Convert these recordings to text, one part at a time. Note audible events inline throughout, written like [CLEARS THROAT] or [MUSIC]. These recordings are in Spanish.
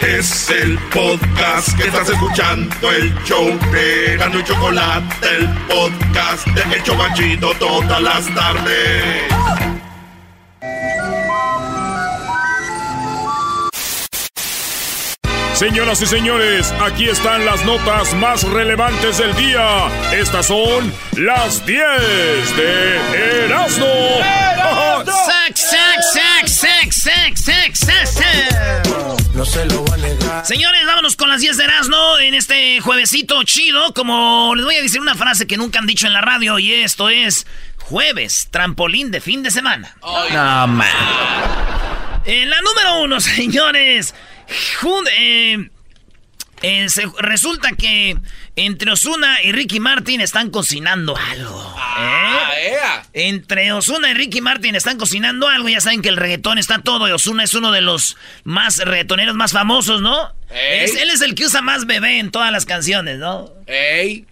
Es el podcast que estás escuchando, el show de Gano y Chocolate, el podcast de El Chocachito todas las tardes. Señoras y señores, aquí están las notas más relevantes del día. Estas son las 10 de Erasmo. ¡Sac, sac, sac, sac, sac, se lo va a negar. Señores, vámonos con las 10 de Erasmo en este juevesito chido. Como les voy a decir una frase que nunca han dicho en la radio y esto es jueves, trampolín de fin de semana. No, man. En la número uno, [LAUGHS] señores. Jun- eh, eh, se- resulta que entre Osuna y Ricky Martin están cocinando algo. ¿eh? Entre Osuna y Ricky Martin están cocinando algo. Ya saben que el reggaetón está todo. Y Osuna es uno de los más reggaetoneros más famosos, ¿no? Es- él es el que usa más bebé en todas las canciones, ¿no? ¡Ey!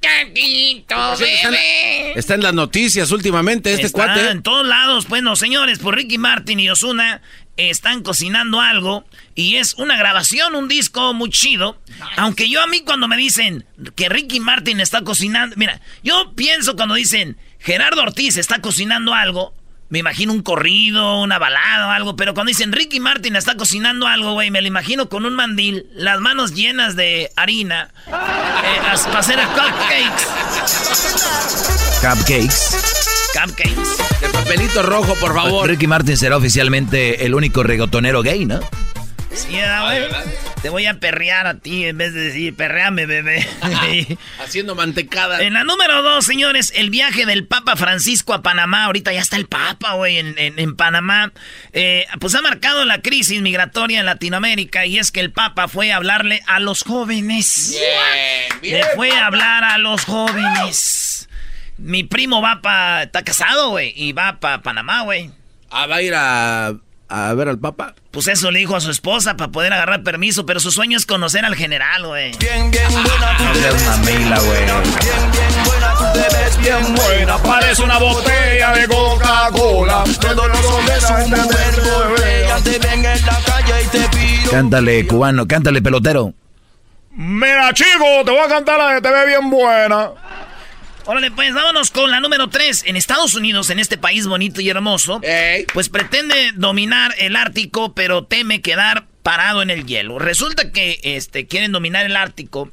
Tantito, Sí, está, en, bebé. está en las noticias últimamente este Está cuate. en todos lados. Bueno, señores, por Ricky Martin y Osuna están cocinando algo y es una grabación, un disco muy chido. Aunque yo a mí cuando me dicen que Ricky Martin está cocinando, mira, yo pienso cuando dicen Gerardo Ortiz está cocinando algo, me imagino un corrido, una balada o algo, pero cuando dicen Ricky Martin está cocinando algo, güey, me lo imagino con un mandil, las manos llenas de harina, eh, para hacer cupcakes. Cupcakes. Cupcakes. De papelito rojo, por favor. Ricky Martin será oficialmente el único reggaetonero gay, ¿no? Sí, güey. Te voy a perrear a ti en vez de decir perreame, bebé. [LAUGHS] Haciendo mantecada. en la número dos, señores, el viaje del Papa Francisco a Panamá. Ahorita ya está el Papa, güey, en, en- en Panamá. Eh, pues ha marcado la crisis migratoria en Latinoamérica y es que el Papa fue a hablarle a los jóvenes. Bien, bien. Le fue a hablar a los jóvenes. Mi primo va para... Está casado, güey, y va para Panamá, güey. Ah, va a ir a, a ver al Papa. Pues eso le dijo a su esposa para poder agarrar permiso, pero su sueño es conocer al general, güey. Bien, bien buena, tú te ves. una mila, güey. Bien, bien buena, tú te ves bien buena. Parece una botella de Coca-Cola. Todos los hombres son mujer te ven en la calle y te pido. Cántale, cubano, cántale, pelotero. Mira, chico, te voy a cantar la de te ve bien buena. Órale, pues vámonos con la número 3. En Estados Unidos, en este país bonito y hermoso, Ey. pues pretende dominar el Ártico, pero teme quedar parado en el hielo. Resulta que este, quieren dominar el Ártico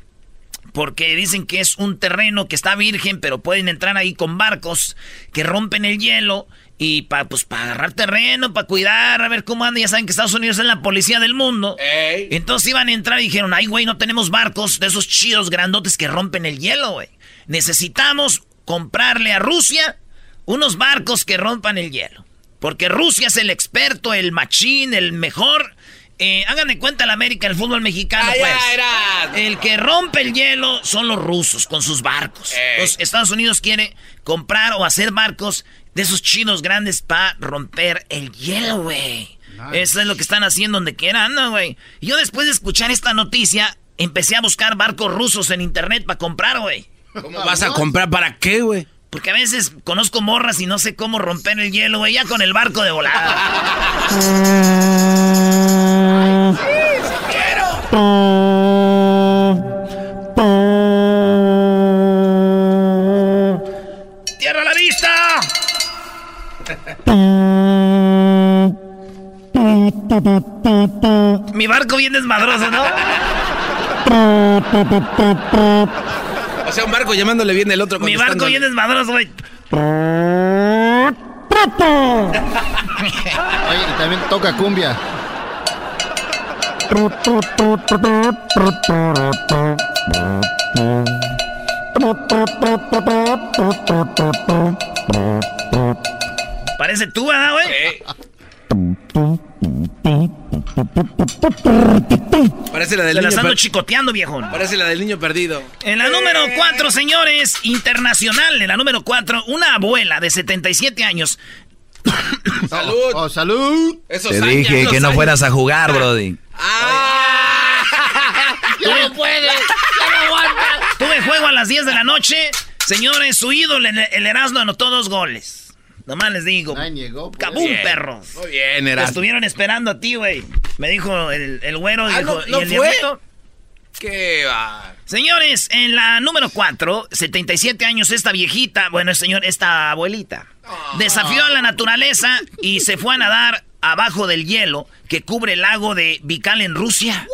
porque dicen que es un terreno que está virgen, pero pueden entrar ahí con barcos que rompen el hielo y para pues, pa agarrar terreno, para cuidar, a ver cómo anda. Ya saben que Estados Unidos es la policía del mundo. Ey. Entonces iban a entrar y dijeron, ay, güey, no tenemos barcos de esos chidos grandotes que rompen el hielo, güey. Necesitamos comprarle a Rusia unos barcos que rompan el hielo. Porque Rusia es el experto, el machín, el mejor. Eh, hagan de cuenta la América, el fútbol mexicano, pues. era. El que rompe el hielo son los rusos con sus barcos. Estados Unidos quiere comprar o hacer barcos de esos chinos grandes para romper el hielo, güey. Eso es lo que están haciendo donde quiera andan, güey. Yo después de escuchar esta noticia, empecé a buscar barcos rusos en internet para comprar, güey. ¿Cómo vas a comprar para qué, güey? Porque a veces conozco morras y no sé cómo romper el hielo, güey. Ya con el barco de volada. ¡Tierra a la vista! Mi barco bien desmadroso, ¿no? [LAUGHS] O sea, un barco llamándole bien el otro. Mi barco bien desmadroso, güey. Oye, y también toca cumbia. Parece tú, ¿verdad, güey? Parece la del Se las niño ando per- chicoteando, viejo. Parece la del niño perdido. En la número 4, señores, internacional, en la número 4, una abuela de 77 años. [COUGHS] Salud. Oh, salud. Esos Te dije que no años. fueras a jugar, Brody. ¡Ah! [LAUGHS] Ya no puede. Ya no aguanta. Tuve juego a las 10 de la noche. Señores, su ídolo, el, el Erasmo, anotó dos goles. Nomás les digo. Ay, llegó. pues. ¡Cabum, Bien. perros! Muy bien, era. estuvieron esperando a ti, güey. Me dijo el, el güero Ah, dijo, ¿no- no y el fue? diablito. ¿Qué va? Señores, en la número 4, 77 años, esta viejita, bueno, señor, esta abuelita, desafió a la naturaleza y se fue a nadar abajo del hielo que cubre el lago de Vikal en Rusia.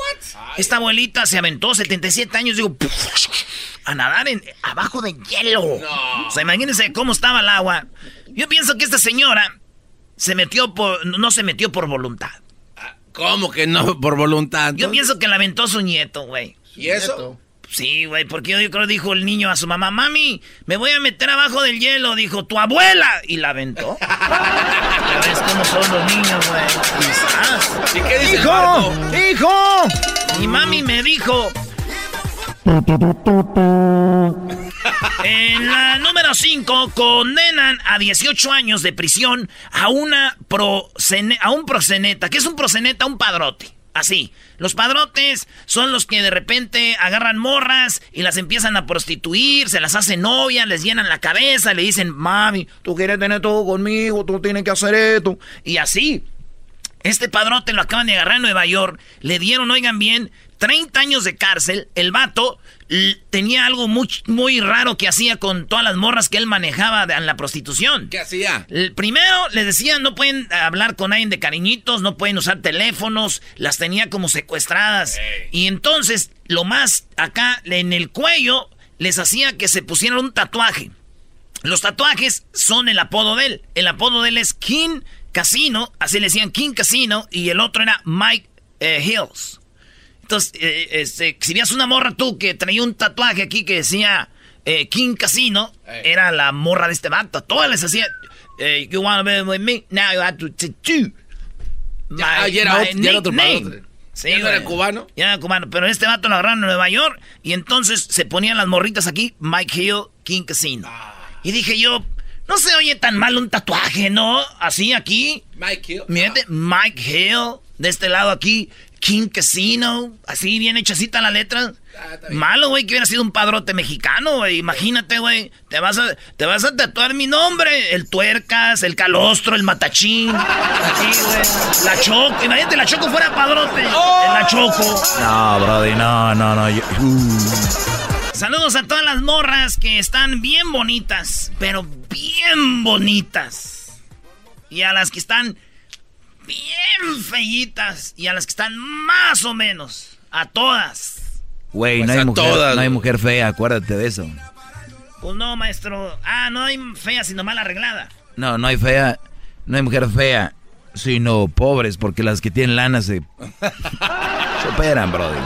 Esta abuelita se aventó 77 años, digo, a nadar en, abajo del hielo. O sea, imagínense cómo estaba el agua. Yo pienso que esta señora se metió por, no se metió por voluntad. ¿Cómo que no? Por voluntad. Yo pienso que la aventó su nieto, güey. ¿Y eso? Sí, güey, porque yo, creo dijo el niño a su mamá, mami, me voy a meter abajo del hielo, dijo, tu abuela, y la aventó. [LAUGHS] ya ves cómo son los niños, güey. Quizás. ¿Y qué dice ¡Hijo! ¡Hijo! Y mami me dijo... En la número 5 condenan a 18 años de prisión a una prosene- a un proseneta. ¿Qué es un proseneta? Un padrote. Así. Los padrotes son los que de repente agarran morras y las empiezan a prostituir, se las hacen novias, les llenan la cabeza, le dicen, mami, tú quieres tener todo conmigo, tú tienes que hacer esto. Y así. Este padrote lo acaban de agarrar en Nueva York. Le dieron, oigan bien, 30 años de cárcel. El vato tenía algo muy, muy raro que hacía con todas las morras que él manejaba en la prostitución. ¿Qué hacía? El primero les decían no pueden hablar con nadie de cariñitos, no pueden usar teléfonos, las tenía como secuestradas. Y entonces, lo más acá en el cuello, les hacía que se pusieran un tatuaje. Los tatuajes son el apodo de él. El apodo de él es King Casino, así le decían King Casino, y el otro era Mike eh, Hills. Entonces, eh, este, si veías una morra tú que traía un tatuaje aquí que decía eh, King Casino, era la morra de este vato. Todas les hacía, eh, you wanna be with me, now you have to tattoo. My- ya era my otro- ya otro nickname". padrote. Sí, ¿Ya no era cubano? Ya era cubano, pero este vato lo agarraron en Nueva York y entonces se ponían las morritas aquí, Mike Hill, King Casino. Y dije yo, no se oye tan mal un tatuaje, ¿no? Así aquí. Mike Hill. Mírate, Mike Hill, de este lado aquí, King Casino, así bien hechacita la letra. Ah. Malo, güey, que hubiera sido un padrote mexicano, güey. Imagínate, güey. Te vas a, te vas a tatuar mi nombre. El tuercas, el calostro, el matachín. [LAUGHS] Así, güey. La choco. Imagínate, la choco fuera padrote. La choco. No, Brody, no, no, no. yo- uh. Saludos a todas las morras que están bien bonitas, pero bien bonitas. Y a las que están bien feitas. Y a las que están más o menos. A todas. Güey, Pues no, hay a mujer, todas, no hay mujer fea, acuérdate de eso. Pues no, maestro. Ah, no hay fea, sino mal arreglada. No, no hay fea, no hay mujer fea, sino pobres, porque las que tienen lana se, [LAUGHS] se operan, Brody.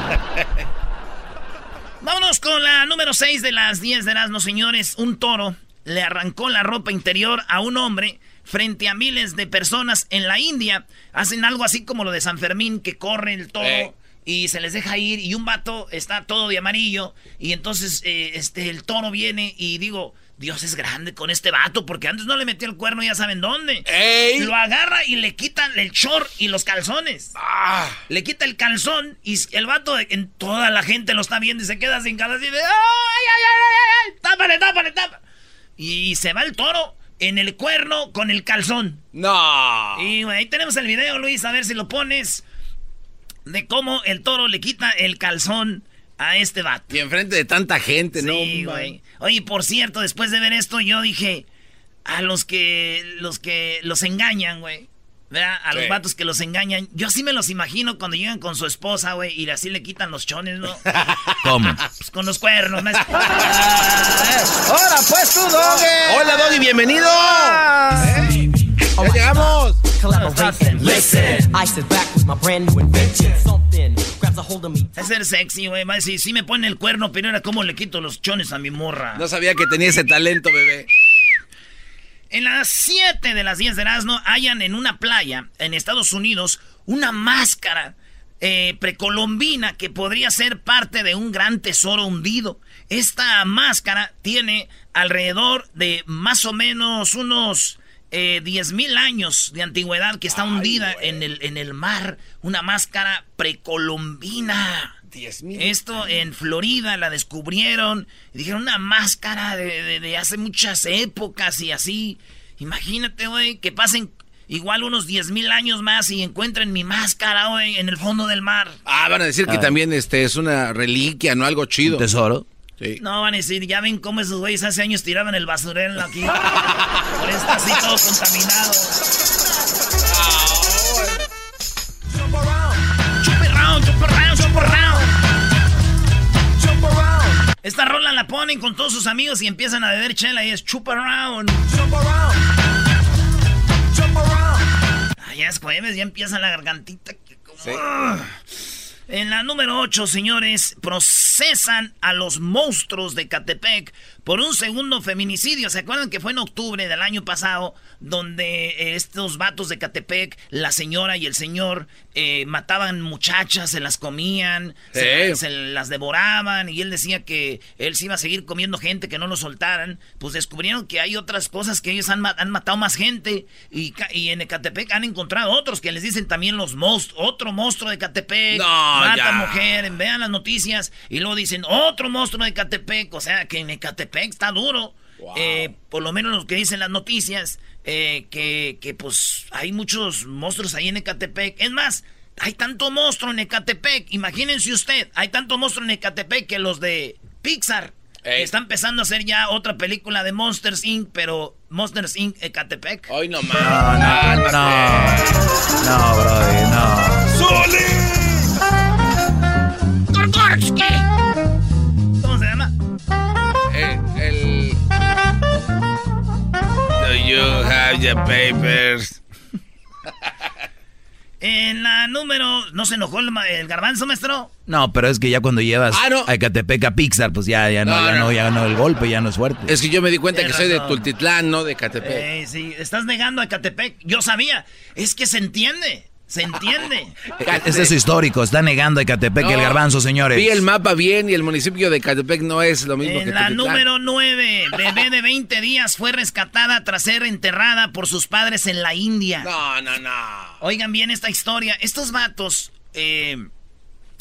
Vámonos con la número 6 de las 10 de Erasmo, señores. Un toro le arrancó la ropa interior a un hombre frente a miles de personas en la India. Hacen algo así como lo de San Fermín, que corre el toro Eh. y se les deja ir. Y un vato está todo de amarillo. Y entonces eh, este, el toro viene y digo, Dios es grande con este vato, porque antes no le metió el cuerno, ya saben dónde. ¡Ey! Lo agarra y le quitan el short y los calzones. Ah, Le quita el calzón y el vato, en toda la gente lo está viendo y se queda sin calzón y de ¡ay, ay, ay, ay, ay! ¡Tápale, tápale, tápale! Y se va el toro en el cuerno con el calzón. no. Y güey, ahí tenemos el video, Luis, a ver si lo pones. De cómo el toro le quita el calzón a este vato. Y enfrente de tanta gente, ¿no? Sí, güey. Oye, por cierto, después de ver esto, yo dije, a los que, los que los engañan, güey. ¿Verdad? A los Sí. vatos que los engañan. Yo así me los imagino cuando llegan con su esposa, güey, y así le quitan los chones, ¿no? [LAUGHS] ¿Cómo? Pues con los cuernos, ¿no? [LAUGHS] ¡Hola, pues tú, Doggy! Hola, Doggy, bienvenido. ¿Eh? Ya llegamos. Listen, I sit back with my brand new invention. Something grabs a hold of me. Es ser sexy, güey. Decir, sí me pone el cuerno, pero era como le quito los chones a mi morra. No sabía que tenía ese talento, bebé. En las 7 de las 10 de Erasmo hayan en una playa en Estados Unidos una máscara eh, precolombina que podría ser parte de un gran tesoro hundido. Esta máscara tiene alrededor de más o menos unos eh, 10 mil años de antigüedad que está hundida en el, en el mar. Una máscara precolombina. Esto en Florida la descubrieron. Y dijeron una máscara de, de- de hace muchas épocas y así. Imagínate, güey, que pasen igual unos 10 mil años más y encuentren mi máscara, güey, en el fondo del mar. Ah, van a decir que Ah. también este es una reliquia, ¿no? Algo chido. ¿Tesoro? Sí. No van a decir, ya ven cómo esos güeyes hace años tiraban el basurero aquí. [LAUGHS] Por está así todo contaminado. Esta rola la ponen con todos sus amigos y empiezan a beber chela y es chup around. Ah, ya es jueves, ya empieza la gargantita. que como- Ah. En la número 8, señores, procesan a los monstruos de Catepec por un segundo feminicidio. ¿Se acuerdan que fue en octubre del año pasado donde eh, estos vatos de Catepec, la señora y el señor, eh, mataban muchachas, se las comían, se, Sí. se las devoraban y él decía que él se iba a seguir comiendo gente, que no lo soltaran? Pues descubrieron que hay otras cosas que ellos han, han matado más gente y, y en Ecatepec han encontrado otros que les dicen también los monstruos, otro monstruo de Ecatepec, No, mata ya. mujer, vean las noticias y luego dicen otro monstruo de Ecatepec, o sea que en Ecatepec está duro. Eh, por lo menos lo que dicen las noticias, eh, que, que pues hay muchos monstruos ahí en Ecatepec. Es más, hay tanto monstruo en Ecatepec, imagínense usted, hay tanto monstruo en Ecatepec que los de Pixar Ey. están empezando a hacer ya otra película de Monsters Inc., pero Monsters Inc. Ecatepec. Hoy no más. No, no, no. No, brody, no. ¿Cómo your papers? En la número. ¿No se enojó el, ma- el garbanzo, maestro? No, pero es que ya cuando llevas Ah, no. a Ecatepec a Pixar, pues ya, ya no, No, ya no. no, ya no, el golpe ya no es fuerte. Es que yo me di cuenta que soy de. Tultitlán, no de Catepec. Eh, sí, estás negando a Ecatepec. Yo sabía. Es que se entiende. Se entiende. [LAUGHS] Ese es histórico, está negando a Ecatepec No, el garbanzo, señores. Vi el mapa bien y el municipio de Catepec no es lo mismo que En la Tultitlán. número 9, bebé de 20 días fue rescatada tras ser enterrada por sus padres en la India. No, no, no. Oigan bien esta historia. Estos vatos eh,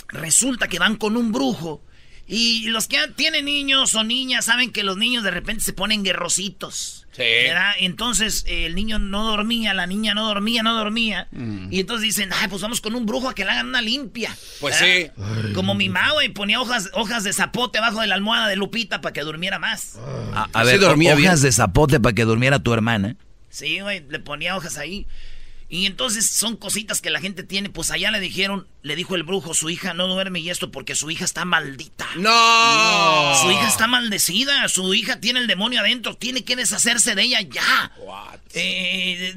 resulta que van con un brujo. Y los que tienen niños o niñas saben que los niños de repente se ponen guerrositos. Sí. ¿verdad? Entonces eh, el niño no dormía, la niña no dormía, no dormía. Y entonces dicen, ay, pues vamos con un brujo a que le hagan una limpia. Pues ¿verdad? Como mi mamá, güey, ponía hojas, hojas de zapote abajo de la almohada de Lupita para que durmiera más. A, a Sí ver, dormía hojas bien. de zapote para que durmiera tu hermana. Sí, güey, le ponía hojas ahí. Y entonces son cositas que la gente tiene. Pues allá le dijeron, le dijo el brujo, su hija no duerme y esto porque su hija está maldita. No. Su hija está maldecida, su hija tiene el demonio adentro, tiene que deshacerse de ella ya. Eh,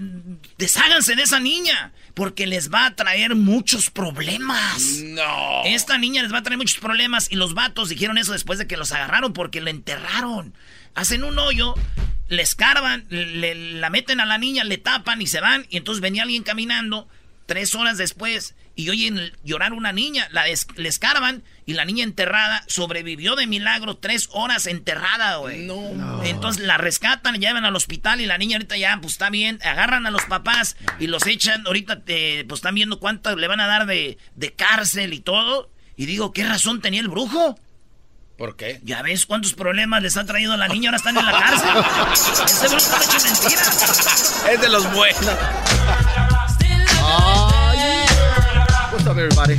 desháganse de esa niña, porque les va a traer muchos problemas. No. Esta niña les va a traer muchos problemas y los vatos dijeron eso después de que los agarraron porque la enterraron. Hacen un hoyo, le escarban, le, la meten a la niña, le tapan y se van. Y entonces venía alguien caminando tres horas después y oyen llorar una niña. La es- le escarban y la niña enterrada sobrevivió de milagro tres horas enterrada, güey. No. Entonces la rescatan, la llevan al hospital y la niña ahorita ya, pues está bien. Agarran a los papás y los echan. Ahorita, eh, pues están viendo cuánto le van a dar de, de cárcel y todo. Y digo, ¿qué razón tenía el brujo? ¿Por qué? Ya ves cuántos problemas les ha traído a la niña, ahora están en la cárcel. [LAUGHS] Ese brujo no ha hecho mentiras. Es de los buenos. What's up, everybody?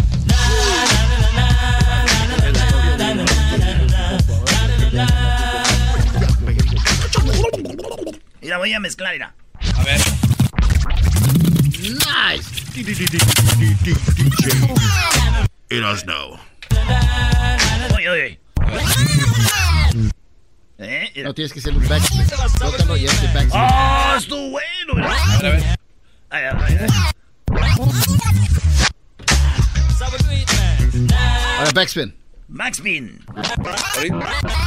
Mira, voy a mezclar, mira. A ver. Nice. Erasno. Oye, oye. ¿Eh? No tienes que hacer un backspin. Tócalo y. ¡Ah, estuvo bueno! A ver, a ver. Ay, ay, ay. Ahora backspin. Backspin.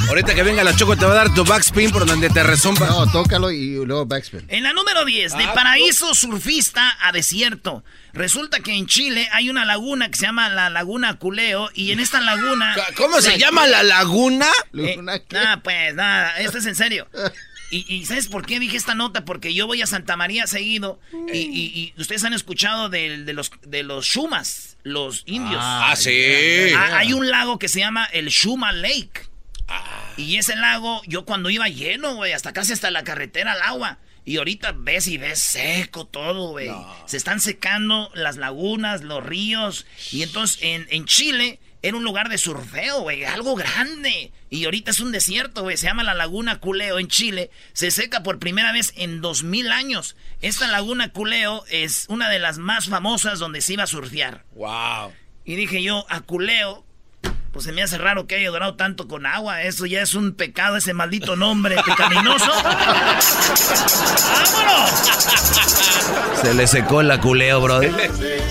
Ahorita, que venga la Choco te va a dar tu backspin por donde te resumpa. No, tócalo y luego backspin. En la número 10, de paraíso surfista a desierto. Resulta que en Chile hay una laguna que se llama la Laguna Culeo y en esta laguna... ¿Cómo se llama la laguna? Eh, nada, pues, nada, esto es en serio. Y, y ¿sabes por qué dije esta nota? Porque yo voy a Santa María seguido y, y- y ustedes han escuchado de, los, de los Shumas, los indios. Ah, sí. Ah, hay un lago que se llama el Shuma Lake. Y ese lago, yo cuando iba lleno, güey, hasta casi hasta la carretera al agua. Y ahorita ves y ves seco todo, güey. Se están secando las lagunas, los ríos. Y entonces en, en Chile era un lugar de surfeo, güey, algo grande. Y ahorita es un desierto, güey. Se llama la Laguna Culeo en Chile. Se seca por primera vez en 2000 años. Esta Laguna Culeo es una de las más famosas donde se iba a surfear. Wow. Y dije yo, a Culeo, pues se me hace raro que haya durado tanto con agua. Eso ya es un pecado, ese maldito nombre pecaminoso. [LAUGHS] ¡Vámonos! Se le secó la culeo, brother.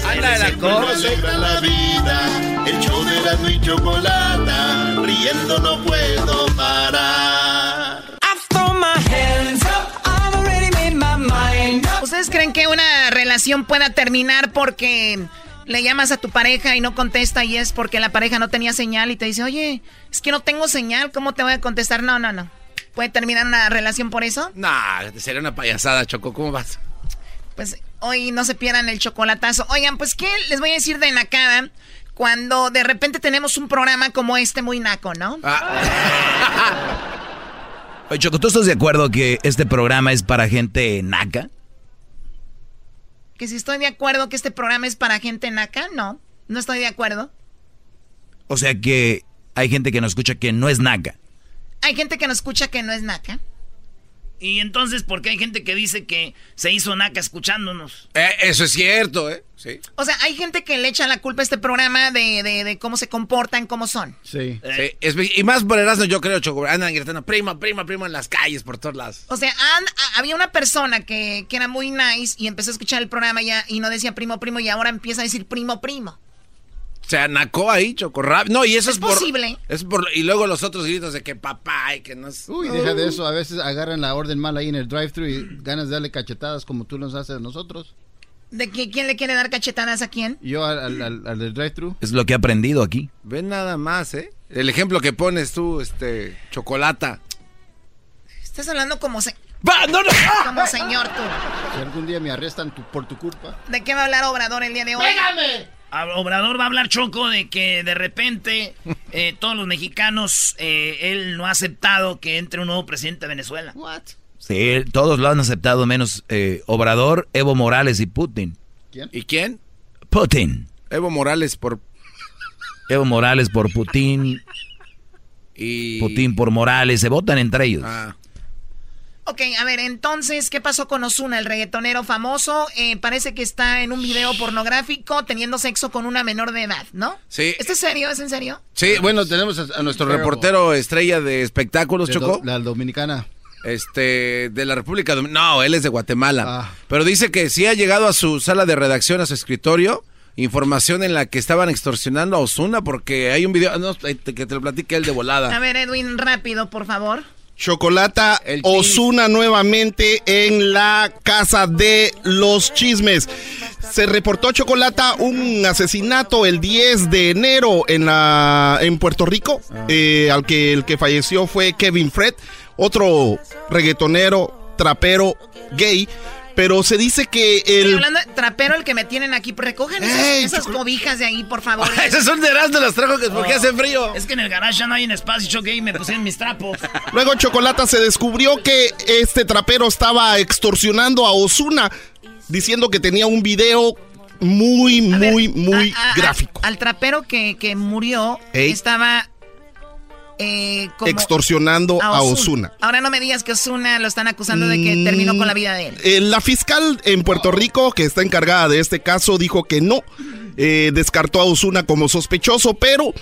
Anda de la la vida, el show de la y chocolata, riendo no puedo parar. ¿Ustedes creen que una relación pueda terminar porque le llamas a tu pareja y no contesta y es porque la pareja no tenía señal y te dice, oye, es que no tengo señal, ¿cómo te voy a contestar? No, no, no. ¿Puede terminar una relación por eso? Nah, sería una payasada, Choco. ¿Cómo vas? Pues hoy no se pierdan el chocolatazo. Oigan, pues ¿qué les voy a decir de Nakada? Cuando de repente tenemos un programa como este muy naco, ¿no? Oye, Choco, ¿tú estás de acuerdo que este programa es para gente naca? Que si estoy de acuerdo que este programa es para gente naca, no. No estoy de acuerdo. O sea que hay gente que nos escucha que no es naca. Hay gente que nos escucha que no es naca. Y entonces, ¿por qué hay gente que dice que se hizo naca escuchándonos? Eh, eso es cierto, ¿eh? Sí. O sea, hay gente que le echa la culpa a este programa de, de- de cómo se comportan, cómo son. Sí. Sí, es- y más por Erasmo, yo creo, Choco. Andan gritando, prima, prima, prima en las calles por todos lados. O sea, han- a- había una persona que, que era muy nice y empezó a escuchar el programa ya y no decía primo, primo y ahora empieza a decir primo, primo. Se anacó ahí, Choco. rap- No, y eso es, Es por. posible. Es por. Y luego los otros gritos de que papá y que no es. Uy, deja de eso. A veces agarran la orden mal ahí en el drive-thru y ganas de darle cachetadas como tú nos haces a nosotros. ¿De que, quién le quiere dar cachetadas a quién? Yo al, al, al- al del drive-thru. Es lo que he aprendido aquí. Ven nada más, ¿eh? El ejemplo que pones tú, este. Chocolata. Estás hablando como, se- ¡Va! ¡No, no! como señor tú. Si algún día me arrestan tu- por tu culpa. ¿De qué va a hablar Obrador el día de hoy? A- Obrador va a hablar Choco de que de repente [LAUGHS] eh, todos los mexicanos, eh, él no ha aceptado que entre un nuevo presidente de Venezuela. What? Sí, todos lo han aceptado, menos eh, Obrador, Evo Morales y Putin. ¿Quién? ¿Y quién? Putin. Evo Morales por. Evo Morales por Putin, Y. Putin por Morales, se votan entre ellos. Ah. Ok, a ver, entonces, ¿qué pasó con Osuna, el reggaetonero famoso? Eh, parece que está en un video pornográfico teniendo sexo con una menor de edad, ¿no? Sí. ¿Esto es serio? ¿Es en serio? Sí, bueno, tenemos a, a nuestro reportero estrella de espectáculos, De Choco. do- la dominicana. Este, de la República Dominicana. No, él es de Guatemala. Ah. Pero dice que sí ha llegado a su sala de redacción, a su escritorio, información en la que estaban extorsionando a Osuna porque hay un video, no, que te lo platique él de A volada. ver, Edwin, rápido, por favor. Chocolata Osuna nuevamente en la casa de los chismes. Se reportó Chocolata un asesinato el 10 de enero en la en Puerto Rico, eh, al que el que falleció fue Kevin Fred, otro reggaetonero, trapero, gay. Pero se dice que Estoy el hablando de trapero, el que me tienen aquí. Recogen esas, Ey, esas cobijas de ahí, por favor. [LAUGHS] Esos son de Erasmo, los trajo que porque hace frío. Es que en el garage ya no hay en espacio, Choco, y me pusieron mis trapos. [LAUGHS] Luego Chocolata se descubrió que este trapero estaba extorsionando a Osuna diciendo que tenía un video muy, A ver, muy, muy a- a- a- gráfico. al trapero que, que murió Ey. estaba eh, como extorsionando a Osuna. Ahora no me digas que Osuna lo están acusando de que terminó con la vida de él. Eh, la fiscal en Puerto Rico, que está encargada de este caso, dijo que no. Eh, descartó a Osuna como sospechoso, pero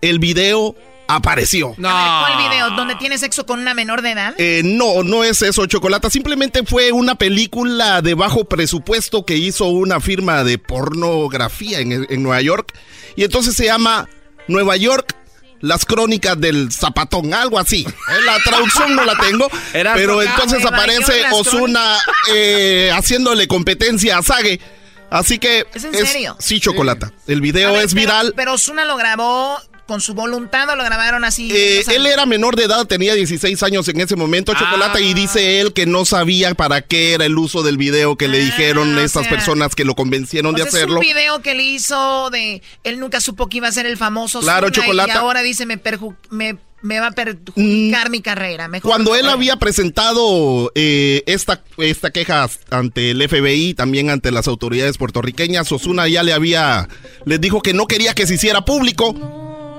el video apareció. No. ¿Cuál video? ¿Donde tiene sexo con una menor de edad? Eh, no, no es eso, Chocolata. Simplemente fue una película de bajo presupuesto que hizo una firma de pornografía en, en Nueva York. Y entonces se llama Nueva York las crónicas del zapatón, algo así. Eh, La traducción no la tengo, [LAUGHS] pero entonces aparece Osuna eh, haciéndole competencia a Sage. Así que ¿Es en serio? sí, chocolata. El video ver, es pero- viral. Pero Osuna lo grabó con su voluntad o lo grabaron así. Eh, él era menor de edad, tenía 16 años en ese momento, Chocolata, y dice él que no sabía para qué era el uso del video que le dijeron estas sea, personas que lo convencieron de hacerlo. Es un video que le hizo de. Él nunca supo que iba a ser el famoso. Claro, Ozuna, Chocolata. Y ahora dice: me, perju- me, me va a perjudicar mi carrera. Mejor Cuando él había presentado eh, esta, esta queja ante el FBI, también ante las autoridades puertorriqueñas, Osuna ya le había, les dijo que no quería que se hiciera público.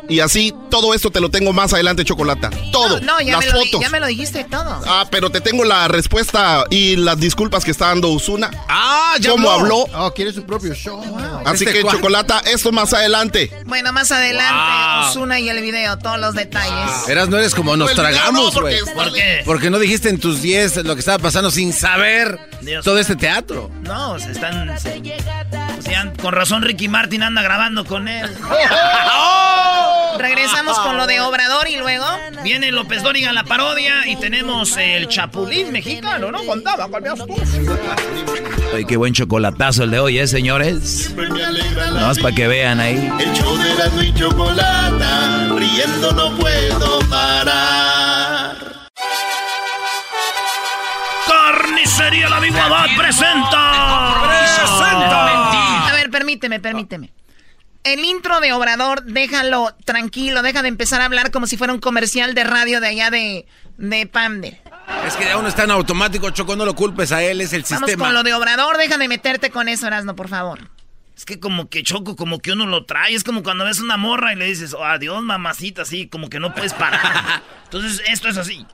Y así, todo esto te lo tengo más adelante, Chocolata. Todo. No, ya las me, lo, fotos. ya me lo dijiste todo. Ah, pero te tengo la respuesta y las disculpas que está dando Osuna. Ah, ya ¿Cómo habló? Oh, quiere su propio show. Así Este que, cual- Chocolata, esto más adelante. Bueno, más adelante, Wow. Osuna y el video, todos los detalles. Eras, no eres como nos El video tragamos, no, güey. porque- ¿Por qué? Porque no dijiste en tus 10 lo que estaba pasando sin saber Dios. todo este teatro. No, se están. se- o sea, con razón Ricky Martin anda grabando con él. [LAUGHS] Regresamos con lo de Obrador y luego. Viene López Dóriga la parodia y tenemos el Chapulín mexicano, ¿no? Contaba, Ay, qué buen chocolatazo el de hoy, ¿eh, señores? Nada más para que vean ahí. El show de Erasmo y Chocolata, riendo no puedo parar. Carnicería La Biguadad presenta. A ver, permíteme, permíteme. El intro de Obrador, déjalo tranquilo, deja de empezar a hablar como si fuera un comercial de radio de allá de, de Pamdel. Es que ya uno está en automático, Choco, no lo culpes a él, es el Vamos sistema. con lo de Obrador, deja de meterte con eso, Erasmo, por favor. Es que como que choco, como que uno lo trae. Es como cuando ves una morra y le dices, oh, adiós, mamacita, así, como que no puedes parar. [LAUGHS] Entonces, esto es así.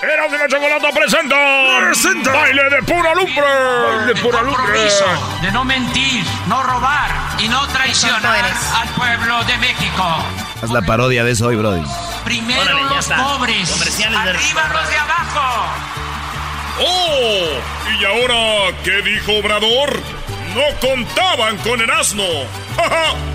Erasmo y la Chocolata presenta, baile de pura lumbre. Baile de pura lumbre. compromiso de no mentir, no robar y no traicionar al pueblo de México. Haz la parodia de eso hoy, Brody. Primero Órale, los está. pobres, de arriba los de abajo. ¡Oh! ¿Y ahora qué dijo Obrador? No contaban con Erasmo. ¡Ja, ja!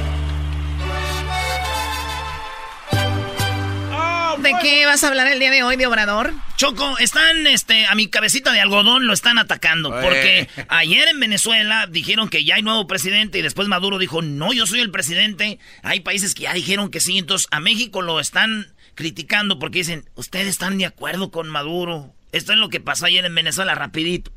¿De qué vas a hablar el día de hoy de Obrador? Choco, están, este, a mi cabecita de algodón lo están atacando. Porque ayer en Venezuela dijeron que ya hay nuevo presidente y después Maduro dijo, no, yo soy el presidente. Hay países que ya dijeron que sí. Entonces a México lo están criticando porque dicen, ustedes están de acuerdo con Maduro. Esto es lo que pasó ayer en Venezuela, rapidito.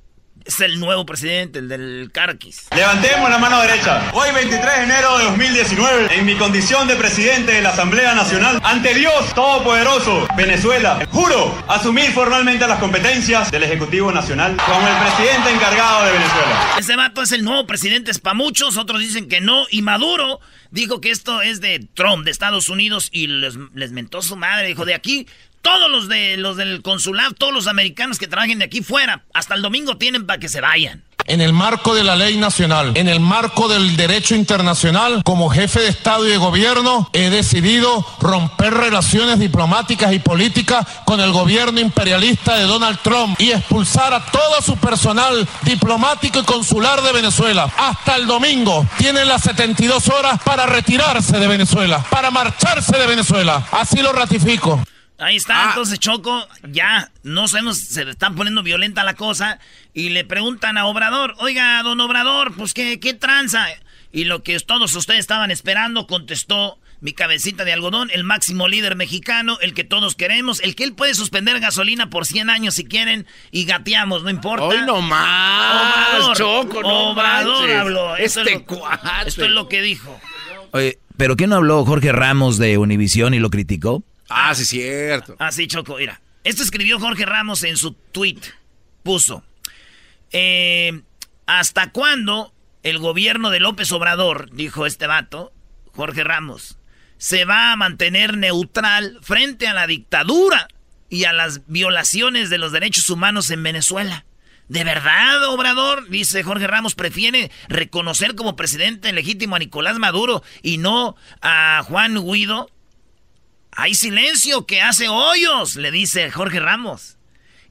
Es el nuevo presidente, el del Carquis. Levantemos la mano derecha. Hoy 23 de enero de 2019, en mi condición de presidente de la Asamblea Nacional, ante Dios Todopoderoso, Venezuela, juro asumir formalmente las competencias del Ejecutivo Nacional como el presidente encargado de Venezuela. Ese vato es el nuevo presidente, es para muchos, otros dicen que no. Y Maduro dijo que esto es de Trump, de Estados Unidos, y les, les mentó su madre. Dijo, de aquí, todos los, de, los del consulado, todos los americanos que trabajen de aquí fuera, hasta el domingo tienen para que se vayan. En el marco de la ley nacional, en el marco del derecho internacional, como jefe de Estado y de gobierno, he decidido romper relaciones diplomáticas y políticas con el gobierno imperialista de Donald Trump y expulsar a todo su personal diplomático y consular de Venezuela. Hasta el domingo tienen las 72 horas para retirarse de Venezuela, para marcharse de Venezuela. Así lo ratifico. Ahí está, entonces Choco, ya, no sabemos, se le están poniendo violenta la cosa. Y le preguntan a Obrador, oiga, don Obrador, pues qué, qué tranza. Y lo que todos ustedes estaban esperando, contestó mi cabecita de algodón, el máximo líder mexicano, el que todos queremos, el que él puede suspender gasolina por 100 años si quieren y gateamos, no importa. Hoy no más, Obrador, Choco, no Obrador manches. habló. Eso Este es lo- cuate. esto es lo que dijo. Oye, ¿pero qué no habló Jorge Ramos de Univisión y lo criticó? Ah, sí, cierto. Ah, sí, Choco, mira. Esto escribió Jorge Ramos en su tweet. Puso. eh, ¿Hasta cuándo el gobierno de López Obrador, dijo este vato, Jorge Ramos, se va a mantener neutral frente a la dictadura y a las violaciones de los derechos humanos en Venezuela. ¿De verdad, Obrador? Dice Jorge Ramos, prefiere reconocer como presidente legítimo a Nicolás Maduro y no a Juan Guido. Hay silencio que hace hoyos, le dice Jorge Ramos.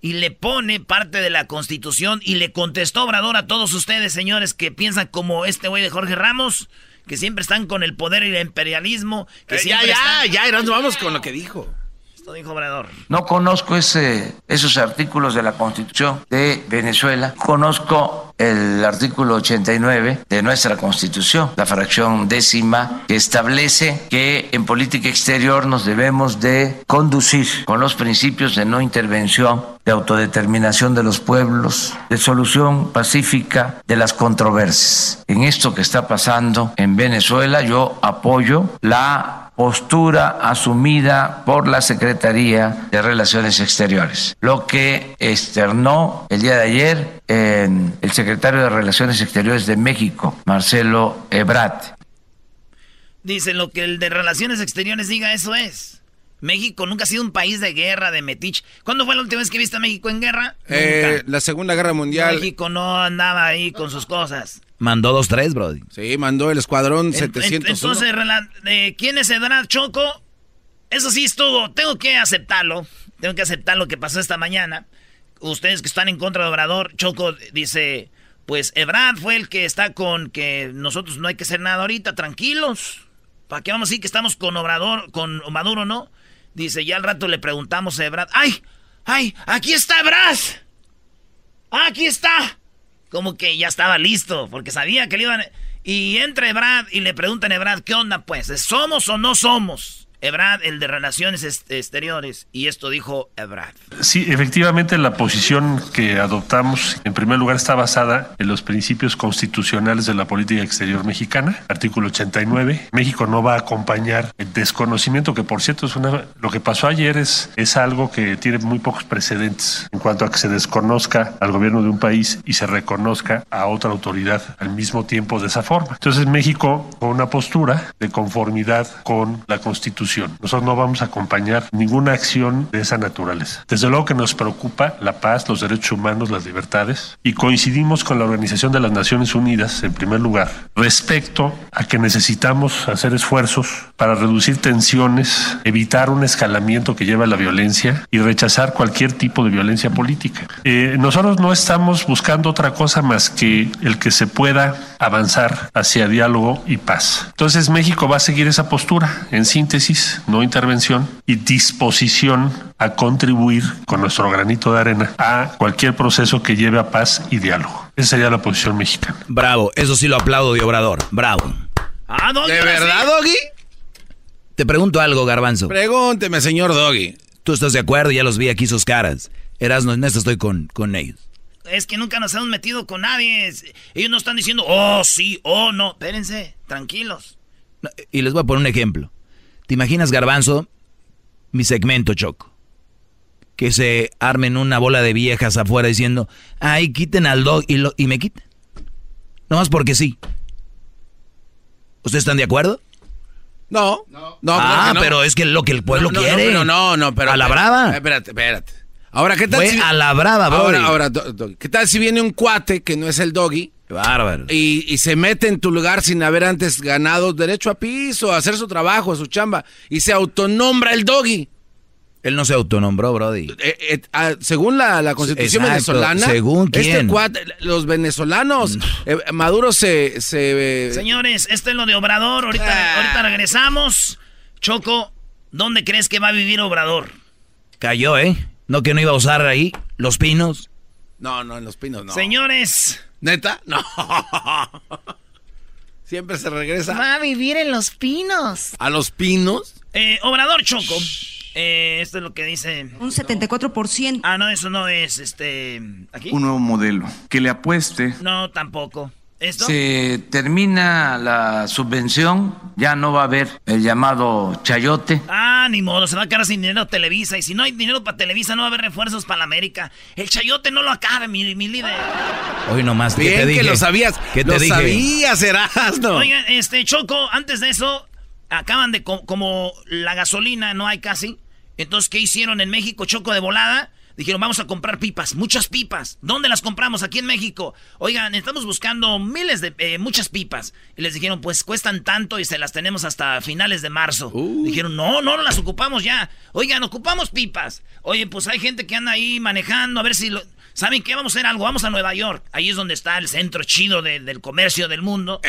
Y le pone parte de la constitución y le contestó Obrador a todos ustedes, señores, que piensan como este güey de Jorge Ramos, que siempre están con el poder y el imperialismo. Que Eh, ya, siempre ya, están- ya, Erasmo, vamos con lo que dijo. Esto dijo Obrador. No conozco ese, esos artículos de la Constitución de Venezuela. Conozco el artículo 89 de nuestra Constitución, la fracción décima, que establece que en política exterior nos debemos de conducir con los principios de no intervención, de autodeterminación de los pueblos, de solución pacífica de las controversias. En esto que está pasando en Venezuela, yo apoyo la postura asumida por la Secretaría de Relaciones Exteriores. Lo que externó el día de ayer en el secretario de Relaciones Exteriores de México, Marcelo Ebrard. Dice lo que el de Relaciones Exteriores diga, eso es. México nunca ha sido un país de guerra, de metich. ¿Cuándo fue la última vez que viste a México en guerra? Eh, la Segunda Guerra Mundial. México no andaba ahí con sus cosas. Mandó dos, tres, Brody. Sí, mandó el escuadrón En- 700. Entonces, eh, ¿quién es Ebrard Choco? Eso sí estuvo, tengo que aceptarlo. Tengo que aceptar lo que pasó esta mañana. Ustedes que están en contra de Obrador, Choco dice, pues Ebrard fue el que está con que nosotros no hay que hacer nada ahorita, tranquilos. ¿Para qué vamos a decir que estamos con Obrador, con Maduro, no? Dice, ya al rato le preguntamos a Ebrard, ¡ay! ¡ay! ¡Aquí está Ebrard! ¡Aquí está! Como que ya estaba listo, porque sabía que le iban... Y entra Ebrad y le preguntan a Ebrad, ¿qué onda pues? ¿Somos o no somos? Ebrad, el de Relaciones Exteriores. Y esto dijo Ebrad. Sí, efectivamente la posición que adoptamos en primer lugar está basada en los principios constitucionales de la política exterior mexicana, artículo 89. México no va a acompañar el desconocimiento, que por cierto es una, lo que pasó ayer es, es algo que tiene muy pocos precedentes en cuanto a que se desconozca al gobierno de un país y se reconozca a otra autoridad al mismo tiempo de esa forma. Entonces México con una postura de conformidad con la constitución. Nosotros no vamos a acompañar ninguna acción de esa naturaleza. Desde luego que nos preocupa la paz, los derechos humanos, las libertades y coincidimos con la Organización de las Naciones Unidas, en primer lugar, respecto a que necesitamos hacer esfuerzos para reducir tensiones, evitar un escalamiento que lleva a la violencia y rechazar cualquier tipo de violencia política. Eh, nosotros no estamos buscando otra cosa más que el que se pueda avanzar hacia diálogo y paz. Entonces México va a seguir esa postura, en síntesis, no intervención y disposición a contribuir con nuestro granito de arena a cualquier proceso que lleve a paz y diálogo. Esa sería la posición mexicana. Bravo, eso sí lo aplaudo de Obrador. Bravo. Ah, ¿De verdad, Doggy? Te pregunto algo, Garbanzo. Pregúnteme, señor Doggy. Tú estás de acuerdo, ya los vi aquí sus caras. Erasno, en esto estoy con, con ellos. Es que nunca nos hemos metido con nadie. Ellos no están diciendo, oh, sí, oh, no. Espérense, tranquilos. Y les voy a poner un ejemplo. ¿Te imaginas, Garbanzo, mi segmento, Choco? Que se armen una bola de viejas afuera diciendo, ay, quiten al dog y, lo, y me quiten. Nomás porque sí. ¿Ustedes están de acuerdo? No. No, ah, claro no. pero es que lo que el pueblo No, no, quiere. No, no, no, pero. A la brava. Espérate, espérate. Ahora, ¿qué tal Fue a la brava. Ahora, ahora, ¿qué tal si viene un cuate que no es el Doggy? Bárbaro. Y, y se mete en tu lugar sin haber antes ganado derecho a piso, a hacer su trabajo, a su chamba, y se autonombra el Doggy. Él no se autonombró, Brody. Eh, eh, ah, según la, la constitución Exacto. venezolana, ¿Según este quién? los venezolanos, eh, Maduro se... se eh, Señores, este es lo de Obrador. Ahorita, ahorita regresamos. Choco, ¿dónde crees que va a vivir Obrador? Cayó, ¿eh? No que no iba a usar ahí los pinos. No, no, en los pinos no. Señores. ¿Neta? No. [LAUGHS] Siempre se regresa. Va a vivir en Los Pinos. ¿A los pinos? Eh, Obrador Choco. Eh, esto es lo que dice. Un 74%. Ah, no, eso no es este. ¿Aquí? Un nuevo modelo que le apueste. No, tampoco. ¿Esto? Se termina la subvención, ya no va a haber el llamado chayote. Ah, ni modo, se va a quedar sin dinero Televisa. Y si no hay dinero para Televisa, no va a haber refuerzos para la América. El chayote no lo acabe, mi, mi líder. Hoy nomás, ¿qué Bien te dije? que lo sabías. ¿Qué te lo dije? sabías, Erasno. Oigan, este, Choco, antes de eso, acaban de, como la gasolina no hay casi, entonces, ¿qué hicieron en México? Choco de volada. Dijeron, vamos a comprar pipas, muchas pipas. ¿Dónde las compramos? Aquí en México. Oigan, estamos buscando miles de, eh, muchas pipas. Y les dijeron, pues cuestan tanto y se las tenemos hasta finales de marzo. Uh. Dijeron, no, no las ocupamos ya. Oigan, ocupamos pipas. Oye, pues hay gente que anda ahí manejando, a ver si lo... ¿Saben qué? Vamos a hacer algo. Vamos a Nueva York. Ahí es donde está el centro chido del comercio del mundo.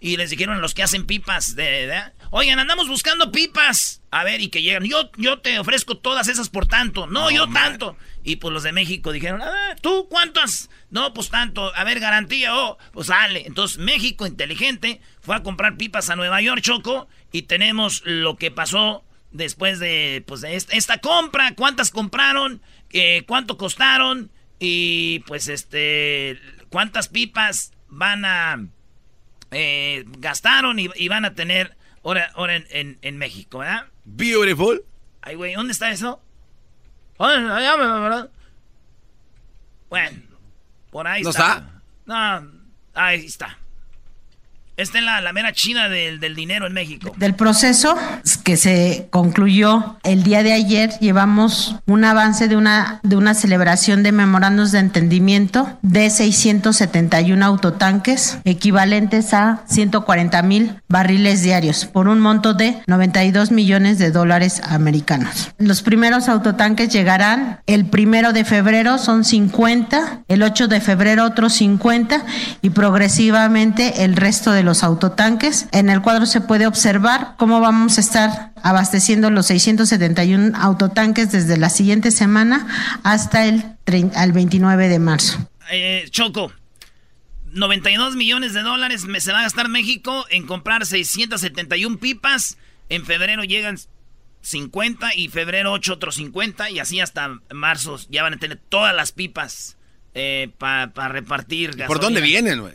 Y les dijeron a los que hacen pipas de, Oigan, andamos buscando pipas. A ver, y que llegan. Yo, yo te ofrezco todas esas por tanto. No, yo tanto. Y pues los de México dijeron, ah, ¿tú cuántas? No, pues tanto. A ver, garantía. Oh, pues sale. Entonces México, inteligente, fue a comprar pipas a Nueva York, Choco. Y tenemos lo que pasó después de, pues, esta, compra. ¿Cuántas compraron? Eh, ¿Cuánto costaron? Y pues este, ¿cuántas pipas van a... Eh, gastaron y, van a tener ahora, ahora en, en, México, ¿verdad? Beautiful. Ay, güey, ¿dónde está eso? Bueno, por ahí ¿No está. No, ahí está. Esta es la, la mera china del, del, dinero en México. Del proceso que se concluyó el día de ayer, llevamos un avance de una, de una celebración de memorandos de entendimiento de 671 autotanques, equivalentes a 140 mil barriles diarios, por un monto de 92 millones de dólares americanos. Los primeros autotanques llegarán el primero de febrero, son 50, el 8 de febrero otros 50 y progresivamente el resto de los autotanques. En el cuadro se puede observar cómo vamos a estar abasteciendo los 671 autotanques desde la siguiente semana hasta el, 29 de marzo. Eh, Choco, 92 millones de dólares se va a gastar México en comprar 671 pipas. En febrero llegan 50 y febrero 8 otros 50 y así hasta marzo ya van a tener todas las pipas eh, para repartir. Gasolina. ¿Por dónde vienen, güey?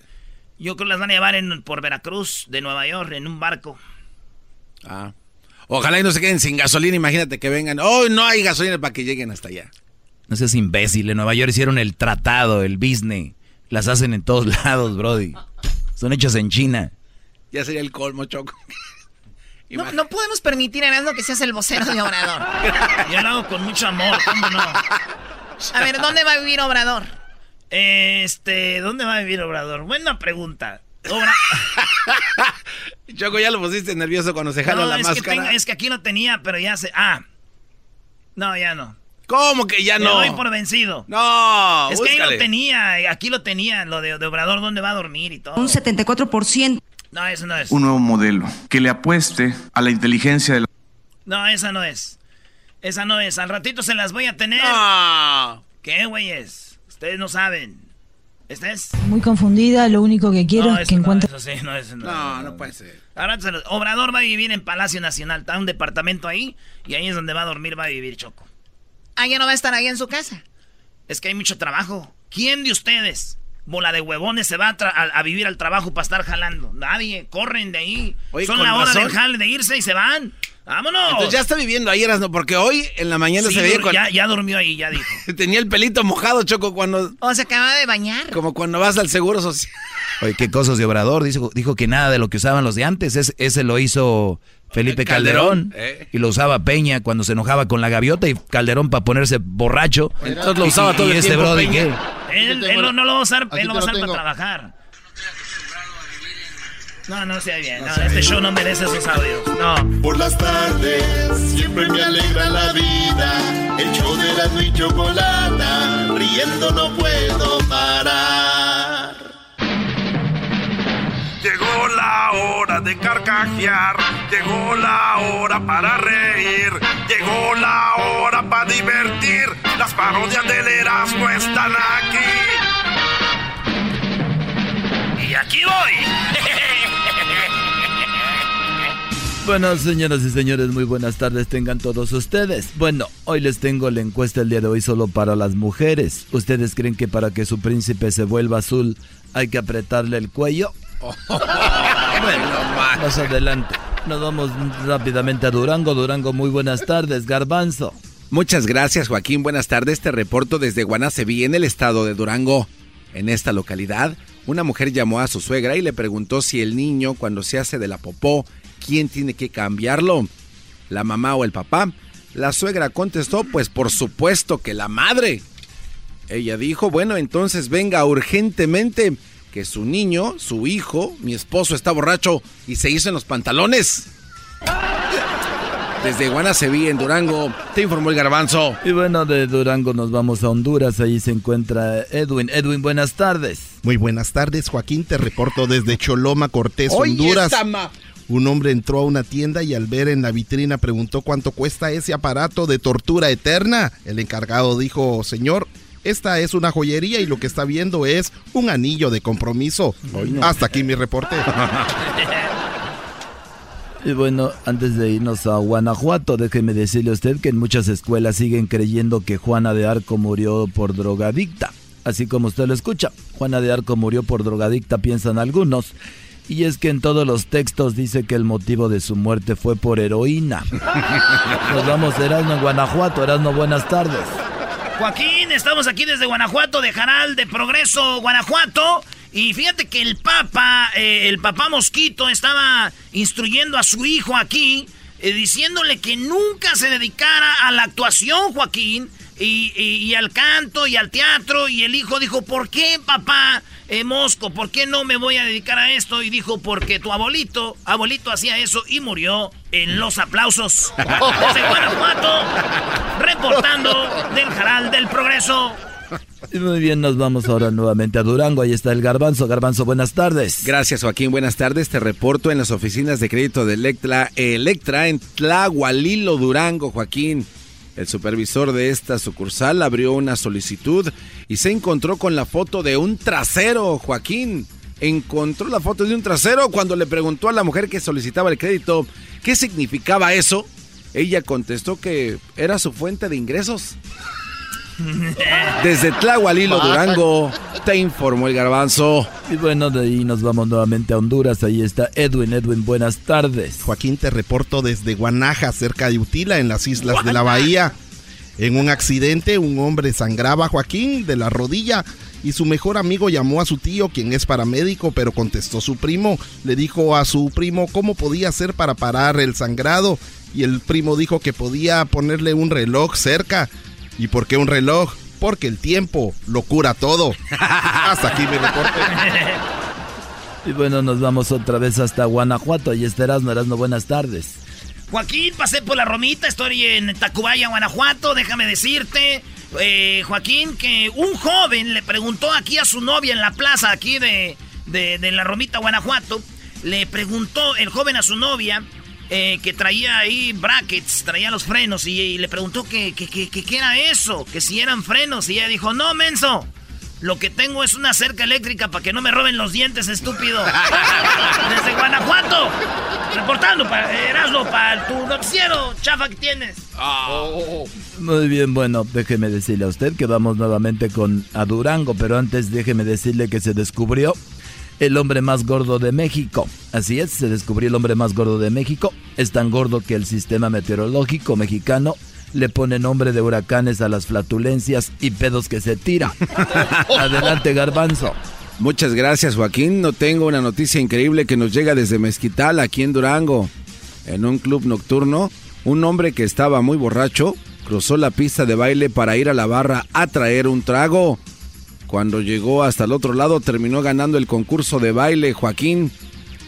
Yo creo que las van a llevar en, por Veracruz, de Nueva York, en un barco. Ah. Ojalá y no se queden sin gasolina, imagínate que vengan. Oh, no hay gasolina para que lleguen hasta allá. No seas imbécil, en Nueva York hicieron el tratado, el business. Las hacen en todos [LAUGHS] lados, Brody. Son hechas en China. Ya sería el colmo, Choco. No, no, podemos permitir, Erasmo, que seas el vocero de Obrador. [LAUGHS] Yo lo hago con mucho amor, ¿cómo no? A ver, ¿dónde va a vivir Obrador? Este, ¿dónde va a vivir Obrador? Buena pregunta. Obra... [LAUGHS] Choco, ya lo pusiste nervioso cuando se jala la es máscara. Que es que aquí lo tenía, pero ya se. Ah. No, ya no. ¿Cómo que ya no? Me voy por vencido. No, Es que ahí lo tenía, aquí lo tenía, lo de, Obrador, dónde va a dormir y todo. Un 74%. No, eso no es. Un nuevo modelo que le apueste a la inteligencia de la... No, esa no es. Esa no es. Al ratito se las voy a tener. No. ¿Qué, güeyes? Ustedes no saben. ¿Este es? Muy confundida, lo único que quiero es que encuentre... No, no, puede ser. Ahora, Obrador va a vivir en Palacio Nacional, está un departamento ahí, y ahí es donde va a dormir, va a vivir Choco. Ah, ya no va a estar ahí en su casa. Es que hay mucho trabajo. ¿Quién de ustedes, bola de huevones, se va a, vivir al trabajo para estar jalando? Nadie, corren de ahí. Son la hora del jale de irse y se van. ¡Vámonos! Entonces ya está viviendo ahí, no porque hoy en la mañana se veía ya, ya durmió ahí, ya dijo. [LAUGHS] Tenía el pelito mojado, Choco, cuando... O se acaba de bañar. Como cuando vas al Seguro Social. [LAUGHS] Oye, qué cosas de Obrador. Dijo, dijo que nada de lo que usaban los de antes. ese lo hizo Felipe Calderón. Eh. Y lo usaba Peña cuando se enojaba con la gaviota y Calderón para ponerse borracho. Entonces lo usaba todo el este tiempo. Brody, Él, él, no lo va a usar, él lo va a usar para trabajar. No, no sea bien. No, este show no merece esos audios. No. Por las tardes siempre me alegra la vida. El show de la y chocolata. Riendo no puedo parar. Llegó la hora de carcajear. Llegó la hora para reír. Llegó la hora para divertir. Las parodias del Erasmo están aquí. Y aquí voy. Bueno, señoras y señores, muy buenas tardes tengan todos ustedes. Bueno, hoy les tengo la encuesta el día de hoy solo para las mujeres. ¿Ustedes creen que para que su príncipe se vuelva azul hay que apretarle el cuello? [LAUGHS] bueno, más adelante. Nos vamos rápidamente a Durango. Durango, muy buenas tardes, Garbanzo. Muchas gracias, Joaquín. Buenas tardes. Te reporto desde Guanaceví, en el estado de Durango. En esta localidad, una mujer llamó a su suegra y le preguntó si el niño cuando se hace de la popó, ¿quién tiene que cambiarlo? ¿La mamá o el papá? La suegra contestó, pues por supuesto que la madre. Ella dijo, bueno, entonces venga urgentemente que su niño, su hijo, mi esposo está borracho y se hizo en los pantalones. Desde Guanaceví, en Durango, te informó el garbanzo. Y bueno, de Durango nos vamos a Honduras, ahí se encuentra Edwin. Edwin, buenas tardes. Muy buenas tardes, Joaquín, te reporto desde Choloma, Cortés, Honduras. Un hombre entró a una tienda y al ver en la vitrina preguntó cuánto cuesta ese aparato de tortura eterna. El encargado dijo, señor, esta es una joyería y lo que está viendo es un anillo de compromiso. Hasta aquí mi reporte. [LAUGHS] Y bueno, antes de irnos a Guanajuato, déjeme decirle a usted que en muchas escuelas siguen creyendo que Juana de Arco murió por drogadicta. Así como usted lo escucha, Juana de Arco murió por drogadicta, piensan algunos. Y es que en todos los textos dice que el motivo de su muerte fue por heroína. Nos vamos, Erasmo, en Guanajuato. Erasmo, buenas tardes. Joaquín, estamos aquí desde Guanajuato, de Jaral de Progreso, Guanajuato. Y fíjate que el Papa, eh, el Papá Mosquito, estaba instruyendo a su hijo aquí, eh, diciéndole que nunca se dedicara a la actuación, Joaquín, y, y, al canto y al teatro. Y el hijo dijo, ¿por qué, papá eh, Mosco? ¿Por qué no me voy a dedicar a esto? Y dijo, porque tu abuelito, abuelito hacía eso y murió en los aplausos. Desde Guanajuato, reportando del Jaral del Progreso. Muy bien, nos vamos ahora nuevamente a Durango. Ahí está el Garbanzo. Garbanzo, buenas tardes. Gracias, Joaquín. Buenas tardes. Te reporto en las oficinas de crédito de Electra, Electra en Tlahualilo, Durango, Joaquín. El supervisor de esta sucursal abrió una solicitud y se encontró con la foto de un trasero, Joaquín. Encontró la foto de un trasero cuando le preguntó a la mujer que solicitaba el crédito qué significaba eso. Ella contestó que era su fuente de ingresos. [LAUGHS] Desde Tlahualilo, Durango, te informó el garbanzo. Y bueno, de ahí nos vamos nuevamente a Honduras. Ahí está Edwin. Edwin, buenas tardes. Joaquín, te reporto desde Guanaja, cerca de Utila, en las islas de la Bahía. En un accidente, un hombre sangraba a Joaquín de la rodilla y su mejor amigo llamó a su tío, quien es paramédico, pero contestó su primo. Le dijo a su primo cómo podía hacer para parar el sangrado y el primo dijo que podía ponerle un reloj cerca. ¿Y por qué un reloj? Porque el tiempo lo cura todo. Hasta aquí mi reporte. [LAUGHS] Y bueno, nos vamos otra vez hasta Guanajuato. Ahí está Erasmo. Erasmo, buenas tardes. Joaquín, pasé por la Romita, estoy en Tacubaya, Guanajuato. Déjame decirte, eh, Joaquín, que un joven le preguntó aquí a su novia en la plaza aquí de, de la Romita, Guanajuato. Le preguntó el joven a su novia eh, que traía ahí brackets, traía los frenos y, le preguntó que, qué era eso, que si eran frenos y ella dijo, no, menso, lo que tengo es una cerca eléctrica para que no me roben los dientes, estúpido. [LAUGHS] Desde Guanajuato, reportando para Erasmo, para tu noticiero, chafa que tienes. Muy bien, bueno, déjeme decirle a usted que vamos nuevamente con a Durango, pero antes déjeme decirle que se descubrió el hombre más gordo de México. Así es, se descubrió el hombre más gordo de México. Es tan gordo que el sistema meteorológico mexicano le pone nombre de huracanes a las flatulencias y pedos que se tira. [LAUGHS] Adelante, garbanzo. Muchas gracias, Joaquín. No tengo una noticia increíble que nos llega desde Mezquital, aquí en Durango. En un club nocturno, un hombre que estaba muy borracho cruzó la pista de baile para ir a la barra a traer un trago. Cuando llegó hasta el otro lado terminó ganando el concurso de baile Joaquín.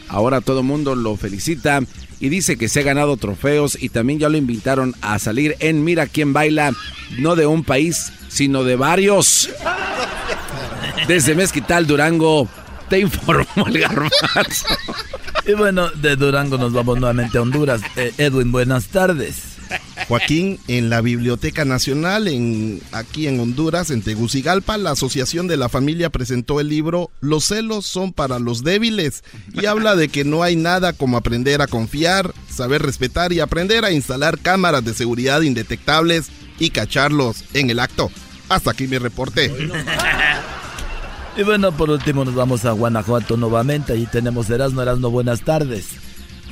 Ahora todo el mundo lo felicita y dice que se ha ganado trofeos y también ya lo invitaron a salir en Mira quién baila, no de un país, sino de varios. Desde Mezquital, Durango, te informó el garbanzo. Y bueno, de Durango nos vamos nuevamente a Honduras. Eh, Edwin, buenas tardes. Joaquín, en la Biblioteca Nacional, en, aquí en Honduras, en Tegucigalpa, la Asociación de la Familia presentó el libro Los celos son para los débiles y habla de que no hay nada como aprender a confiar, saber respetar y aprender a instalar cámaras de seguridad indetectables y cacharlos en el acto. Hasta aquí mi reporte. Y bueno, por último nos vamos a Guanajuato nuevamente. Ahí tenemos Erasmo, Erasmo, buenas tardes.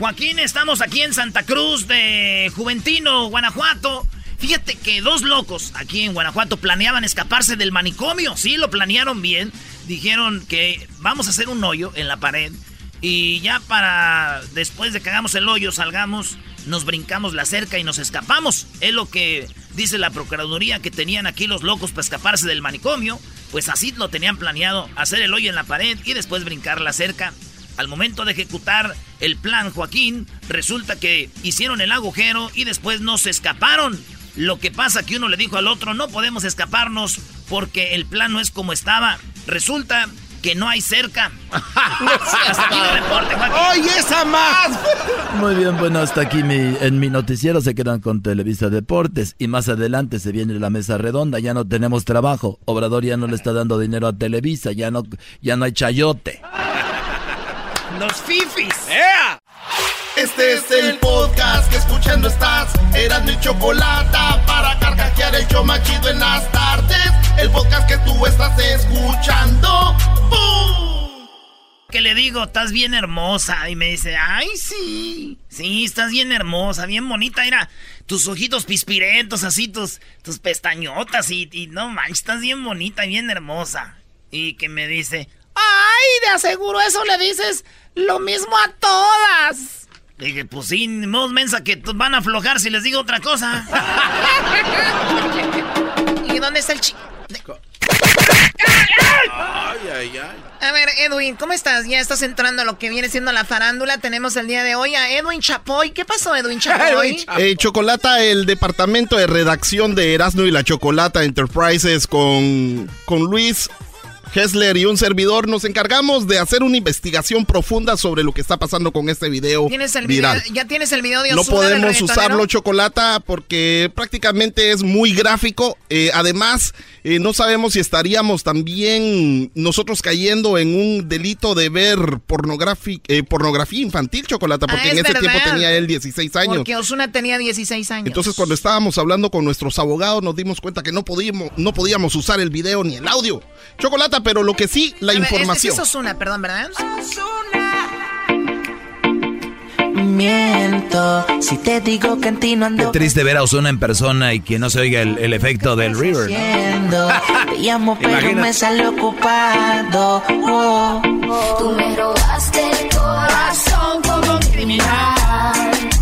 Joaquín, estamos aquí en Santa Cruz de Juventino, Guanajuato. Fíjate que dos locos aquí en Guanajuato planeaban escaparse del manicomio. Sí, lo planearon bien. dijeron que vamos a hacer un hoyo en la pared y ya para después de que hagamos el hoyo salgamos, nos brincamos la cerca y nos escapamos. Es lo que dice la Procuraduría que tenían aquí los locos para escaparse del manicomio. Pues así lo tenían planeado, hacer el hoyo en la pared y después brincar la cerca. Al momento de ejecutar el plan Joaquín, resulta que hicieron el agujero y después no se escaparon. Lo que pasa que uno le dijo al otro, no podemos escaparnos porque el plan no es como estaba. Resulta que no hay cerca. [LAUGHS] hasta aquí el reporte, ¡Oye, esa más! Muy bien, bueno, hasta aquí mi, en mi noticiero se quedan con Televisa Deportes y más adelante se viene la mesa redonda, ya no tenemos trabajo, Obrador ya no le está dando dinero a Televisa, ya no, ya no hay chayote. Los fifis. Este es el podcast que escuchando estás. Eran mi chocolate para carcajear el yo machido en las tardes. El podcast que tú estás escuchando. ¡Bum! Que le digo, estás bien hermosa. Y me dice, ay, sí. Sí, estás bien hermosa, bien bonita. Mira, tus ojitos pispirentos, así, tus, tus pestañotas. Y, y no manches, estás bien bonita, bien hermosa. Y que me dice, ay, de aseguro eso le dices lo mismo a todas. Dije, pues sí, modos mensa que van a aflojar si les digo otra cosa. [LAUGHS] ¿Y dónde está el chico? Ay, ay, ay. A ver, Edwin, ¿cómo estás? Ya estás entrando a lo que viene siendo la farándula. Tenemos el día de hoy a Edwin Chapoy. ¿Qué pasó, Edwin [LAUGHS] Chapoy? Eh, Chocolata, el departamento de redacción de Erasmo y la Chocolata Enterprises con, con Luis Hessler y un servidor nos encargamos de hacer una investigación profunda sobre lo que está pasando con este video ¿Tienes el video viral. ya tienes el video de No Ozuna del podemos usarlo, Chocolata, porque prácticamente es muy gráfico. Eh, además, eh, no sabemos si estaríamos también nosotros cayendo en un delito de ver eh, pornografía infantil, Chocolata, porque Ah, en es ese tiempo tenía él 16 años. Porque Osuna tenía 16 años. Entonces, cuando estábamos hablando con nuestros abogados, nos dimos cuenta que no podíamos, no podíamos usar el video ni el audio. Chocolata, pero lo que sí, la A ver, información. sí es Ozuna, perdón, ¿verdad? Miento si te digo que en ti no Qué ando triste ver a Ozuna en persona y que no se oiga el, el efecto del River. ¿no? Siendo, [LAUGHS] te llamo pero Imagínate. me sale ocupado. Oh. Tú me robaste el corazón como un criminal.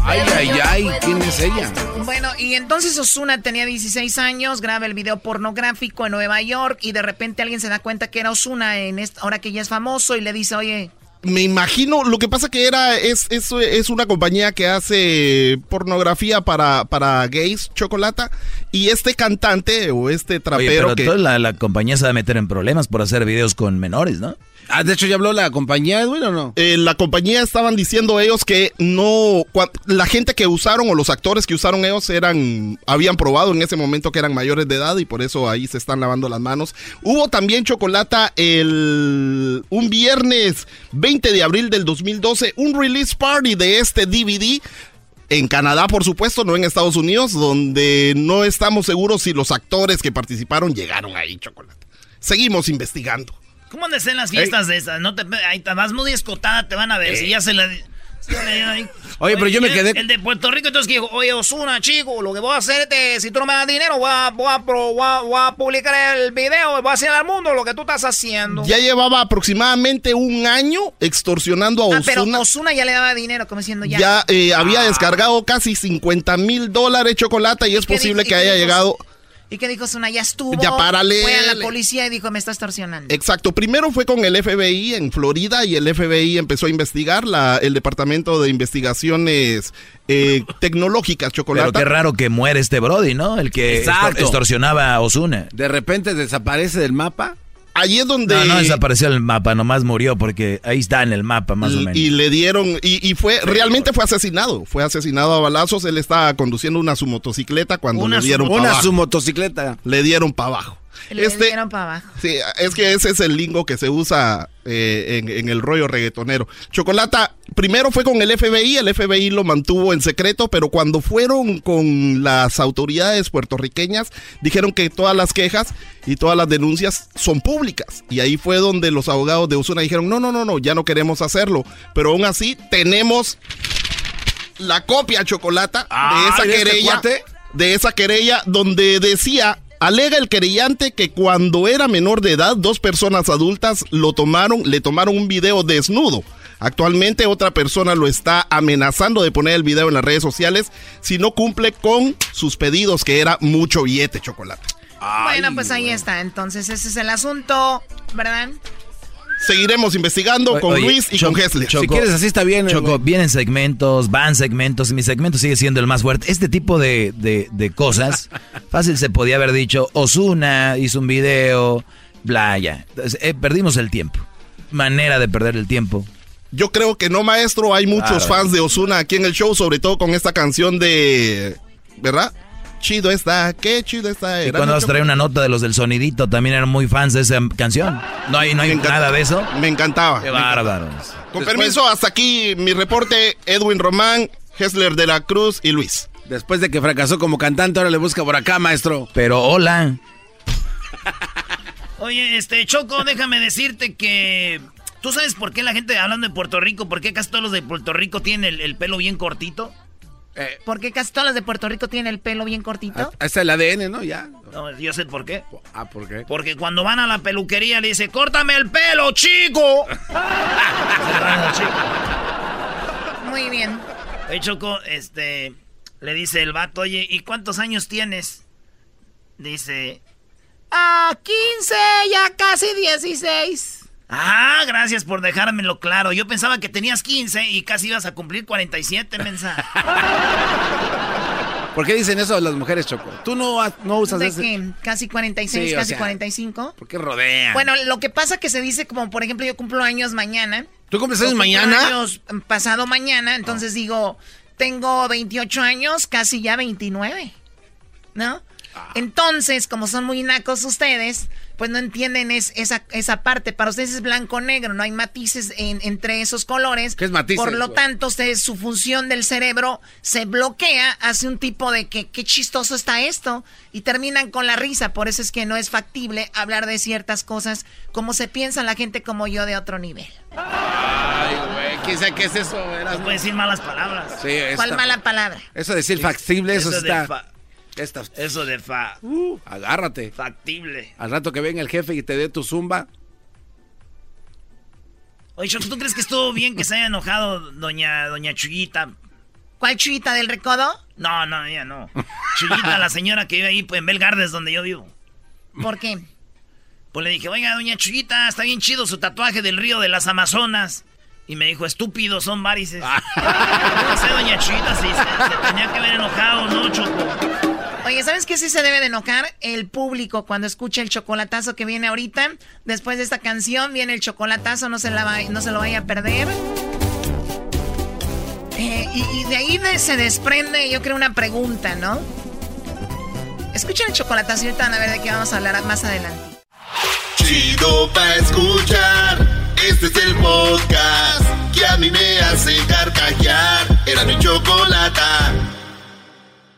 Ay, ay, ay, ¿quién es ella? Bueno, y entonces Osuna tenía 16 años, graba el video pornográfico en Nueva York y de repente alguien se da cuenta que era Osuna en esta, ahora que ya es famoso y le dice, oye, Me imagino, lo que pasa que era, es, es, es una compañía que hace pornografía para, para gays, Chocolata, y este cantante o este Oye, trapero pero que... toda la, la compañía se va a meter en problemas por hacer videos con menores, ¿no? Ah, de hecho, ¿ya habló la compañía, Edwin, o no? Eh, la compañía estaban diciendo ellos que no, cua- la gente que usaron o los actores que usaron ellos eran, habían probado en ese momento que eran mayores de edad y por eso ahí se están lavando las manos. Hubo también chocolata el, un viernes 20 de abril del 2012, un release party de este DVD. En Canadá, por supuesto, no en Estados Unidos, donde no estamos seguros si los actores que participaron llegaron ahí, chocolate. Seguimos investigando. ¿Cómo han de ser las fiestas de esas? No te, ahí te vas muy escotada, te van a ver. Si ya se la. ahí. Oye, pero yo me quedé- El de Puerto Rico, entonces que dijo, oye, Osuna, chico, lo que voy a hacer es, si tú no me das dinero, voy a, voy a, voy a- voy a publicar el video, voy a hacer al mundo lo que tú estás haciendo. Ya llevaba aproximadamente un año extorsionando a ah, pero Ozuna. Osuna ya le daba dinero, como diciendo ya. ya eh, había descargado casi 50 mil dólares chocolate y es posible que haya llegado. ¿Y qué dijo Osuna? Ya estuvo. Ya párale. Fue a la policía y dijo, me está extorsionando. Exacto, primero fue con el FBI en Florida y el FBI empezó a investigar la, el Departamento de Investigaciones eh, Tecnológicas Chocolate. Pero qué raro que muere este Brody, ¿no? El que Exacto. extor- extorsionaba a Osuna. De repente desaparece del mapa. Allí es donde... No, no desapareció el mapa, nomás murió porque ahí está en el mapa, más o menos. Y le dieron, y, y fue, realmente fue asesinado, fue asesinado a balazos, él estaba conduciendo una su motocicleta cuando Una le dieron su- para una abajo. su motocicleta. Le dieron para abajo. Le Este, dieron para abajo. Sí, es que ese es el lingo que se usa eh, en, en el rollo reggaetonero. Chocolata, primero fue con el FBI, el FBI lo mantuvo en secreto, pero cuando fueron con las autoridades puertorriqueñas, dijeron que todas las quejas y todas las denuncias son públicas. Y ahí fue donde los abogados de Osuna dijeron, no, no, no, no, ya no queremos hacerlo. Pero aún así tenemos la copia, Chocolata, de Ah, esa ¿de este querella. cuate? de esa querella donde decía Alega el querellante que cuando era menor de edad, dos personas adultas lo tomaron, le tomaron un video desnudo. Actualmente otra persona lo está amenazando de poner el video en las redes sociales si no cumple con sus pedidos, que era mucho billete chocolate. bueno, pues ahí está. Entonces ese es el asunto, ¿verdad? Seguiremos investigando con Oye, Luis y Choco- con Hesler. Choco, Choco, vienen segmentos, van segmentos, y mi segmento sigue siendo el más fuerte. Este tipo de, de- de cosas, [LAUGHS] fácil se podía haber dicho, Osuna hizo un video, bla, ya. Entonces, eh, perdimos el tiempo. Manera de perder el tiempo. Yo creo que no, maestro. Hay muchos Claro. fans de Osuna aquí en el show, sobre todo con esta canción de. ¿Verdad? Chido está, qué chido está. Y cuando vas a traer una nota de los del sonidito, también eran muy fans de esa canción. No hay, no hay nada de eso. Me encantaba. Qué bárbaros. Con permiso, hasta aquí mi reporte. Edwin Román, Hesler de la Cruz y Luis. Después de que fracasó como cantante, ahora le busca por acá, maestro. Pero hola. Oye, este, Choco, déjame decirte que... ¿Tú sabes por qué la gente hablando de Puerto Rico, por qué casi todos los de Puerto Rico tienen el, el pelo bien cortito? ¿Por qué casi todos los de Puerto Rico tienen el pelo bien cortito? Ahí está el ADN, ¿no? Ya. No, yo sé por qué. Ah, ¿por qué? Porque cuando van a la peluquería le dice, córtame el pelo, chico. [LAUGHS] Muy bien. Oye, Choco, este, le dice el vato, oye, ¿y cuántos años tienes? Dice, Ah, 15, ya casi 16. Ah, gracias por dejármelo claro. Yo pensaba que tenías 15 y casi ibas a cumplir 47, mensa. [LAUGHS] ¿Por qué dicen eso las mujeres, Choco? Tú no, no usas ¿De ese. qué? ¿Casi 46, Sí, o casi sea, 45? ¿Por qué rodean? Bueno, lo que pasa que se dice como, por ejemplo, yo cumplo años mañana. ¿Tú cumples años mañana? años pasado mañana, entonces digo, tengo 28 años, casi ya 29, ¿no? Entonces, como son muy nacos ustedes, pues no entienden es- esa, esa parte. Para ustedes es blanco-negro, no hay matices en- entre esos colores. ¿Qué es matices, Por lo güey? tanto, ustedes, su función del cerebro se bloquea, hace un tipo de que qué chistoso está esto, y terminan con la risa. Por eso es que no es factible hablar de ciertas cosas como se piensa la gente como yo de otro nivel. Ay, güey, ¿quién sabe qué es eso? No puedes decir malas palabras. Sí, esta- ¿Cuál mala palabra? Eso de decir factible, eso, Eso de está. fa- esta- Eso de fa... agárrate. Factible. Al rato que venga el jefe y te dé tu zumba. Oye, Choco, ¿tú crees que estuvo bien que se haya enojado doña, doña Chuyita? ¿Cuál chuyita del recodo? No, no, ella no. Chuyita, la señora que vive ahí pues, en Belgardes, donde yo vivo. ¿Por qué? Pues le dije, oiga, doña Chuyita, está bien chido su tatuaje del río de las Amazonas. Y me dijo, estúpido, son varices. no sé, doña Chuyita, si se, se tenía que haber enojado, ¿no, Choco? Oye, ¿sabes qué sí se debe de enojar? El público cuando escucha el chocolatazo que viene ahorita. Después de esta canción viene el chocolatazo, no se, va- lo vaya a perder. Eh, y, y de ahí de- se desprende, yo creo, una pregunta, ¿no? Escuchen el chocolatazo y ahorita van a ver de qué vamos a hablar más adelante. Chido pa' escuchar. Este es el podcast que a mí me hace carcajear. Era mi chocolata.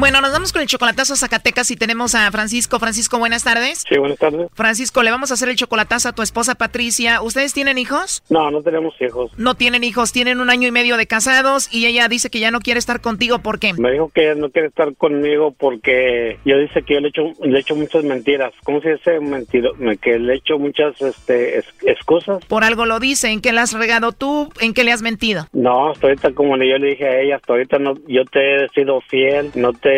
Bueno, nos vamos con el chocolatazo a Zacatecas y tenemos a Francisco. Francisco, buenas tardes. Sí, buenas tardes. Francisco, le vamos a hacer el chocolatazo a tu esposa Patricia. ¿Ustedes tienen hijos? No, no tenemos hijos. No tienen hijos, tienen un año y medio de casados y ella dice que ya no quiere estar contigo. ¿Por qué? Me dijo que ella no quiere estar conmigo porque yo dice que yo le echo le echo muchas mentiras. ¿Cómo se dice mentiro? Que le echo muchas este es- excusas. Por algo lo dice. ¿En qué le has regado tú? ¿En qué le has mentido? No, hasta ahorita como le- yo le dije a ella, hasta ahorita no, yo te he sido fiel, no te,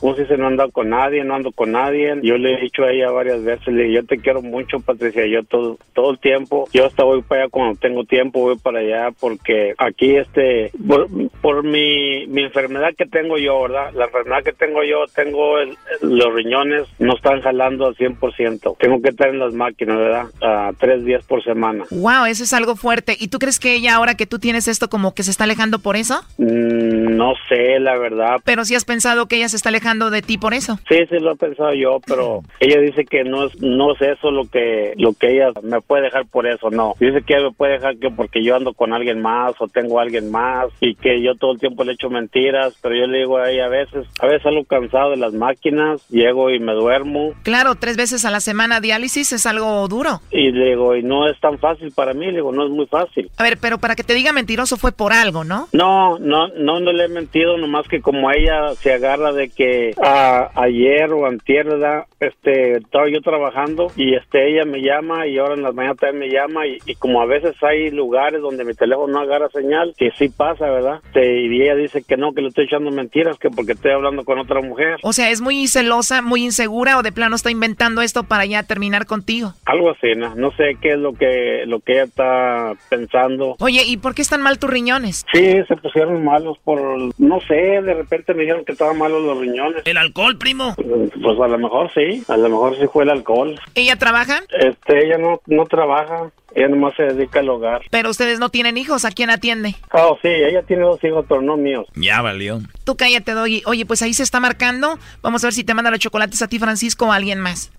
¿cómo se dice? No ando con nadie, no ando con nadie. Yo le he dicho a ella varias veces, le dije, yo te quiero mucho, Patricia, yo todo, todo el tiempo, yo hasta voy para allá cuando tengo tiempo, voy para allá porque aquí este, por, por mi, mi enfermedad que tengo yo, ¿verdad? La enfermedad que tengo yo, tengo el- los riñones, no están jalando al 100%. Tengo que estar en las máquinas, ¿verdad? A tres días por semana. Wow, eso es algo fuerte. ¿Y tú crees que ella ahora que tú tienes esto como que se está alejando por eso? Mm, No sé, la verdad. Pero si has pensado que ella se está alejando de ti por eso. Sí, sí lo he pensado yo, pero ella dice que no es, no es eso lo que, lo que ella me puede dejar por eso, no. Dice que ella me puede dejar que porque yo ando con alguien más o tengo a alguien más y que yo todo el tiempo le echo mentiras, pero yo le digo a ella a veces, a veces algo cansado de las máquinas, llego y me duermo Claro, tres veces a la semana diálisis es algo duro. y le digo, y no es tan fácil para mí, le digo, no es muy fácil. A ver, pero para que te diga mentiroso fue por algo, ¿no? No, no, no, no le he mentido, nomás que como ella se agarra de que ah, ayer o antier, ¿verdad? Este, estaba yo trabajando y este, ella me llama y ahora en las mañanas también me llama y, y como a veces hay lugares donde mi teléfono no agarra señal, que sí pasa, ¿verdad? Este, y ella dice que no, que le estoy echando mentiras, que porque estoy hablando con otra mujer. O sea, es muy celosa, muy insegura o de plano está inventando esto para ya terminar contigo. Algo así, ¿no? No sé qué es lo que, lo que ella está pensando. Oye, ¿y por qué están mal tus riñones? Sí, se pusieron malos por, no sé, de repente me dijeron que estaban malos los riñones. ¿El alcohol, primo? Pues a lo mejor sí, a lo mejor sí fue el alcohol. ¿Ella trabaja? Este, ella no, no trabaja, ella nomás se dedica al hogar. Pero ustedes no tienen hijos, ¿a quién atiende? Oh, sí, ella tiene dos hijos, pero no míos. Ya valió. Tú cállate, Doggy. Oye, pues ahí se está marcando. Vamos a ver si te manda los chocolates a ti, Francisco, o a alguien más.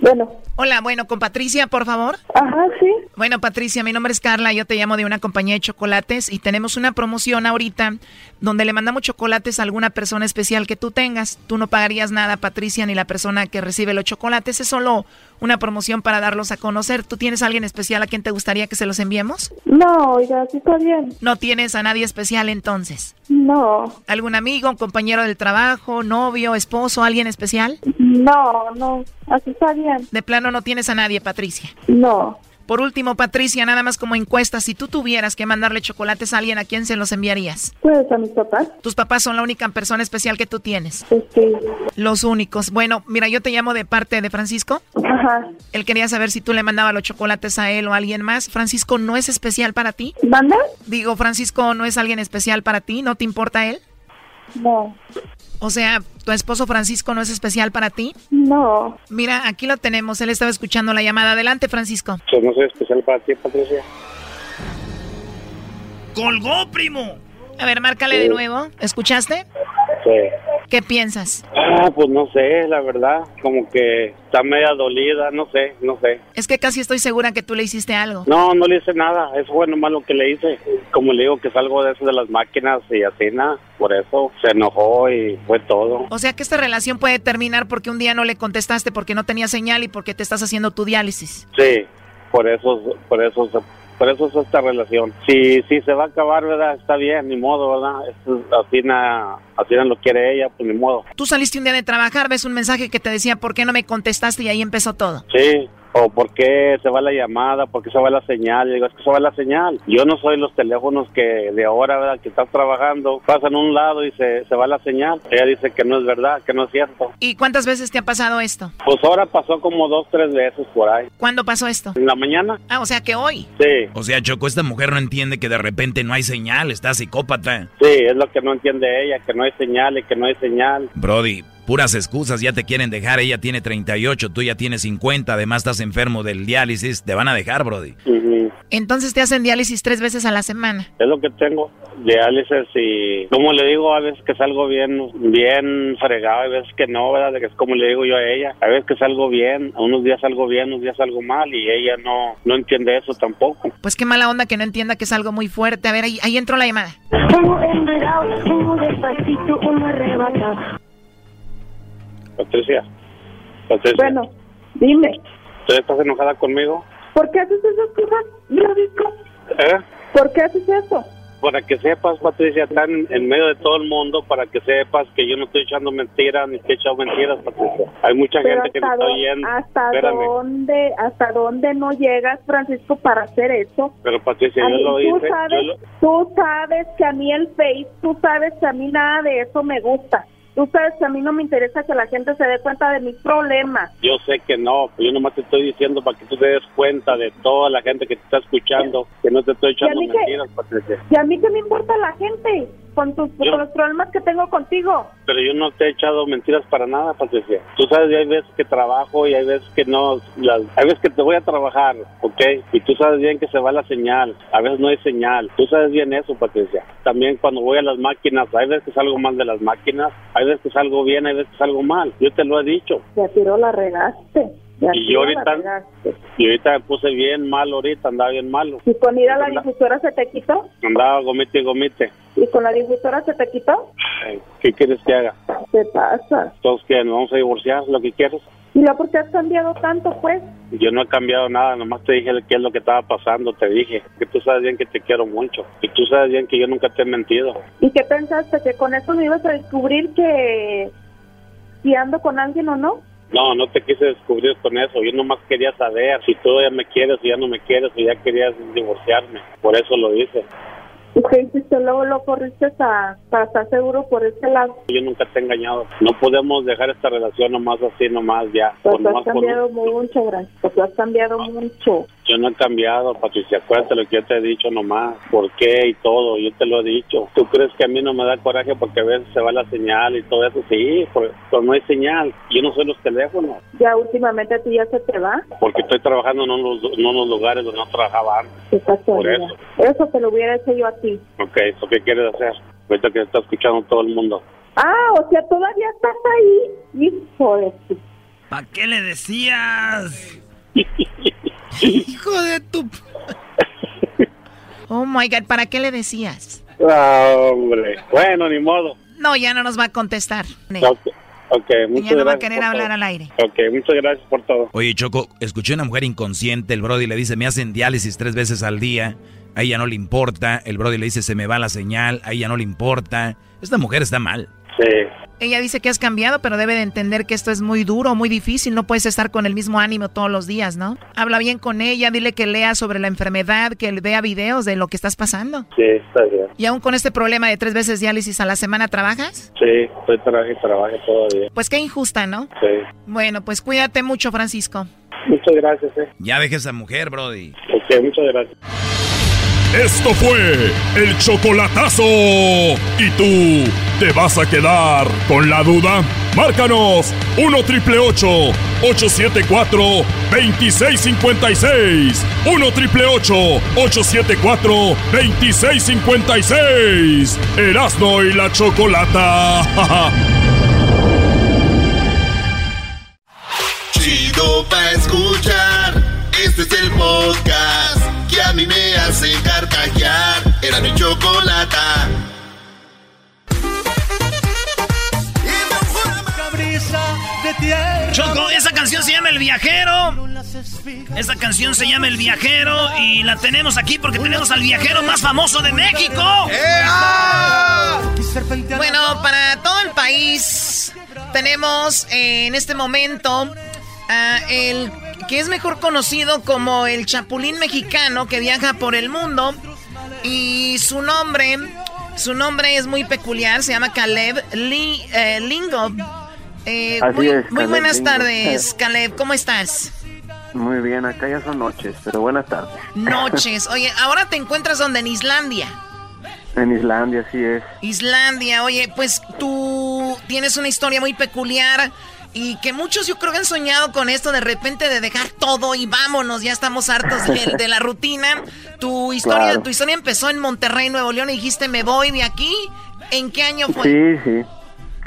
Bueno. Hola, bueno, con Patricia, por favor. Ajá, sí. Bueno, Patricia, mi nombre es Carla, yo te llamo de una compañía de chocolates y tenemos una promoción ahorita donde le mandamos chocolates a alguna persona especial que tú tengas. Tú no pagarías nada, Patricia, ni la persona que recibe los chocolates. Es solo una promoción para darlos a conocer. ¿Tú tienes a alguien especial a quien te gustaría que se los enviemos? No, oiga, sí está bien. ¿No tienes a nadie especial entonces? No. ¿Algún amigo, un compañero del trabajo, novio, esposo, alguien especial? No, no, así está bien. De no tienes a nadie, Patricia. No. Por último, Patricia, nada más como encuesta, si tú tuvieras que mandarle chocolates a alguien, ¿a quién se los enviarías? Pues a mis papás. Tus papás son la única persona especial que tú tienes. Sí. Los únicos. Bueno, mira, yo te llamo de parte de Francisco. Ajá. Él quería saber si tú le mandabas los chocolates a él o a alguien más. Francisco, ¿no es especial para ti? ¿Manda? Digo, Francisco, ¿no es alguien especial para ti? ¿No te importa él? No. O sea, ¿tu esposo Francisco no es especial para ti? No. Mira, aquí lo tenemos. Él estaba escuchando la llamada. Adelante, Francisco. Pues no soy especial para ti, Patricia. ¡Colgó, primo! A ver, márcale de nuevo. ¿Escuchaste? Sí. ¿Qué piensas? Ah, pues no sé, la verdad, como que está media dolida, no sé, no sé. Es que casi estoy segura que tú le hiciste algo. No, no le hice nada, eso fue nomás lo que le hice. Como le digo que salgo de eso de las máquinas y así nada, por eso se enojó y fue todo. O sea que esta relación puede terminar porque un día no le contestaste porque no tenía señal y porque te estás haciendo tu diálisis. Sí, por eso, por eso, se- por eso es esta relación. Si, si se va a acabar, ¿verdad? Está bien, ni modo, ¿verdad? Esto así, na, así na lo quiere ella, pues ni modo. Tú saliste un día de trabajar, ves un mensaje que te decía por qué no me contestaste y ahí empezó todo. Sí, o por qué se va la llamada, por qué se va la señal. Yo digo, es que se va la señal. Yo no soy los teléfonos que de ahora, ¿verdad? Que estás trabajando, pasan a un lado y se, se va la señal. Ella dice que no es verdad, que no es cierto. ¿Y cuántas veces te ha pasado esto? Pues ahora pasó como dos, tres veces por ahí. ¿Cuándo pasó esto? En la mañana. Ah, o sea que hoy. Sí, O sea, Choco, esta mujer no entiende que de repente no hay señal, está psicópata. sí, es lo que no entiende ella, que no hay señal y que no hay señal. Brody, puras excusas, ya te quieren dejar, ella tiene 38, tú ya tienes 50, además estás enfermo del diálisis, te van a dejar, Brody. Ujú. Entonces te hacen diálisis tres veces a la semana. Es lo que tengo, diálisis y como le digo, a veces que salgo bien, bien fregado, a veces que no, ¿verdad? Es como le digo yo a ella, a veces que salgo bien, unos días salgo bien, unos días salgo mal y ella no, no entiende eso tampoco. Pues qué mala onda que no entienda que es algo muy fuerte. A ver, ahí, ahí entró la llamada. Uno enredado, uno despacito, arrebata. Patricia, Patricia, Bueno, dime. ¿tú estás enojada conmigo? ¿Por qué haces esas cosas, Francisco? ¿Eh? ¿Por qué haces eso? Para que sepas, Patricia, están en medio de todo el mundo, para que sepas que yo no estoy echando mentiras, ni estoy echando mentiras, Patricia. Hay mucha Pero gente que me está oyendo. hasta Espérame. dónde, hasta dónde no llegas, Francisco, para hacer eso. Pero Patricia, A yo mí, lo tú, hice. sabes, lo- tú sabes que a mí el Face, tú sabes que a mí nada de eso me gusta. Tú sabes que a mí no me interesa que la gente se dé cuenta de mis problemas. Yo sé que no, yo nomás te estoy diciendo para que tú te des cuenta de toda la gente que te está escuchando, que no te estoy echando mentiras, Patricia. ¿Y a mí qué me importa la gente? Con, tus, con los problemas que tengo contigo. Pero yo no te he echado mentiras para nada, Patricia. Tú sabes, hay veces que trabajo y hay veces que no. Las, hay veces que te voy a trabajar, ¿ok? Y tú sabes bien que se va la señal. A veces no hay señal. Tú sabes bien eso, Patricia. También cuando voy a las máquinas, hay veces que salgo mal de las máquinas, hay veces que salgo bien, hay veces que salgo mal. Yo te lo he dicho. Ya tiró la regaste. Y yo la ahorita, y ahorita me puse bien mal ahorita, andaba bien malo. ¿Y con ir a la difusora se te quitó? Andaba gomite y gomite. ¿Y con la difusora se te quitó? ¿Qué quieres que haga? ¿Qué pasa? Todos que nos vamos a divorciar, lo que quieres. ¿Y luego por qué has cambiado tanto, pues? Yo no he cambiado nada, nomás te dije qué es lo que estaba pasando, te dije que tú sabes bien que te quiero mucho y tú sabes bien que yo nunca te he mentido. ¿Y qué pensaste? ¿Que con eso me ibas a descubrir que si ando con alguien o no? No, no te quise descubrir con eso, yo nomás quería saber si tú ya me quieres o ya no me quieres o ya querías divorciarme, por eso lo hice. ¿Y qué hiciste? Luego lo corriste a- para estar seguro por ese lado. Yo nunca te he engañado, no podemos dejar esta relación nomás así, nomás ya. Pues has por- cambiado mucho, Gran. Pues has cambiado mucho. Yo no he cambiado, Patricia, acuérdate lo que yo te he dicho nomás, por qué y todo, yo te lo he dicho. ¿Tú crees que a mí no me da coraje porque a veces se va la señal y todo eso? Sí, pero, pero no hay señal. Yo no sé los teléfonos, Ya últimamente a ti ya se te va. porque estoy trabajando en unos, en unos lugares donde no trabajaba antes. Por eso. Eso te lo hubiera hecho yo a ti. Ok, ¿eso qué quieres hacer? Ahorita que está escuchando todo el mundo. Ah, o sea, todavía estás ahí. Hijo de. ¿Para qué le decías? [LAUGHS] [LAUGHS] Hijo de tu... Oh my God, ¿para qué le decías? Ah, hombre. Bueno, ni modo. No, ya no nos va a contestar. Ok, okay muchas ya no va a querer hablar todo. al aire. Ok, muchas gracias por todo. Oye, Choco, escuché una mujer inconsciente, el Brody le dice, me hacen diálisis tres veces al día, a ella no le importa, el Brody le dice, se me va la señal, a ella no le importa. Esta mujer está mal. Sí. Ella dice que has cambiado, pero debe de entender que esto es muy duro, muy difícil. No puedes estar con el mismo ánimo todos los días, ¿no? Habla bien con ella, dile que lea sobre la enfermedad, que vea videos de lo que estás pasando. Sí, está bien. ¿Y aún con este problema de tres veces diálisis a la semana trabajas? Sí, estoy trabajando y trabajo todavía. Pues qué injusta, ¿no? Sí. Bueno, pues cuídate mucho, Francisco. Muchas gracias, eh. Ya deje esa mujer, Brody. Ok, muchas gracias. Esto fue el chocolatazo. ¿Y tú te vas a quedar con la duda? Márcanos 1 triple 874 2656. 1 triple 874 2656. Erasno y la chocolata. [LAUGHS] Chido pa' escuchar. Este es el podcast que a mí me hace carcajear. Era mi chocolata. Choco, esa canción se llama El Viajero. Esta canción se llama El Viajero y la tenemos aquí porque tenemos al viajero más famoso de México. Bueno, para todo el país tenemos eh, en este momento a el que es mejor conocido como el Chapulín mexicano que viaja por el mundo y su nombre, su nombre es muy peculiar, se llama Caleb Li- eh, Lingo. Eh, muy, es, muy Caleb buenas Lingo. tardes, [LAUGHS] Caleb, ¿cómo estás? Muy bien, acá ya son noches, pero buenas tardes. [LAUGHS] Noches. Oye, ahora te encuentras donde en Islandia. En Islandia, así es. Islandia, oye, pues tú tienes una historia muy peculiar y que muchos yo creo que han soñado con esto de repente de dejar todo y vámonos, ya estamos hartos de, [LAUGHS] de la rutina. Tu historia, Claro. tu historia empezó en Monterrey, Nuevo León y dijiste me voy de aquí. ¿En qué año fue? Sí, sí.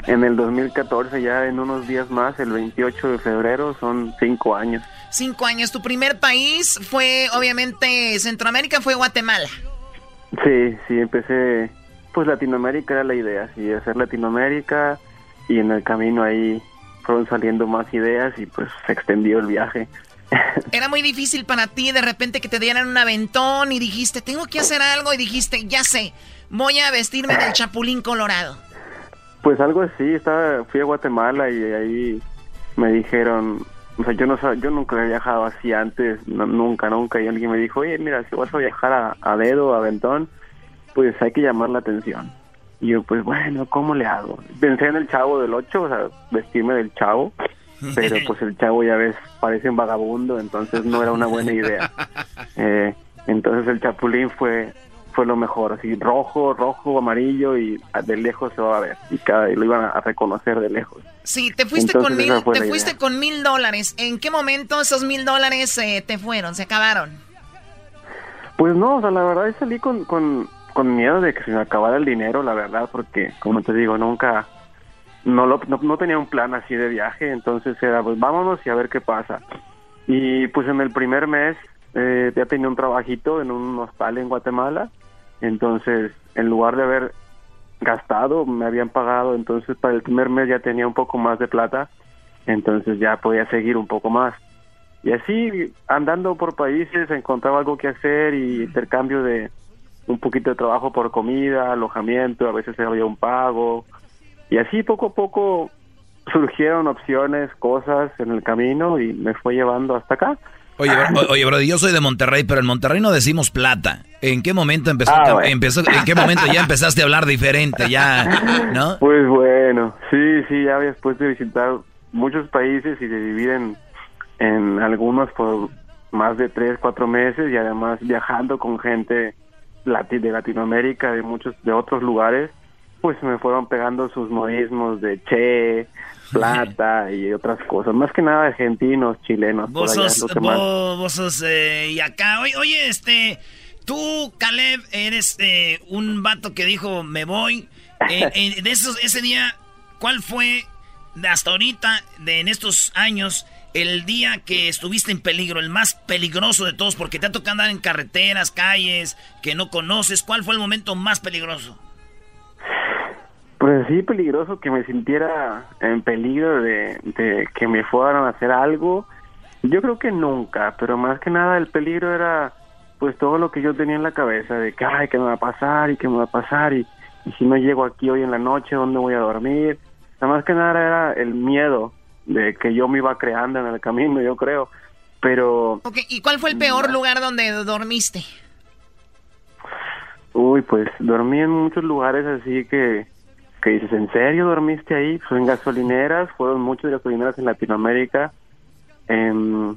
En el 2014, ya en unos días más, el 28 de febrero, son cinco años. Cinco años. Tu primer país fue, obviamente, Centroamérica, fue Guatemala. Sí, sí, empecé, pues Latinoamérica era la idea, sí, hacer Latinoamérica y en el camino ahí fueron saliendo más ideas y pues se extendió el viaje. [LAUGHS] Era muy difícil para ti de repente que te dieran un aventón y dijiste, tengo que hacer algo y dijiste, ya sé, voy a vestirme del Chapulín Colorado. Pues algo así, estaba, fui a Guatemala y ahí me dijeron, o sea, yo no yo nunca había viajado así antes, no- nunca, nunca, y alguien me dijo, oye, mira, si vas a viajar a, a dedo, a Ventón, pues hay que llamar la atención. Y yo, pues bueno, ¿cómo le hago? Pensé en el chavo del 8, o sea, vestirme del chavo, pero [LAUGHS] pues el chavo ya ves, parece un vagabundo, entonces no era una buena idea. [LAUGHS] Eh, entonces el chapulín fue fue lo mejor, así rojo, rojo, amarillo y de lejos se va a ver y cada y lo iban a reconocer de lejos. Sí, te fuiste con mil, te fuiste con mil dólares. ¿En qué momento esos mil dólares eh, te fueron, se acabaron? Pues no, o sea, la verdad salí con, con, con miedo de que se me acabara el dinero, la verdad, porque como te digo, nunca no, lo, no, tenía un plan así de viaje, entonces era pues vámonos y a ver qué pasa. Y pues en el primer mes eh, ya tenía un trabajito en un hostal en Guatemala, entonces en lugar de haber gastado, me habían pagado, entonces para el primer mes ya tenía un poco más de plata, entonces ya podía seguir un poco más. Y así, andando por países, encontraba algo que hacer y intercambio de un poquito de trabajo por comida, alojamiento, a veces había un pago, y así poco a poco surgieron opciones, cosas en el camino y me fue llevando hasta acá. Oye, oye, bro, yo soy de Monterrey, pero en Monterrey no decimos plata. ¿En qué momento empezó, ah, empezó en qué momento ya empezaste a hablar diferente, ya, no? [LAUGHS] Pues bueno, sí, sí, ya después de visitar muchos países y de vivir en, en algunos por más de tres, cuatro meses y además viajando con gente de Latinoamérica, de muchos, de otros lugares, pues me fueron pegando sus modismos de che, plata [LAUGHS] y otras cosas. Más que nada argentinos, chilenos. Vos sos, eh, y acá. Oye, este, tú, Caleb, eres eh, un vato que dijo, me voy. Eh, [LAUGHS] de esos, ese día, ¿cuál fue hasta ahorita, de, en estos años, el día que estuviste en peligro, el más peligroso de todos? Porque te ha tocado andar en carreteras, calles, que no conoces. ¿Cuál fue el momento más peligroso? Pues sí, peligroso que me sintiera en peligro de, que me fueran a hacer algo. Yo creo que nunca, pero más que nada el peligro era pues todo lo que yo tenía en la cabeza de que, ay, ¿qué me va a pasar? ¿Y qué me va a pasar? Y, si no llego aquí hoy en la noche, ¿dónde voy a dormir? Nada más que nada era el miedo de que yo me iba creando en el camino, yo creo. Pero... Ok, ¿y cuál fue el peor lugar donde dormiste? Uy, pues dormí en muchos lugares así que que dices, ¿en serio dormiste ahí? Pues en gasolineras, fueron muchas gasolineras en Latinoamérica, en,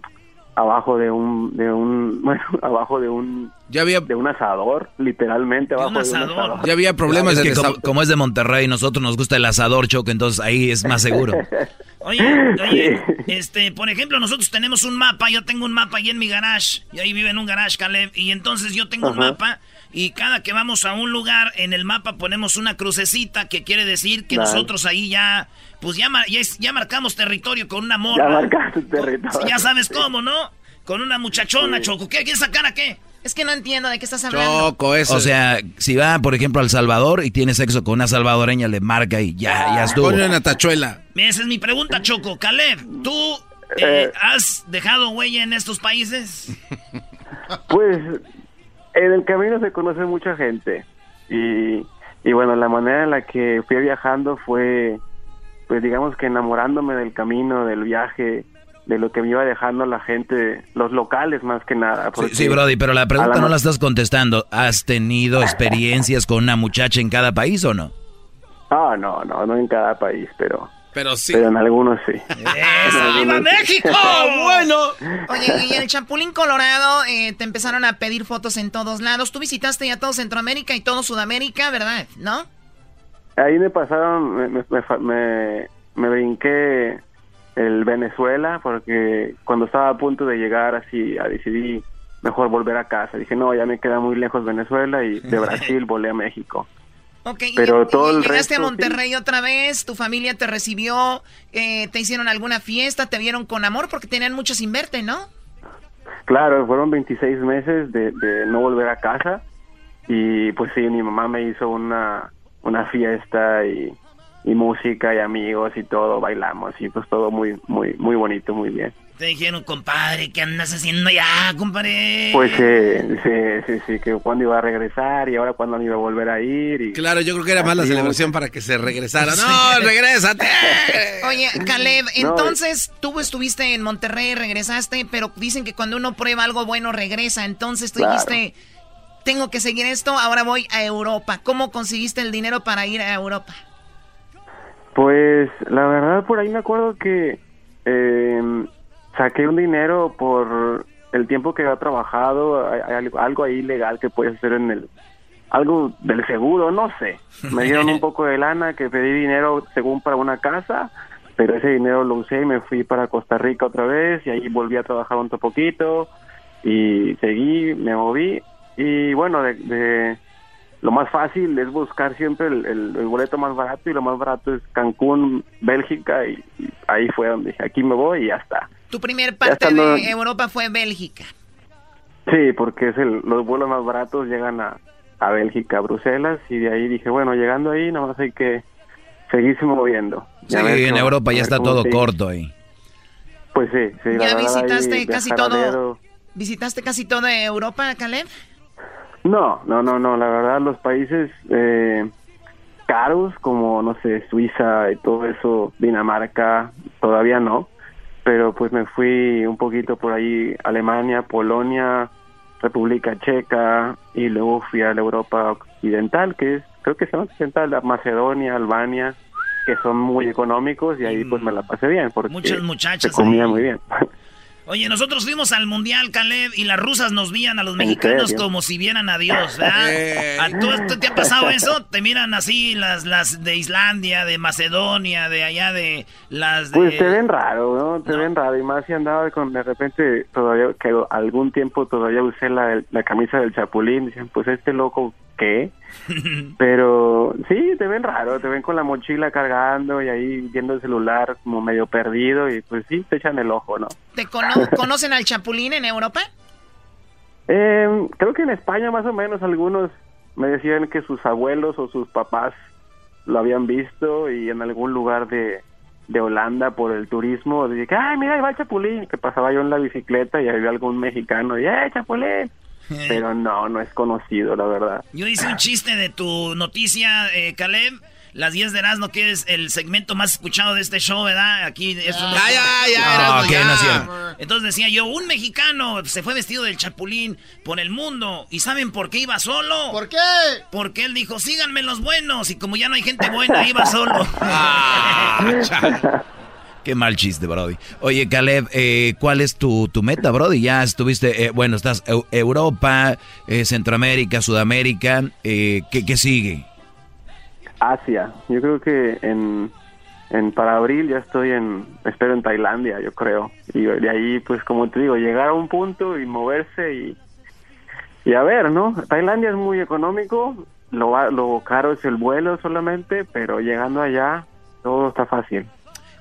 abajo de un, de un, [LAUGHS] bueno, abajo de un, ya había, de un asador, literalmente abajo de un asador. Ya había problemas. que como, es de Monterrey, nosotros nos gusta el asador, Choco, entonces ahí es más seguro. [LAUGHS] oye, oye, este, por ejemplo, nosotros tenemos un mapa, yo tengo un mapa ahí en mi garage, y ahí vive en un garage, Caleb, y entonces yo tengo un mapa y cada que vamos a un lugar en el mapa ponemos una crucecita que quiere decir que nosotros ahí ya, pues ya, ya, marcamos territorio con una morra. Ya marcaste territorio. Ya sabes cómo, ¿no? Con una muchachona, Choco. ¿Qué? ¿Quieres sacar a qué? Es que no entiendo de qué estás hablando. Choco, eso. O sea, si va, por ejemplo, al Salvador y tiene sexo con una salvadoreña, le marca y ya, ya estuvo. Pone una tachuela. Esa es mi pregunta, Choco. Caleb, ¿tú eh, eh. has dejado huella en estos países? Pues en el camino se conoce mucha gente y, y bueno, la manera en la que fui viajando fue, pues digamos que enamorándome del camino, del viaje, de lo que me iba dejando la gente, los locales más que nada. Sí, Brody, pero la pregunta no la estás contestando. ¿Has tenido [LAUGHS] experiencias con una muchacha en cada país o no? Ah, no, no, no en cada país, pero pero sí. Pero en algunos sí. ¡Viva México! [LAUGHS] bueno. Oye, y el Chapulín Colorado eh, te empezaron a pedir fotos en todos lados. Tú visitaste ya todo Centroamérica y todo Sudamérica, ¿verdad? ¿No? Ahí me pasaron, me, me, me, brinqué el Venezuela porque cuando estaba a punto de llegar así, a decidí mejor volver a casa. Dije, no, ya me queda muy lejos Venezuela y de [LAUGHS] Brasil volé a México. Ok, pero todo el llegaste a Monterrey otra vez, tu familia te recibió, eh, te hicieron alguna fiesta, te vieron con amor porque tenían mucho sin verte, ¿no? Claro, fueron 26 meses de, de no volver a casa y pues sí, mi mamá me hizo una, una fiesta y, y música y amigos y todo, bailamos y pues todo muy, muy, muy bonito, muy bien. Te dijeron, compadre, ¿qué andas haciendo ya, compadre? Pues sí, sí, sí, sí, que cuándo iba a regresar y ahora cuándo iba a volver a ir. Y... Claro, yo creo que era más la celebración para que se regresara. ¡No, regrésate! [LAUGHS] Oye, Caleb, entonces tú estuviste en Monterrey, regresaste, pero dicen que cuando uno prueba algo bueno regresa. Entonces tú dijiste, tengo que seguir esto, ahora voy a Europa. ¿Cómo conseguiste el dinero para ir a Europa? Pues la verdad por ahí me acuerdo que... Eh, saqué un dinero por el tiempo que había trabajado, hay, algo ahí legal que puedes hacer en el algo del seguro, no sé. Me dieron un [LAUGHS] poco de lana que pedí dinero según para una casa, pero ese dinero lo usé y me fui para Costa Rica otra vez y ahí volví a trabajar un poquito y seguí, me moví y bueno, de, de- lo más fácil es buscar siempre el, el- el boleto más barato y lo más barato es Cancún, Bélgica y, y ahí fue donde dije, aquí me voy y ya está. Tu primer parte estando- de Europa fue Bélgica. Sí, porque es el, los vuelos más baratos llegan a, a Bélgica, a Bruselas, y de ahí dije, bueno, llegando ahí, nada más hay que seguirse moviendo. Sí, en cómo- Europa ya está todo sigue. corto ahí. Pues sí, sí. ¿Ya ahí visitaste casi todo? dedo- ¿Visitaste casi toda Europa, Caleb? No, no, no, no, la verdad los países eh, caros como, no sé, Suiza y todo eso, Dinamarca, todavía no, pero pues me fui un poquito por ahí, Alemania, Polonia, República Checa y luego fui a la Europa Occidental, que es, creo que es la occidental, la Macedonia, Albania, que son muy económicos y ahí pues me la pasé bien porque Muchas muchachas se comía ahí. muy bien. [LAUGHS] Oye, nosotros fuimos al Mundial, Caleb, y las rusas nos veían a los ¿En mexicanos como si vieran a Dios, ¿verdad? [LAUGHS] ¿A tú, tú te ha pasado eso? Te miran así las, las de Islandia, de Macedonia, de allá de las de... Pues te ven raro, ¿no? Te ven raro. Y más si andaba con, de repente, todavía, que algún tiempo todavía usé la, la camisa del Chapulín. Dicen, pues este loco, ¿qué? [LAUGHS] Pero sí, te ven raro. Te ven con la mochila cargando y ahí viendo el celular como medio perdido. Y pues sí, te echan el ojo, ¿no? ¿Te cono- [LAUGHS] conocen al Chapulín en Europa? Eh, creo que en España más o menos algunos me decían que sus abuelos o sus papás lo habían visto y en algún lugar de, de Holanda por el turismo dije, ay, mira, ahí va el Chapulín, que pasaba yo en la bicicleta y había algún mexicano y, ¡eh, Chapulín! Pero no, no es conocido, la verdad. Yo hice un chiste de tu noticia, eh, Caleb. Las 10 de Erasmo, que es el segmento más escuchado de este show, ¿verdad? Aquí es un... Ya, ya, ya, No, Erasmo, que ya. no. Entonces decía yo, un mexicano se fue vestido del chapulín por el mundo. ¿Y saben por qué iba solo? ¿Por qué? Porque él dijo, síganme los buenos. Y como ya no hay gente buena, iba solo. [LAUGHS] Qué mal chiste, Brody. Oye, Caleb, eh, ¿cuál es tu, tu meta, Brody? Ya estuviste, eh, bueno, estás Eu- Europa, eh, Centroamérica, Sudamérica. eh, ¿qué, qué sigue? Asia, yo creo que en, en para abril ya estoy en, espero en Tailandia, yo creo. Y de ahí, pues como te digo, llegar a un punto y moverse y, y a ver, ¿no? Tailandia es muy económico, lo, lo caro es el vuelo solamente, pero llegando allá todo está fácil.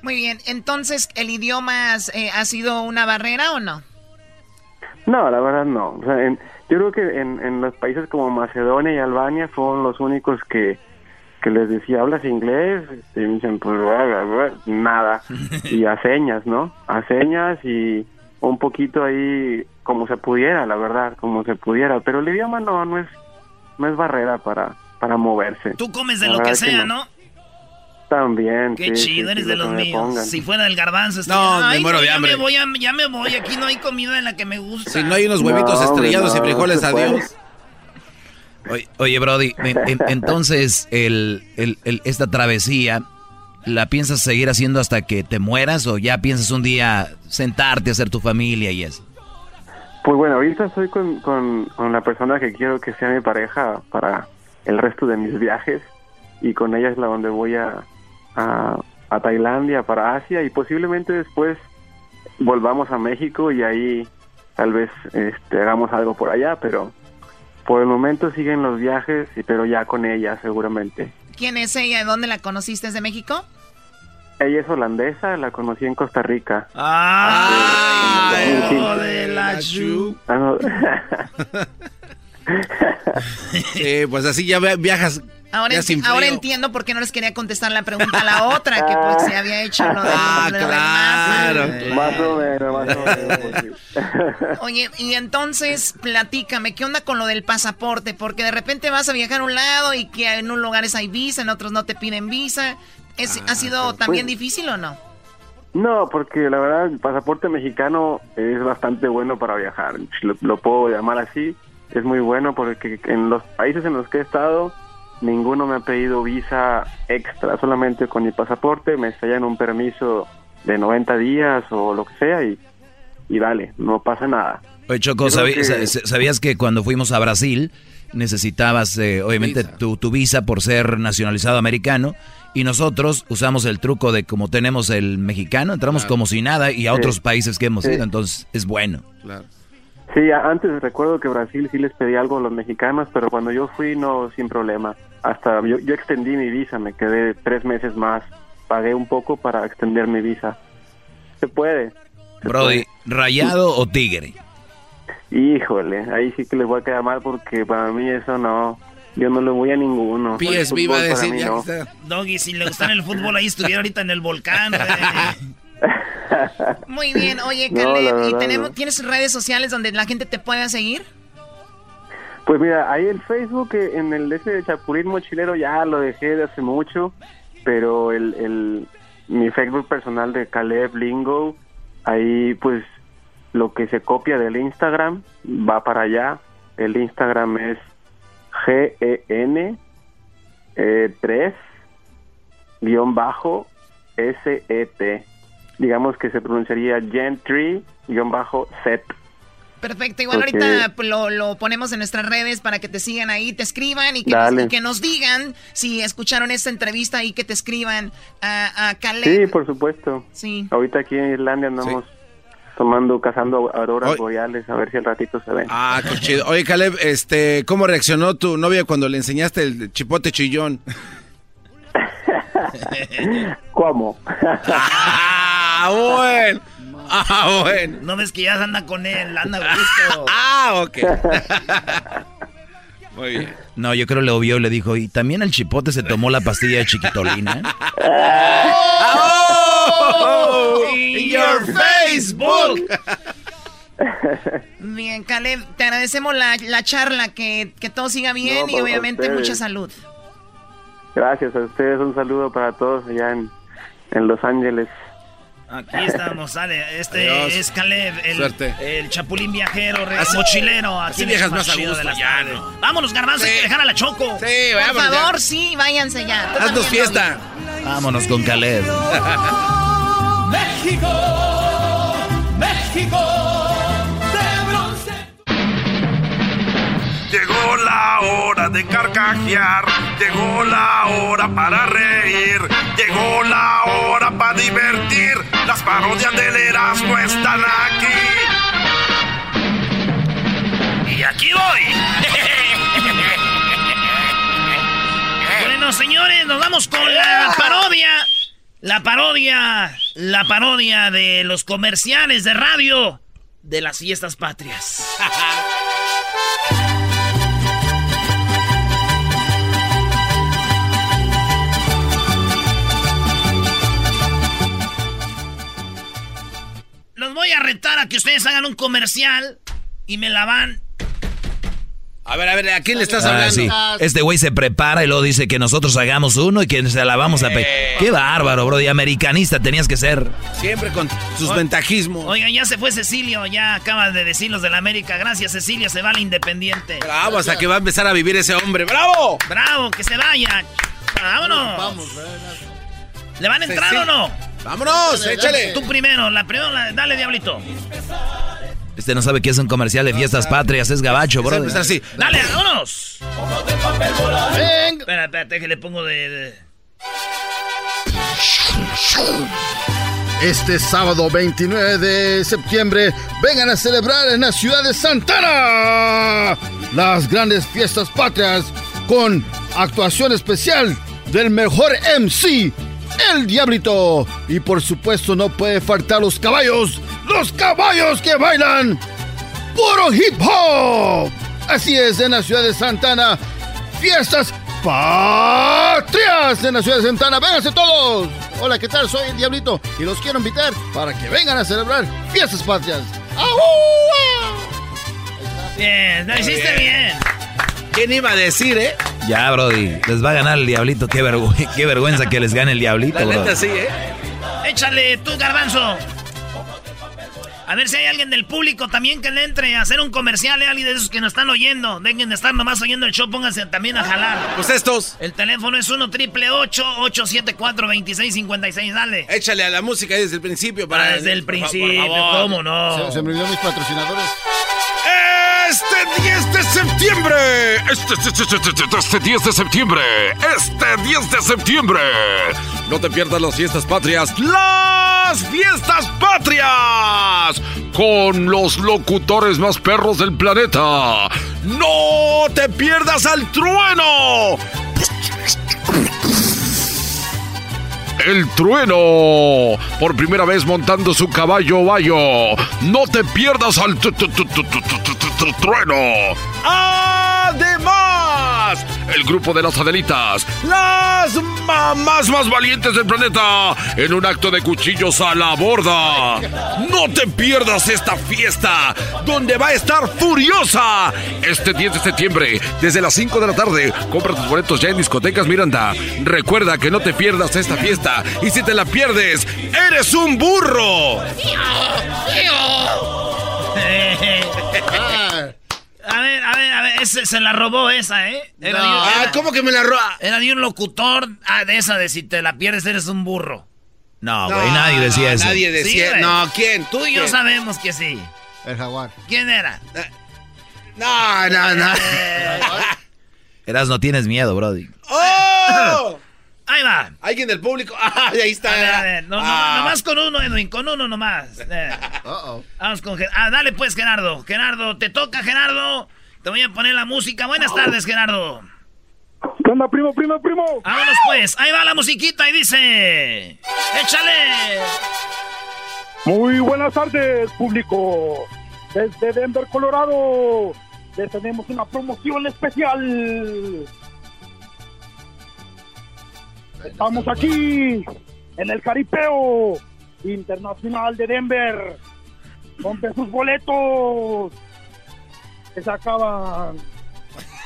Muy bien, entonces, ¿el idioma eh, ha sido una barrera o no? No, la verdad no. O sea, en- yo creo que en, en los países como Macedonia y Albania fueron los únicos que, que les decía, ¿hablas inglés? Y me dicen, pues bla, bla, bla, nada. [LAUGHS] Y a señas, ¿no? A señas y un poquito ahí como se pudiera, la verdad, como se pudiera. Pero el idioma no, no es, no es barrera para, para moverse. Tú comes de La lo que sea, no. ¿no? También. Qué sí, chido, sí, eres de los me míos. Si fuera del garbanzo, estaría, No, me "Ay, muero de ya hambre". Me voy a- ya me voy, aquí no hay comida en la que me gusta. Si no hay unos huevitos No, estrellados y frijoles, adiós. Oye, oye, Brody, en- en- entonces, el, el- el- esta travesía, ¿la piensas seguir haciendo hasta que te mueras o ya piensas un día sentarte, hacer tu familia y eso? Pues bueno, ahorita estoy con, con, con la persona que quiero que sea mi pareja para el resto de mis viajes y con ella es la donde voy a, a, a Tailandia, para Asia y posiblemente después volvamos a México y ahí tal vez este, hagamos algo por allá, pero por el momento siguen los viajes, y- pero ya con ella seguramente. ¿Quién es ella? ¿De dónde la conociste? ¿Es de México? Ella es holandesa, la conocí en Costa Rica. ¡Ah! Sí. hijo de la chu. Ah. [LAUGHS] Sí, pues así ya via- viajas. Ahora, enti- entiendo por qué no les quería contestar la pregunta a la otra, que pues se había hecho lo de Ah, lo de claro. Más o menos, más o menos. Oye, y entonces, platícame, ¿qué onda con lo del pasaporte? Porque de repente vas a viajar a un lado y que en unos lugares hay visa, en otros no te piden visa. ¿Es, ¿Ha sido también pues- difícil o no? No, porque la verdad el pasaporte mexicano es bastante bueno para viajar. lo puedo llamar así. Es muy bueno porque en los países en los que he estado, ninguno me ha pedido visa extra. Solamente con mi pasaporte me sellan un permiso de 90 días o lo que sea y, y vale, no pasa nada. Oye, Choco, Yo creo ¿sabi- que- sa- ¿sabías que cuando fuimos a Brasil, necesitabas, eh, obviamente, Tu, tu visa por ser nacionalizado americano. Y nosotros usamos el truco de como tenemos el mexicano, entramos como si nada y a Sí. otros países que hemos Sí. ido, entonces es bueno. Sí, a- antes recuerdo que Brasil sí les pedía algo a los mexicanos, pero cuando yo fui no sin problema. Hasta yo, yo extendí mi visa, me quedé tres meses más, pagué un poco para extender mi visa. Se puede. se Brody, ¿rayado o tigre? Híjole, ahí sí que les voy a quedar mal porque para mí eso no, yo no le voy a ninguno. El PSV iba a decir ya no. que está. Doggy, si le gustara el fútbol, ahí estuviera ahorita en el volcán. [LAUGHS] Muy bien, oye, No, Caleb, ¿y tenemos, no. tienes redes sociales donde la gente te pueda seguir? Pues mira, ahí el Facebook, eh, en el ese de Chapulín Mochilero ya lo dejé de hace mucho, pero el, el mi Facebook personal de Caleb Lingo, ahí pues lo que se copia del Instagram va para allá. El Instagram es GEN eh, 3 guion bajo SET. Digamos que se pronunciaría Gen3 guion bajo set. Perfecto, igual Ok. ahorita lo, lo ponemos en nuestras redes para que te sigan ahí, te escriban y que, nos, que nos digan si escucharon esta entrevista y que te escriban a, a Caleb. Sí, por supuesto. Sí. Ahorita aquí en Irlanda andamos tomando, cazando auroras boreales, a ver si al ratito se ven. Ah, qué chido. Oye, Caleb, este, ¿cómo reaccionó tu novia cuando le enseñaste el chipote chillón? [LAUGHS] ¿Cómo? [LAUGHS] ah, bueno. Ah, bueno. No ves que ya anda con él, anda gusto. [LAUGHS] ah, ok. [LAUGHS] Muy bien. No, yo creo que lo vio y le dijo, y también el chipote se tomó la pastilla de chiquitolina. [LAUGHS] ¡Oh! In your Facebook. Bien, Caleb, te agradecemos la, la charla, que, que todo siga bien No, y por obviamente ustedes. mucha salud. Gracias a ustedes, un saludo para todos allá en, en Los Ángeles. Aquí estamos, sale. Este Adiós. es Caleb, el, Suerte. el chapulín viajero, re- Así- mochilero. Aquí así show más a gusto, las ya. Vámonos, garbanzo, hay que dejar a la choco. Sí, Por favor, sí, váyanse ya. Tú Haznos también, fiesta. Vámonos con Caleb. [LAUGHS] México, México, Llegó la hora de carcajear, llegó la hora para reír, llegó la hora para divertir. Las parodias del Erasmo están aquí. Y aquí voy. [LAUGHS] bueno, señores, nos vamos con la parodia. La parodia, la parodia de los comerciales de radio de las fiestas patrias. [LAUGHS] voy a retar a que ustedes hagan un comercial y me la van. A ver, a ver, ¿a quién le estás Ah, hablando? sí. Este güey se prepara y luego dice que nosotros hagamos uno y que se la vamos a... pe- Qué bárbaro, bro. Y americanista tenías que ser. Siempre con sus ventajismos. Oigan, ya se fue Cecilio, ya acaba de decir los de la América. Gracias, Cecilio, se va la Independiente. Bravo, hasta que va a empezar a vivir ese hombre. ¡Bravo! Bravo, que se vaya. Vámonos. Vamos, ¿Le van a entrar o no? Vámonos, échale. Tú primero, la primera, la- dale, diablito. Este no sabe que es un comercial de fiestas patrias, es gabacho, bro. Está así. Dale, vámonos. Espera, espérate, que le pongo de... de- Este sábado 29 de septiembre vengan a celebrar en la ciudad de Santana las grandes fiestas patrias con actuación especial del mejor MC, el Diablito. Y por supuesto no puede faltar los caballos, los caballos que bailan puro hip hop. Así es, en la ciudad de Santana, fiestas patrias en la ciudad de Santana. Vénganse todos. Hola, ¿qué tal? Soy el Diablito y los quiero invitar para que vengan a celebrar fiestas patrias. ¡Ahú! Bien, lo hiciste bien. ¿Quién iba a decir, eh? Ya, Brody. Les va a ganar el diablito. Qué, vergü- [LAUGHS] qué vergüenza que les gane el diablito, La bro. neta sí, eh. Échale tú, garbanzo. A ver si hay alguien del público también que le entre a hacer un comercial, ¿eh? alguien de esos que nos están oyendo. Dejen de estar nomás oyendo el show, pónganse también a jalar. Pues estos. El teléfono es 1 triple 874 2656 dale. Échale a la música desde el principio para. Ah, desde el por fa- por principio, favor. ¿cómo no? Se, se me olvidó mis patrocinadores. Este 10 de septiembre, este, este, este, este, este 10 de septiembre, este 10 de septiembre, no te pierdas las fiestas patrias, fiestas patrias con los locutores más perros del planeta. No te pierdas al trueno. El trueno, por primera vez montando su caballo bayo. No te pierdas al trueno. ¡Ah! El grupo de las Adelitas, las mamás más valientes del planeta, en un acto de cuchillos a la borda. No te pierdas esta fiesta, donde va a estar furiosa. Este 10 de septiembre, desde las 5 de la tarde, compra tus boletos ya en discotecas Miranda. Recuerda que no te pierdas esta fiesta, y si te la pierdes, eres un burro. [LAUGHS] A ver, a ver, a ver, ese, se la robó esa, ¿eh? Era No. de un- Ah, era- ¿cómo que me la roba? Era de un locutor, ah, de esa de si te la pierdes eres un burro. No, güey, nadie decía eso. Nadie decía. Sí, no, ¿quién? Tú y yo sabemos que sí. El jaguar. ¿Quién era? No, no, no. [LAUGHS] Eras, no tienes miedo, Brody. ¡Oh! [LAUGHS] Ahí va. Alguien del público. [LAUGHS] Ah, ahí está. A ver, a ver, no, no, Ah. nomás con uno, Edwin, con uno nomás. Eh. Vamos con Ah, dale pues, Gerardo. Gerardo, te toca, Gerardo. Te voy a poner la música. Buenas tardes, Gerardo. ¿Qué onda, primo, primo, primo? Vámonos pues. Ahí va la musiquita y dice... ¡Échale! Muy buenas tardes, público. Desde Denver, Colorado, les tenemos una promoción especial. Estamos aquí en el Caripeo Internacional de Denver. Compre sus boletos. Que se acaban.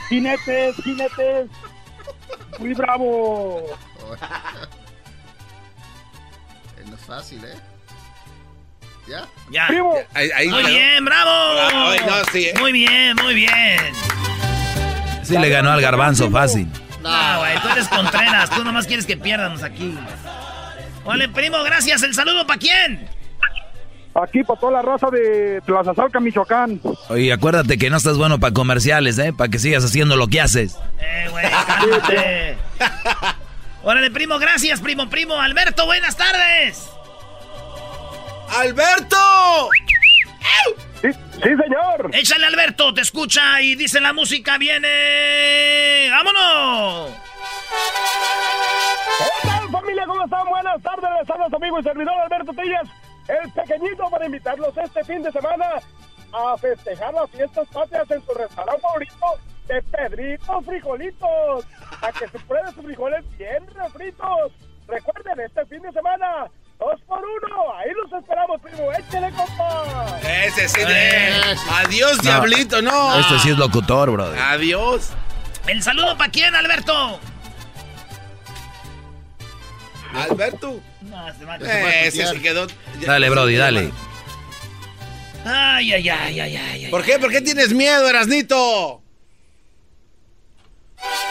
Jinetes, jinetes. Muy bravo. No [LAUGHS] es fácil, ¿eh? ¿Ya? Ya. Ahí- ahí muy bien, bravo. Bravo, ay, no, sí, eh. Muy bien, muy bien. Sí le ganó al garbanzo fácil. No, güey, tú eres Contreras. Tú nomás quieres que pierdamos aquí. Vale, primo, gracias. ¿El saludo para quién? Aquí para toda la raza de Plaza Salca, Michoacán. Oye, acuérdate que no estás bueno para comerciales, ¿eh? Para que sigas haciendo lo que haces. Eh, güey, cálmate. [LAUGHS] Órale, primo, gracias, primo, primo. Alberto, buenas tardes. ¡Alberto! Sí, sí, señor. Échale, Alberto, te escucha y dice la música, viene. ¡Vámonos! ¿Qué tal, familia? ¿Cómo están? Buenas tardes. Les habla su amigo y servidor Alberto Tillas, el pequeñito, para invitarlos este fin de semana a festejar las fiestas patrias en su restaurante favorito de Pedritos Frijolitos. A que se prueben sus frijoles bien refritos. Recuerden, este fin de semana, dos por uno. Ahí los esperamos, primo. Échale, compa. Ese sí. de- Adiós, diablito, no. Este sí es locutor, brother. Adiós. ¿El saludo para quién, Alberto? Alberto. Eh, Ese se quedó. Dale, Brody, dale. Ay, ay, ay, ay, ay. ay. ¿Por qué? ¿Por qué tienes miedo, Erasnito?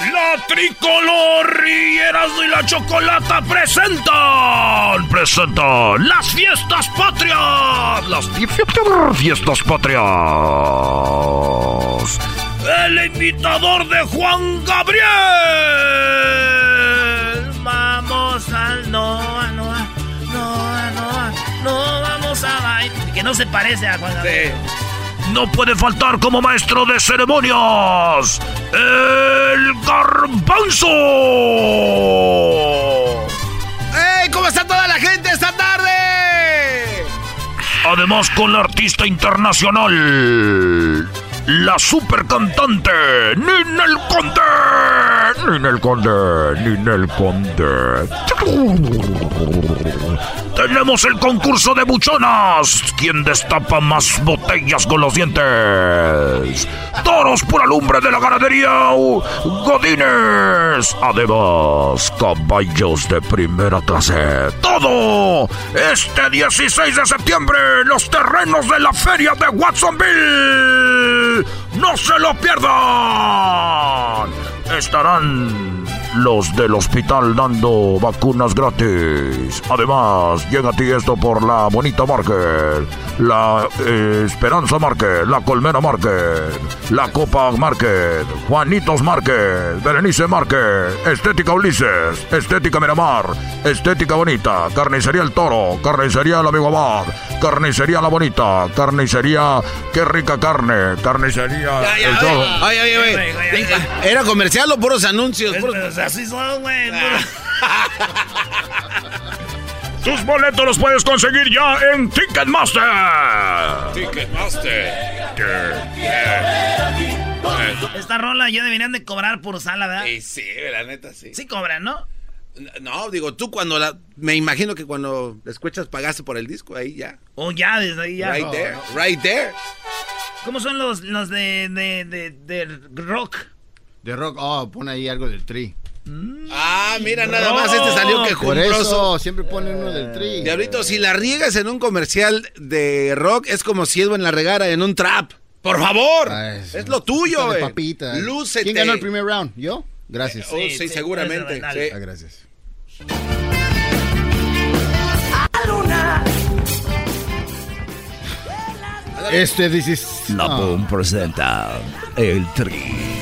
La tricolor y Erasmo y la Chocolata presentan, presentan las fiestas patrias, las fi- fi- fi- fiestas patrias. El imitador de Juan Gabriel. Que no se parece a Juan Gabriel. No puede faltar como maestro de ceremonias, el garbanzo. ¡Ey! ¿Cómo está toda la gente esta tarde? Además con la artista internacional, la super cantante Ninel Conde. Ninel Conde, Ninel Conde. Tenemos el concurso de buchonas. ¿Quién destapa más botellas con los dientes? Toros por alumbre de la ganadería Godines. Además, caballos de primera clase. Todo este 16 de septiembre los terrenos de la feria de Watsonville. ¡No se lo pierdan! Estarán los del hospital dando vacunas gratis. Además, llega a ti esto por la Bonita Market, la eh, Esperanza Market, la Colmena Market, la Copa Market, Juanitos Market, Berenice Market, Estética Ulises, Estética Miramar, Estética Bonita, Carnicería El Toro, Carnicería El Amigo Abad, Carnicería La Bonita, Carnicería Qué Rica Carne, Carnicería El Toro. Ay, ay, ay, ay. ¿Era comercial o puros anuncios? Puros- Así son, güey. Tus [LAUGHS] boletos los puedes conseguir ya en Ticketmaster. Ticketmaster. Esta rola ya deberían de cobrar por usarla, ¿verdad? Sí, sí, la neta, sí. Sí cobran, ¿no? No, digo, tú cuando la... Me imagino que cuando la escuchas pagaste por el disco, ahí ya. O ya, desde ahí ya. Right there, right there. ¿Cómo son los, los de, de, de, de rock? De rock, oh, pon ahí algo del tri. Ah, mira, nada más este salió Por quejumbroso. eso siempre ponen uno del tri. Diablito, si la riegas en un comercial de rock, es como si Edwin la regara en un trap. ¡Por favor! es lo tuyo, güey. papita. Lúcete. ¿Quién ganó el primer round? ¿Yo? Gracias. Oh, sí, seguramente. Ah, sí. gracias. Este dices. La Boom presenta el tri.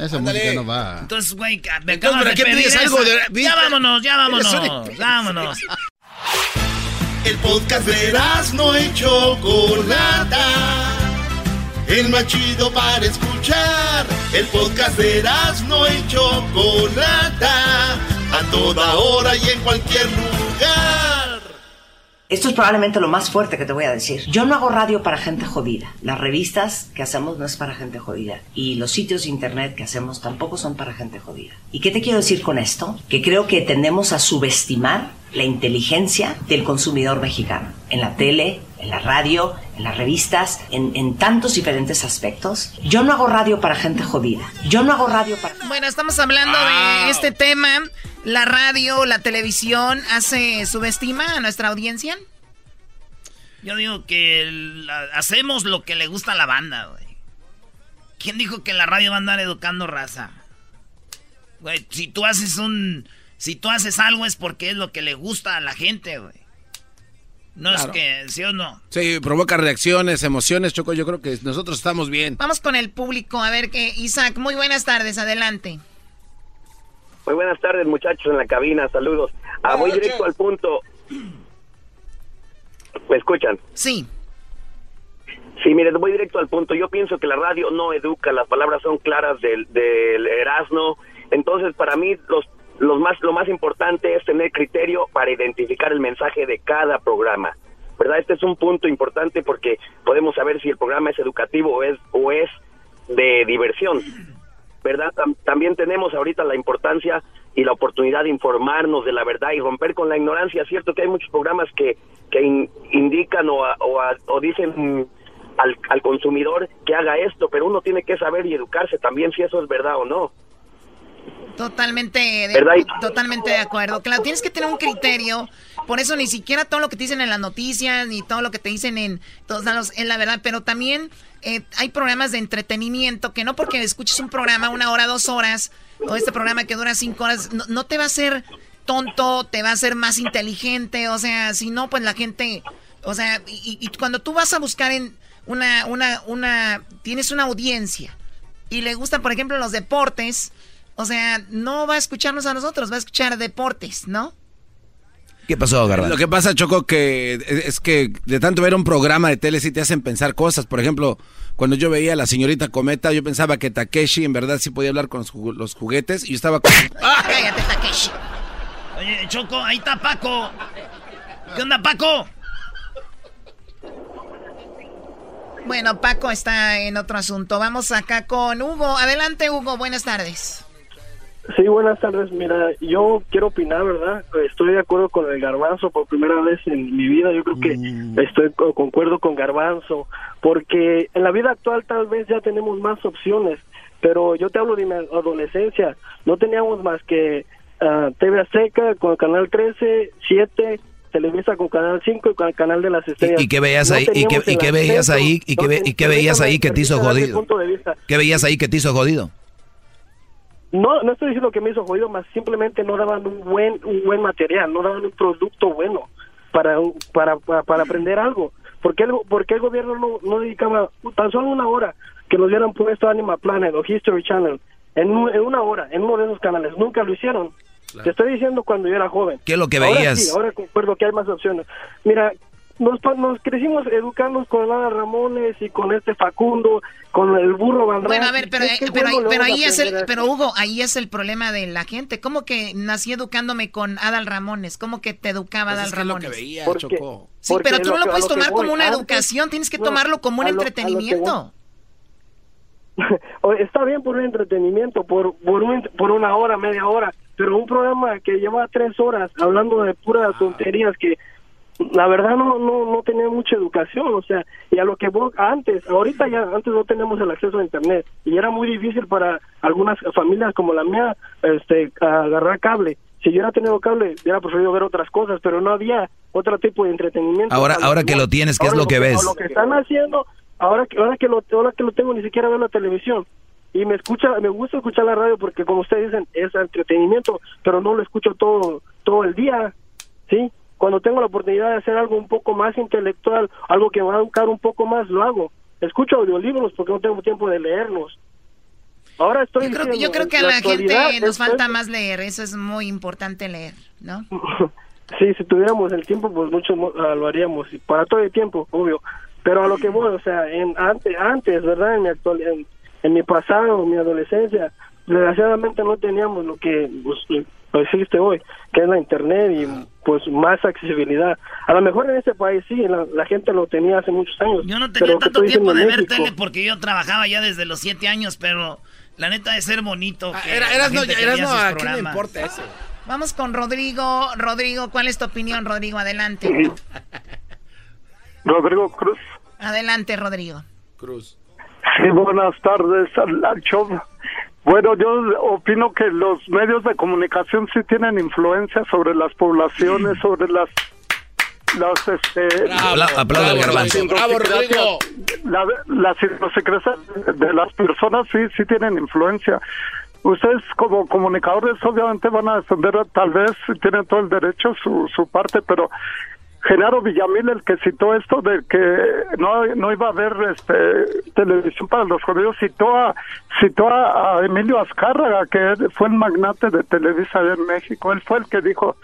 Esa música no va. Entonces, güey, me acabas ¿para de qué pedir esa. algo de- Ya vámonos, ya vámonos. [LAUGHS] Vámonos. El podcast de no y Chocolata. El más chido para escuchar. El podcast de no y Chocolata. A toda hora y en cualquier lugar. Esto es probablemente lo más fuerte que te voy a decir. Yo no hago radio para gente jodida. Las revistas que hacemos no es para gente jodida. Y los sitios de internet que hacemos tampoco son para gente jodida. ¿Y qué te quiero decir con esto? Que creo que tendemos a subestimar la inteligencia del consumidor mexicano. En la tele, en la radio, en las revistas, en, en tantos diferentes aspectos. Yo no hago radio para gente jodida. Yo no hago radio para... Bueno, estamos hablando de este tema. La radio, la televisión, ¿hace subestima a nuestra audiencia? Yo digo que la- hacemos lo que le gusta a la banda, güey. ¿Quién dijo que la radio va a andar educando raza? Güey, si tú haces un... Si tú haces algo es porque es lo que le gusta a la gente, güey. No Claro. es que, ¿sí o no? Sí, provoca reacciones, emociones, Choco. Yo creo que nosotros estamos bien. Vamos con el público. A ver, que Isaac, muy buenas tardes, adelante. Muy buenas tardes, muchachos en la cabina. Saludos. Ah, voy directo al punto. ¿Me escuchan? Sí. Sí, mire, voy directo al punto. Yo pienso que la radio no educa, las palabras son claras del, del Erasmo. Entonces, para mí, los, los más, lo más importante es tener criterio para identificar el mensaje de cada programa. ¿Verdad? Este es un punto importante porque podemos saber si el programa es educativo o es, o es de diversión. ¿Verdad? Tam- también tenemos ahorita la importancia y la oportunidad de informarnos de la verdad y romper con la ignorancia. Es cierto que hay muchos programas que, que in- indican o, a- o, a- o dicen al, al consumidor que haga esto, pero uno tiene que saber y educarse también si eso es verdad o no. Totalmente de, ¿Verdad? totalmente de acuerdo. Claro, tienes que tener un criterio. Por eso ni siquiera todo lo que te dicen en las noticias, ni todo lo que te dicen en todos lados es la verdad. Pero también eh, hay programas de entretenimiento que no porque escuches un programa una hora, dos horas, o este programa que dura cinco horas, no, no te va a hacer tonto, te va a hacer más inteligente. O sea, si no, pues la gente, o sea, y, y cuando tú vas a buscar en una, una, una, tienes una audiencia y le gustan, por ejemplo, los deportes, o sea, no va a escucharnos a nosotros, va a escuchar deportes, ¿no? ¿Qué pasó, Garbanzo? Lo que pasa, Choco, que es que de tanto ver un programa de tele sí te hacen pensar cosas. Por ejemplo, cuando yo veía a la señorita Cometa, yo pensaba que Takeshi en verdad sí podía hablar con los, jugu- los juguetes y yo estaba con... [LAUGHS] Cállate, Takeshi. Oye, Choco, ahí está Paco. ¿Qué onda, Paco? Bueno, Paco está en otro asunto. Vamos acá con Hugo. Adelante, Hugo. Buenas tardes. Sí, buenas tardes. Mira, yo quiero opinar, ¿verdad? Estoy de acuerdo con el garbanzo por primera vez en mi vida. Yo creo que estoy co- concuerdo con garbanzo, porque en la vida actual tal vez ya tenemos más opciones, pero yo te hablo de mi adolescencia. No teníamos más que ah, TV Azteca con Canal 13, 7, Televisa con Canal 5 y con el Canal de las Estrellas. ¿Y qué veías ahí? ¿Y qué, el veías ahí? ¿Y qué, veías ahí que te hizo jodido? punto de vista. ¿Qué veías ahí que te hizo jodido? No, no estoy diciendo que me hizo jodido, más simplemente no daban un buen un buen material, no daban un producto bueno para para para, para aprender algo. ¿Por qué el, por qué el gobierno no, no dedicaba tan solo una hora que nos hubieran puesto Animal Planet o History Channel en, un- en una hora, en uno de esos canales? Nunca lo hicieron. Te estoy diciendo cuando yo era joven. ¿Qué es lo que Ahora veías? sí, ahora concuerdo que hay más opciones. Mira, nos, pa- nos crecimos educándonos con Ana Ramones y con este Facundo, con el burro Van Bueno, a ver, pero, ¿Qué- qué pero, ahí- bueno pero es el, pero? Hugo, ahí es el problema de la gente. ¿Cómo que nací educándome con Adal Ramones? ¿Cómo que te educaba Adal Ramones? Porque- Sí, porque pero tú no lo que- puedes que tomar como voy, una antes- educación, tienes que no, tomarlo como un que entretenimiento. [LAUGHS] Está bien por un entretenimiento, por por, un- por una hora, media hora, pero un programa que lleva tres horas hablando de puras tonterías que la verdad no no no tenía mucha educación, o sea, y a lo que vos antes, ahorita ya antes no tenemos el acceso a internet y era muy difícil para algunas familias como la mía este agarrar cable. Si yo hubiera tenido cable, hubiera preferido ver otras cosas, pero no había otro tipo de entretenimiento. Ahora, lo ahora que lo tienes, ¿qué es Ahora lo que ves? Lo que están haciendo, ahora que ahora que lo ahora que lo tengo ni siquiera veo la televisión y me escucha, me gusta escuchar la radio porque como ustedes dicen es entretenimiento, pero no lo escucho todo todo el día, sí. Cuando tengo la oportunidad de hacer algo un poco más intelectual, algo que me va a educar un poco más, lo hago. Escucho audiolibros porque no tengo tiempo de leerlos. Ahora estoy Yo creo, que- yo diciendo, creo que a en la gente nos falta [LAUGHS] más leer, eso es muy importante leer, ¿no? [LAUGHS] Sí, si tuviéramos el tiempo, pues mucho ah, lo haríamos. Para todo el tiempo, obvio. Pero a lo que voy, o sea, en, antes, antes, ¿verdad? En mi, actual, en, en mi pasado, mi adolescencia, desgraciadamente no teníamos lo que pues, lo existe hoy, que es la internet y pues más accesibilidad. A lo mejor en este país sí, la, la gente lo tenía hace muchos años. Yo no pero tenía lo que tanto estoy diciendo tiempo de ver tele porque yo trabajaba ya desde los siete años, pero la neta de ser bonito. que era- eras no- eras no, ¿a quién le importa eso? Vamos con Rodrigo. Rodrigo, ¿cuál es tu opinión, Rodrigo? Adelante. [LAUGHS] Rodrigo Cruz. Adelante, Rodrigo. Cruz. Sí, buenas tardes show. Bueno, yo opino que los medios de comunicación sí tienen influencia sobre las poblaciones, sobre las las este Bravo, Apla- aplauda garbanzo. Bravo, Rodrigo. la- las idiosincrasias de las personas sí sí tienen influencia. Ustedes como comunicadores obviamente van a defender tal vez tienen todo el derecho su su parte, pero Genaro Villamil, el que citó esto de que no, no iba a haber este, televisión para los judíos, citó a citó a, Emilio Azcárraga, que fue el magnate de Televisa de México. Él fue el que dijo,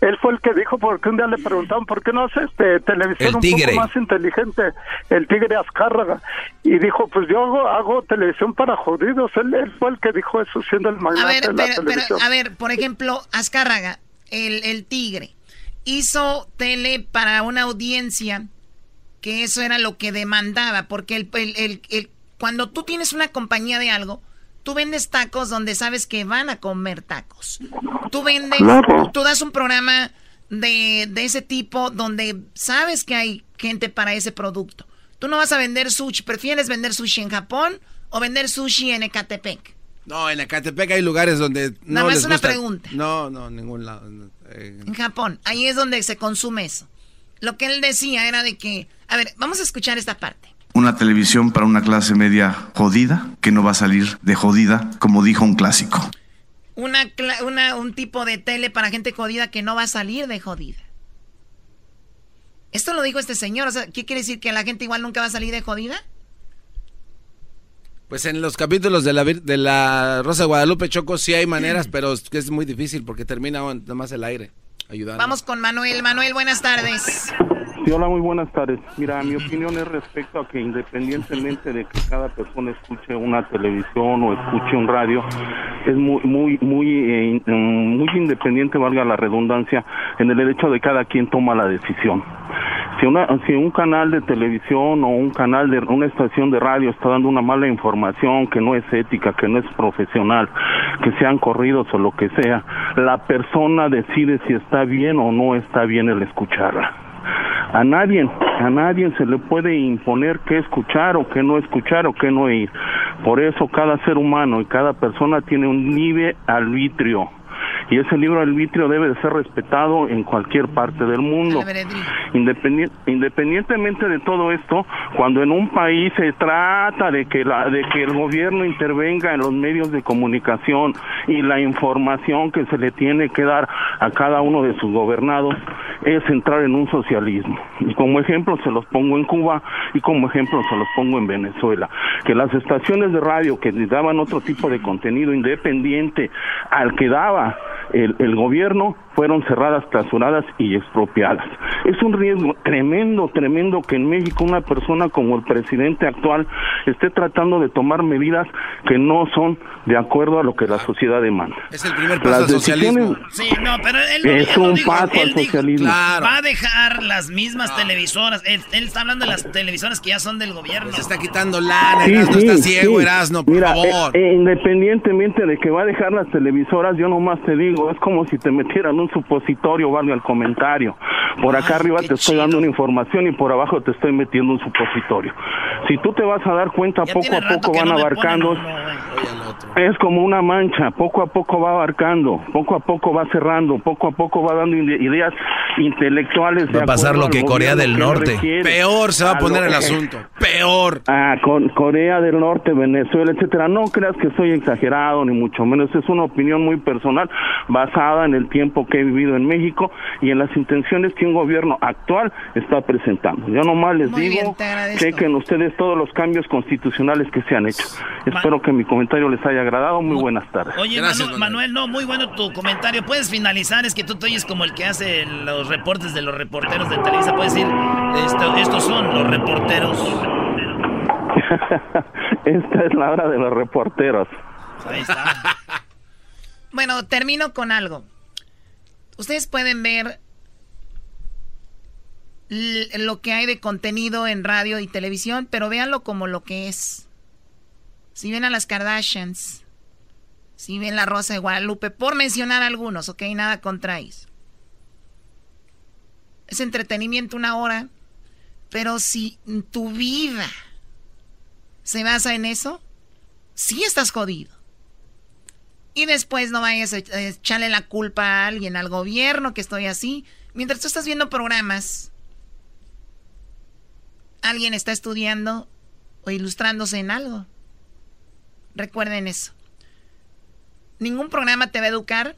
él fue el que dijo, porque un día le preguntaban, ¿por qué no hace este, televisión El un tigre. poco más inteligente? El tigre Azcárraga. Y dijo, pues yo hago, hago televisión para judíos. Él, él fue el que dijo eso, siendo el A magnate ver, de la pero, pero, televisión. a ver, por ejemplo, Azcárraga, el, el tigre, hizo tele para una audiencia que eso era lo que demandaba, porque el, el- el- el- cuando tú tienes una compañía de algo, tú vendes tacos donde sabes que van a comer tacos. Tú vendes, Claro. tú das un programa de, de ese tipo donde sabes que hay gente para ese producto. Tú no vas a vender sushi, ¿prefieres vender sushi en Japón o vender sushi en Ecatepec? No, en Acatepec hay lugares donde no Nada más les una gusta. pregunta. No, no, ningún lado. no, eh, En Japón, ahí es donde se consume eso. Lo que él decía era de que, a ver, vamos a escuchar esta parte. Una televisión para una clase media jodida, que no va a salir de jodida, como dijo un clásico. Una, una- un tipo de tele para gente jodida que no va a salir de jodida. Esto lo dijo este señor, o sea, ¿qué quiere decir que la gente igual nunca va a salir de jodida? Pues en los capítulos de la, de la Rosa de Guadalupe Choco sí hay maneras, [CLEARS THROAT] pero es muy difícil porque termina nada más el aire ayudando. Vamos con Manuel. Manuel, buenas tardes. Hola, muy buenas tardes. Mira, mi opinión es respecto a que independientemente de que cada persona escuche una televisión o escuche un radio, es muy, muy, muy, eh, mm, muy independiente, valga la redundancia, en el hecho de cada quien toma la decisión. Si, una, si un canal de televisión o un canal de una estación de radio está dando una mala información que no es ética, que no es profesional, que sean corridos o lo que sea, la persona decide si está bien o no está bien el escucharla. A nadie, a nadie se le puede imponer qué escuchar o qué no escuchar o qué no ir. Por eso cada ser humano y cada persona tiene un libre arbitrio y ese libro arbitrio debe de ser respetado en cualquier parte del mundo. Independien- independientemente de todo esto, cuando en un país se trata de que la, de que el gobierno intervenga en los medios de comunicación y la información que se le tiene que dar a cada uno de sus gobernados es entrar en un socialismo. Y como ejemplo se los pongo en Cuba y como ejemplo se los pongo en Venezuela, que las estaciones de radio que daban otro tipo de contenido independiente al que daba el, el gobierno fueron cerradas, clausuradas y expropiadas. Es un riesgo tremendo, tremendo que en México una persona como el presidente actual esté tratando de tomar medidas que no son de acuerdo a lo que la sociedad demanda. Es el primer Las paso al socialismo. Sí, no, pero él, Es un dijo, paso él al dijo, socialismo. Claro. Va a dejar las mismas televisoras. Él, él está hablando de las televisoras que ya son del gobierno. Se está quitando lana, Sí, Erasno, sí, está ciego, sí. Erasno, por Mira, favor. eh, eh, independientemente de que va a dejar las televisoras, yo nomás te digo, es como si te metieran un supositorio, valga el comentario. Por acá arriba te estoy dando una información y por abajo te estoy metiendo un supositorio. Si tú te vas a dar cuenta, poco a poco van abarcando. Es como una mancha, poco a poco va abarcando, poco a poco va cerrando, poco a poco va dando ide- ideas intelectuales. de Va a pasar lo que al Corea del que Norte. requiere. Peor se va a poner el asunto. Peor. Ah, con Corea del Norte, Venezuela, etcétera. No creas que soy exagerado, ni mucho menos. Es una opinión muy personal, basada en el tiempo que he vivido en México y en las intenciones que un gobierno actual está presentando. Yo nomás les Muy digo, agradezco. chequen ustedes todos los cambios constitucionales que se han hecho. Espero que mi comentario les haya agradado. Muy buenas tardes. Oye, Manu- Manuel. no, muy bueno tu comentario. Puedes finalizar, es que tú te oyes como el que hace los reportes de los reporteros de Televisa. Puedes decir, esto- estos son los reporteros. [LAUGHS] Esta es la hora de los reporteros. Ahí está. [LAUGHS] Bueno, termino con algo. Ustedes pueden ver lo que hay de contenido en radio y televisión, pero véanlo como lo que es. Si ven a las Kardashians, si ven la Rosa de Guadalupe, por mencionar algunos, ok, nada contrais. Es entretenimiento una hora, pero si tu vida se basa en eso, sí estás jodido. Y después no vayas a echarle la culpa a alguien, al gobierno, que estoy así. Mientras tú estás viendo programas, alguien está estudiando o ilustrándose en algo. Recuerden eso. Ningún programa te va a educar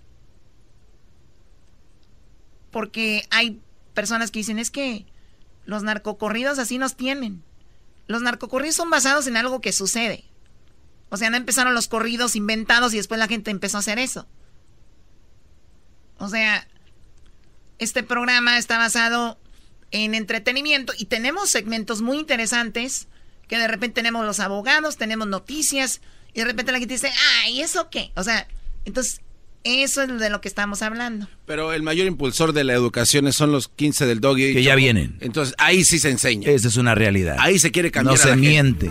porque hay personas que dicen, es que los narcocorridos así nos tienen. Los narcocorridos son basados en algo que sucede. O sea, no empezaron los corridos inventados y después la gente empezó a hacer eso. O sea, este programa está basado en entretenimiento y tenemos segmentos muy interesantes que de repente tenemos los abogados, tenemos noticias y de repente la gente dice, ay, ¿eso qué? O sea, entonces eso es de lo que estamos hablando. Pero el mayor impulsor de la educación son los 15 del doggy. Que ya vienen. Entonces ahí sí se enseña. Esa es una realidad. Ahí se quiere cambiar No a la se gente. miente.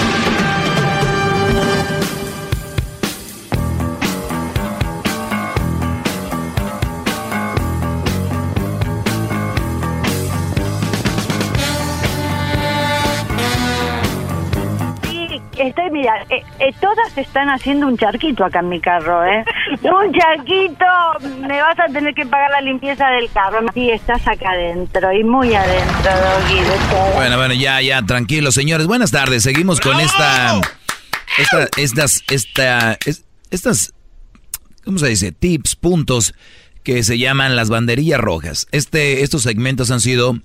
estoy, mira, eh, eh, todas están haciendo un charquito acá en mi carro, ¿eh? [LAUGHS] Un charquito, me vas a tener que pagar la limpieza del carro. Sí, estás acá adentro y muy adentro, Doggy. Bueno, bueno, ya, ya, tranquilos, señores. Buenas tardes. Seguimos con esta esta, estas, esta, es- estas, ¿cómo se dice? Tips, puntos que se llaman las banderillas rojas. Este, estos segmentos han sido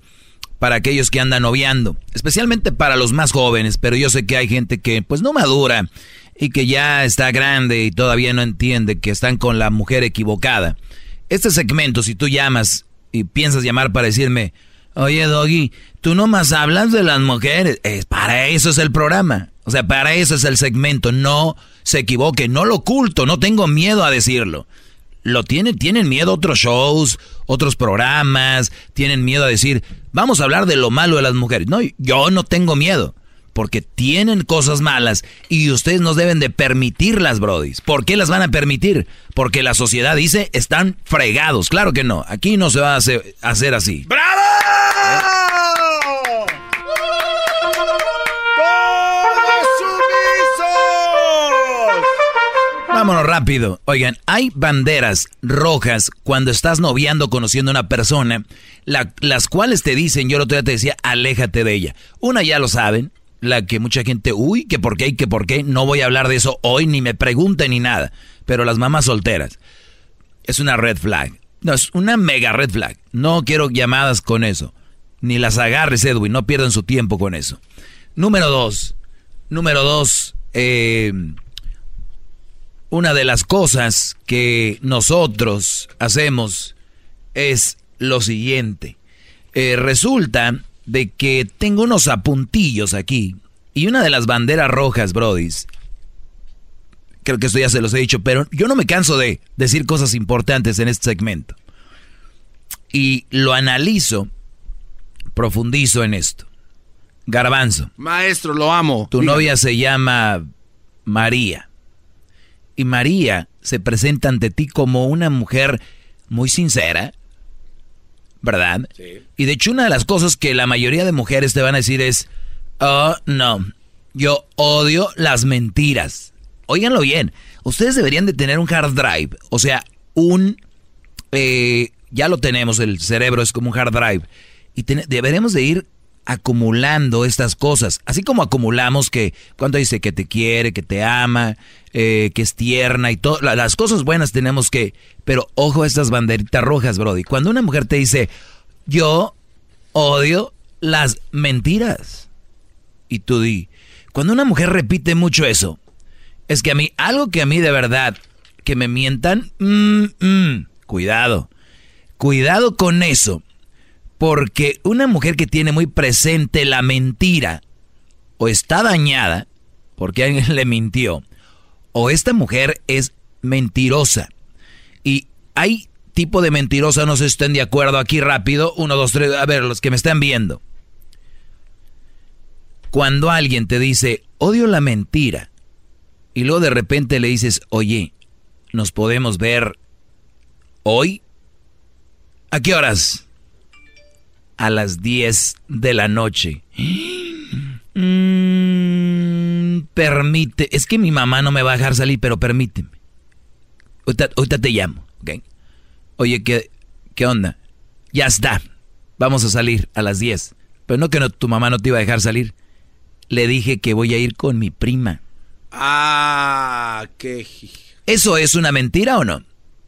para aquellos que andan noviando, especialmente para los más jóvenes, pero yo sé que hay gente que pues no madura y que ya está grande y todavía no entiende que están con la mujer equivocada. Este segmento, si tú llamas y piensas llamar para decirme, oye Doggy, tú nomás hablas de las mujeres, es para eso es el programa, o sea, para eso es el segmento, no se equivoque, no lo oculto, no tengo miedo a decirlo lo tienen, tienen miedo otros shows, otros programas, tienen miedo a decir, vamos a hablar de lo malo de las mujeres. No, yo no tengo miedo, porque tienen cosas malas y ustedes no deben de permitirlas, brodis. ¿Por qué las van a permitir? Porque la sociedad dice, están fregados. Claro que no, aquí no se va a hacer, a hacer así. Vámonos rápido. Oigan, hay banderas rojas cuando estás noviando, conociendo a una persona, la- las cuales te dicen, yo el otro día te decía, aléjate de ella. Una ya lo saben, la que mucha gente, uy, que por qué, que por qué, no voy a hablar de eso hoy, ni me pregunten ni nada. Pero las mamás solteras, es una red flag. No, es una mega red flag. No quiero llamadas con eso. Ni las agarres, Edwin, no pierdan su tiempo con eso. Número dos. Número dos, eh, una de las cosas que nosotros hacemos es lo siguiente. Eh, resulta de que tengo unos apuntillos aquí y una de las banderas rojas, brodis, creo que esto ya se los he dicho, pero yo no me canso de decir cosas importantes en este segmento. Y lo analizo, profundizo en esto. Garbanzo. Maestro, lo amo. Tu novia se llama María. Y María se presenta ante ti como una mujer muy sincera, ¿verdad? Y de hecho una de las cosas que la mayoría de mujeres te van a decir es, oh, no, yo odio las mentiras. Óiganlo bien, ustedes deberían de tener un hard drive, o sea, un... eh, ya lo tenemos, el cerebro es como un hard drive. Y deberemos de ir acumulando estas cosas. Así como acumulamos que cuando dice que te quiere, que te ama, eh, que es tierna y todo. la- Las cosas buenas tenemos que... Pero ojo a estas banderitas rojas, Brody. Cuando una mujer te dice, yo odio las mentiras. Y tú di, cuando una mujer repite mucho eso, es que a mí, algo que a mí de verdad, que me mientan, mm, mm, cuidado. Cuidado con eso. Porque una mujer que tiene muy presente la mentira, o está dañada, porque alguien [LAUGHS] le mintió, o esta mujer es mentirosa. Y hay tipo de mentirosa, no sé estén de acuerdo aquí rápido. Uno, dos, tres, a ver, los que me están viendo. Cuando alguien te dice, odio la mentira, y luego de repente le dices, oye, ¿nos podemos ver hoy? ¿A qué horas? A las 10 de la noche. Mm, permite, es que mi mamá no me va a dejar salir, pero permíteme. Ahorita, ahorita te llamo, ¿ok? Oye, ¿qué, ¿qué onda? Ya está, vamos a salir a las 10. Pero no que no, tu mamá no te iba a dejar salir. Le dije que voy a ir con mi prima. Ah, qué... ¿Eso es una mentira o no?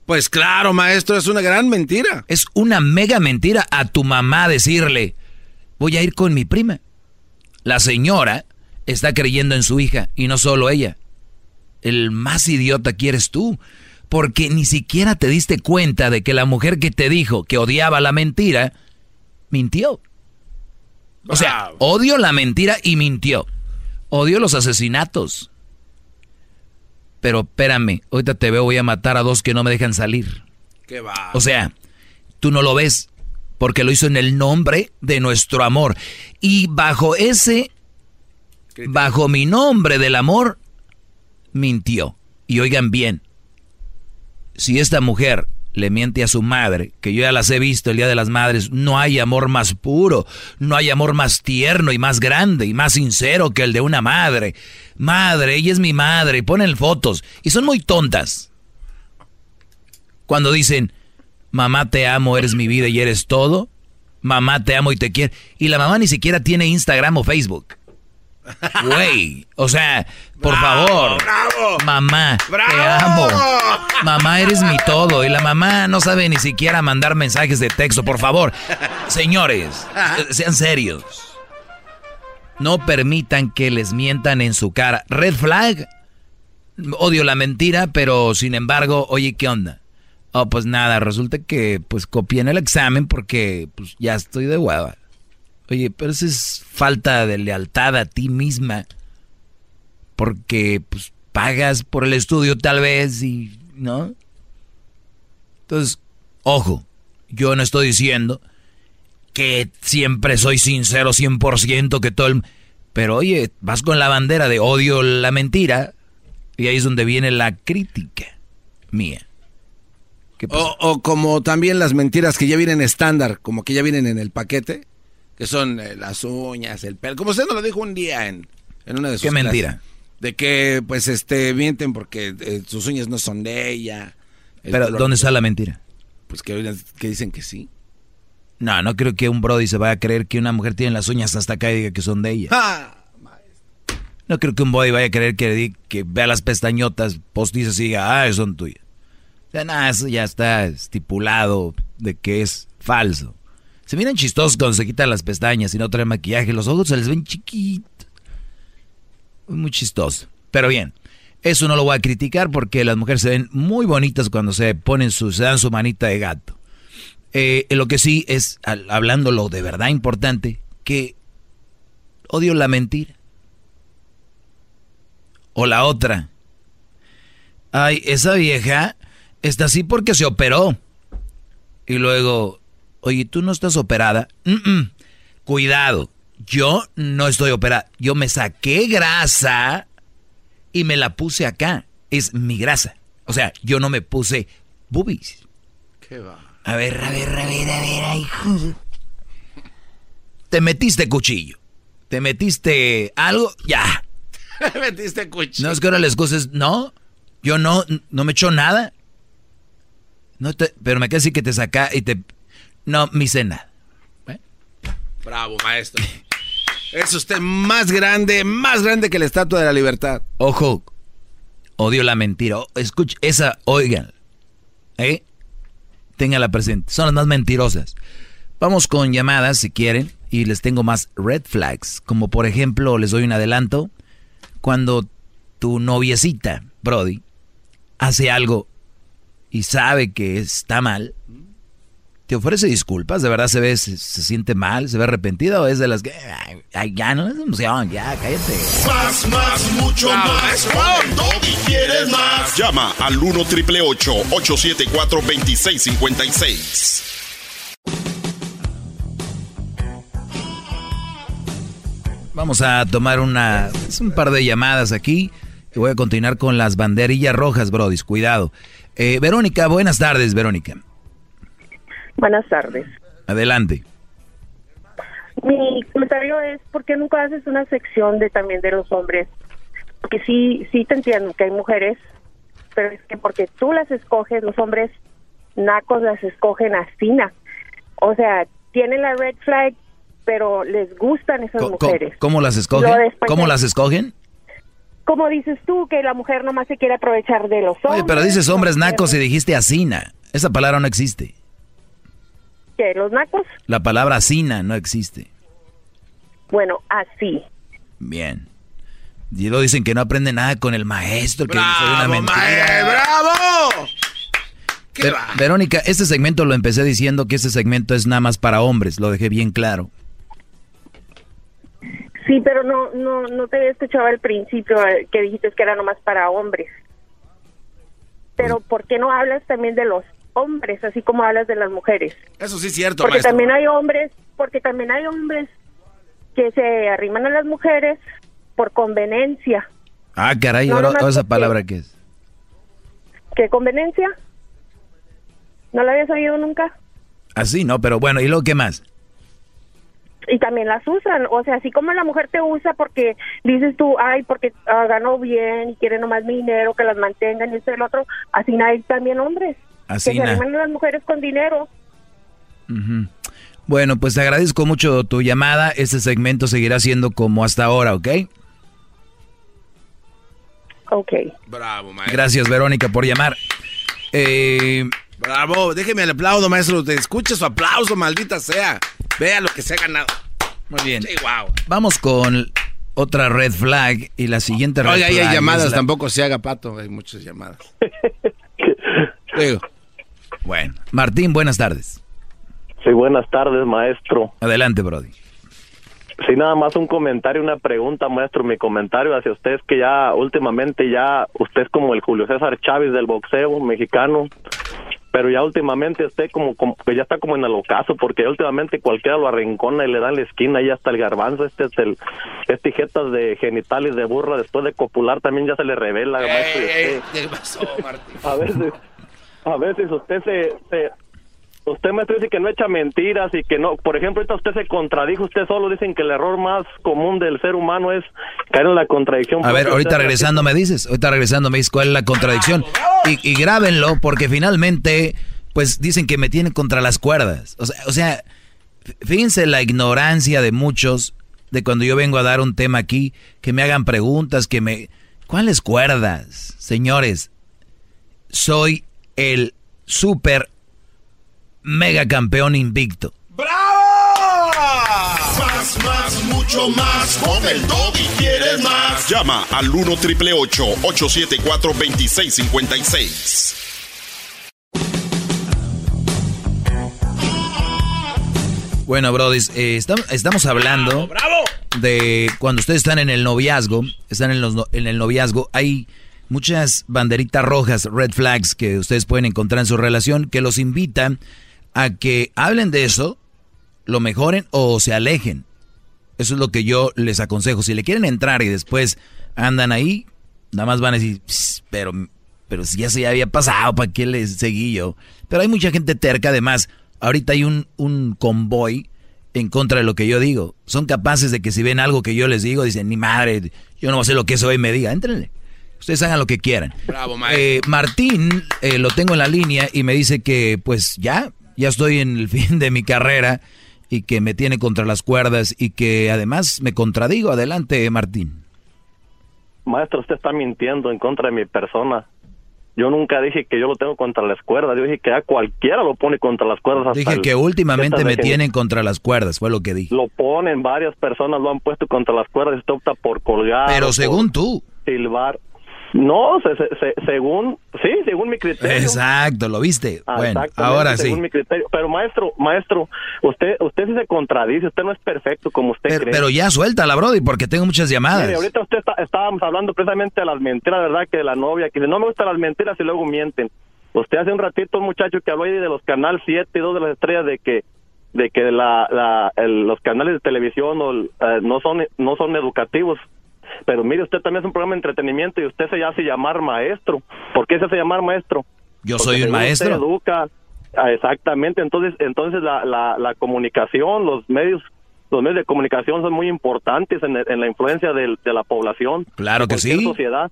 Pues claro, maestro, es una gran mentira. Es una mega mentira a tu mamá decirle, voy a ir con mi prima. La señora está creyendo en su hija y no solo ella. El más idiota que eres tú, porque ni siquiera te diste cuenta de que la mujer que te dijo que odiaba la mentira, mintió. O sea, odio la mentira y mintió. Odio los asesinatos. Pero espérame, ahorita te veo, voy a matar a dos que no me dejan salir. Qué va. O sea, tú no lo ves porque lo hizo en el nombre de nuestro amor. Y bajo ese, bajo mi nombre del amor, mintió. Y oigan bien, si esta mujer le miente a su madre, que yo ya las he visto el Día de las Madres, no hay amor más puro, no hay amor más tierno y más grande y más sincero que el de una madre. Madre, ella es mi madre, y ponen fotos y son muy tontas. Cuando dicen, mamá te amo, eres mi vida y eres todo, mamá te amo y te quiero, y la mamá ni siquiera tiene Instagram o Facebook. Güey, o sea, por favor. bravo. Mamá, te amo. Mamá, eres mi todo. Y la mamá no sabe ni siquiera mandar mensajes de texto, por favor. Señores, eh, sean serios. No permitan que les mientan en su cara. Red flag. Odio la mentira, pero sin embargo, oye, ¿qué onda? Oh, pues nada, resulta que pues copié en el examen porque pues ya estoy de hueva. Oye, pero eso es falta de lealtad a ti misma. Porque pues pagas por el estudio tal vez y, ¿no? Entonces, ojo, yo no estoy diciendo que siempre soy sincero 100%, que todo el... Pero oye, vas con la bandera de odio la mentira y ahí es donde viene la crítica mía. O, o como también las mentiras que ya vienen estándar, como que ya vienen en el paquete, que son eh, las uñas, el pelo. Como usted nos lo dijo un día en, en una de sus ¿Qué clases. mentira? De que, pues, este, mienten porque eh, sus uñas no son de ella. el Pero, ¿dónde está la mentira? Pues que, que dicen que sí. No, no creo que un brody se vaya a creer que una mujer tiene las uñas hasta acá y diga que son de ella. Ah, No creo que un brody vaya a creer que vea las pestañotas postizas y diga, ah, son tuyas. O sea, nada, eso ya está estipulado de que es falso. Se miran chistosos cuando se quitan las pestañas y no traen maquillaje. Los ojos se les ven chiquitos. Muy chistoso. Pero bien, eso no lo voy a criticar porque las mujeres se ven muy bonitas cuando se ponen su, se dan su manita de gato. Eh, lo que sí es, al- hablando lo de verdad importante, que odio la mentira. O la otra. Ay, esa vieja está así porque se operó. Y luego, oye, ¿tú no estás operada? Cuidado, yo no estoy operada. Yo me saqué grasa y me la puse acá. Es mi grasa. O sea, yo no me puse boobies. ¿Qué va? A ver, a ver, a ver, a ver, ay. Te metiste cuchillo. Te metiste algo, ya. [LAUGHS] Metiste cuchillo. No es que ahora la excusa es, no, yo no, no me echó nada. No te, pero me queda así que te saca y te... No, me hice nada. Bravo, maestro. [LAUGHS] Es usted más grande, más grande que la Estatua de la Libertad. Ojo, odio la mentira. Escucha, esa, oigan, ¿eh? Téngala presente. Son las más mentirosas. Vamos con llamadas si quieren y les tengo más red flags. Como por ejemplo, les doy un adelanto. Cuando tu noviecita, Brody, hace algo y sabe que está mal, te ofrece disculpas, de verdad se ve, se, se siente mal, se ve arrepentida o es de las que, ay, ay, ya no es emoción, ya cállate. Más, más, mucho más. Con el Doggy quieres más. Llama al 1 triple 874 2656. Vamos a tomar una, es un par de llamadas aquí y voy a continuar con las banderillas rojas, brodis, cuidado. Eh, Verónica, buenas tardes, Verónica. Buenas tardes. Adelante. Mi comentario es, ¿por qué nunca haces una sección de también de los hombres? Porque sí, sí te entiendo que hay mujeres, pero es que porque tú las escoges, los hombres nacos las escogen así, na. O sea, tienen la red flag, pero les gustan esas mujeres. ¿Cómo las escogen? ¿Cómo las escogen? Como dices tú, que la mujer nomás se quiere aprovechar de los hombres. Oye, pero dices hombres nacos y dijiste asina. Esa palabra no existe. ¿Que los nacos? La palabra asina no existe. Bueno, así. Bien. Y luego dicen que no aprende nada con el maestro, que soy una ¡Bravo, mentira. mae! ¡Bravo! Ver- Verónica, este segmento lo empecé diciendo que este segmento es nada más para hombres, lo dejé bien claro. Sí, pero no, no, no te había escuchado al principio eh, que dijiste que era nomás para hombres. Pero ¿por qué no hablas también de los hombres, así como hablas de las mujeres? Eso sí es cierto, Porque maestro. también hay hombres, porque también hay hombres que se arriman a las mujeres por conveniencia. Ah, caray, No, ahora esa palabra que es. ¿Qué conveniencia? ¿No la habías oído nunca? Así, ¿no? Pero bueno, ¿y luego qué más? y también las usan, o sea, así como la mujer te usa porque dices tú, ay, porque ah, ganó bien y quiere nomás mi dinero, que las mantengan y esto y el otro, así hay también hombres Así que se na. arriman a las mujeres con dinero. Bueno, pues te agradezco mucho tu llamada. Este segmento seguirá siendo como hasta ahora, ¿ok? Ok. Bravo, maestro. Gracias, Verónica, por llamar. Eh, Bravo, déjeme el aplauso, maestro. Te escuche su aplauso, maldita sea. Vea lo que se ha ganado. Muy bien. Sí, wow. Vamos con otra red flag y la siguiente red Oiga, ahí flag. hay es llamadas, la- tampoco se haga pato. Hay muchas llamadas. [LAUGHS] Digo. Bueno, Martín, buenas tardes. Sí, buenas tardes, maestro. Adelante, Brody. Sí, nada más un comentario, una pregunta, maestro. Mi comentario hacia usted es que ya últimamente ya usted es como el Julio César Chávez del boxeo mexicano, pero ya últimamente usted como, como que ya está como en el ocaso, porque últimamente cualquiera lo arrincona y le da en la esquina y hasta el garbanzo, este es el, este jetas de genitales de burra después de copular también ya se le revela, maestro. y usted- ¿Qué pasó, Martín? a veces, a veces usted se, se- usted me dice que no echa mentiras y que no, por ejemplo, ahorita usted se contradijo usted solo, dicen que el error más común del ser humano es caer en la contradicción. A ver, ahorita regresando me dices, ahorita regresando me dices cuál es la contradicción. Y, y grábenlo porque finalmente, pues dicen que me tienen contra las cuerdas. O sea, o sea, fíjense la ignorancia de muchos de cuando yo vengo a dar un tema aquí, que me hagan preguntas, que me... ¿Cuáles cuerdas? Señores, soy el super mega campeón invicto. Más, más, mucho más. Con el y quieres más. Llama al 1 triple 874 2656. Bueno, Brody, estamos hablando de cuando ustedes están en el noviazgo, están en, los en el noviazgo, hay muchas banderitas rojas, red flags, que ustedes pueden encontrar en su relación, que los invitan a que hablen de eso, lo mejoren o se alejen. Eso es lo que yo les aconsejo. Si le quieren entrar y después andan ahí, nada más van a decir, "Pss, pero, pero si ya se había pasado, ¿para qué les seguí yo? Pero hay mucha gente terca, además, ahorita hay un, un convoy en contra de lo que yo digo. Son capaces de que si ven algo que yo les digo, dicen, ni madre, yo no hacer lo que eso hoy me diga, éntrenle. Ustedes hagan lo que quieran. Bravo, maestro. Eh, Martín, eh, lo tengo en la línea y me dice que pues ya, ya estoy en el [LAUGHS] fin de mi carrera y que me tiene contra las cuerdas y que además me contradigo. Adelante, Martín. Maestro, usted está mintiendo en contra de mi persona. Yo nunca dije que yo lo tengo contra las cuerdas. Yo dije que a cualquiera lo pone contra las cuerdas. hasta Dije que últimamente me tienen contra las cuerdas, fue lo que dije. Lo ponen, varias personas lo han puesto contra las cuerdas. Usted opta por colgar. Pero según tú. Silbar. No, se- se- se- según, sí, según mi criterio. Exacto, ¿lo viste? Ah, Bueno, ahora sí. según mi criterio. Pero maestro, maestro, usted, usted sí se contradice. Usted no es perfecto como usted Pero, cree. pero ya suéltala, Brody, porque tengo muchas llamadas. Mire, ahorita usted está- estábamos hablando precisamente de las mentiras, ¿verdad? Que de la novia, que dice, no me gustan las mentiras y luego mienten. Usted hace un ratito, un muchacho que habló ahí de los canal 7 y 2 de las estrellas, de que de que la, la, el- los canales de televisión o, eh, no son no son educativos. Pero mire, usted también es un programa de entretenimiento y usted se hace llamar maestro. ¿Por qué se hace llamar maestro? Yo Porque soy un maestro. Usted educa, Ah, exactamente. Entonces, entonces la, la, la comunicación, los medios los medios de comunicación son muy importantes en, en la influencia de, la población. Claro que sí. sociedad.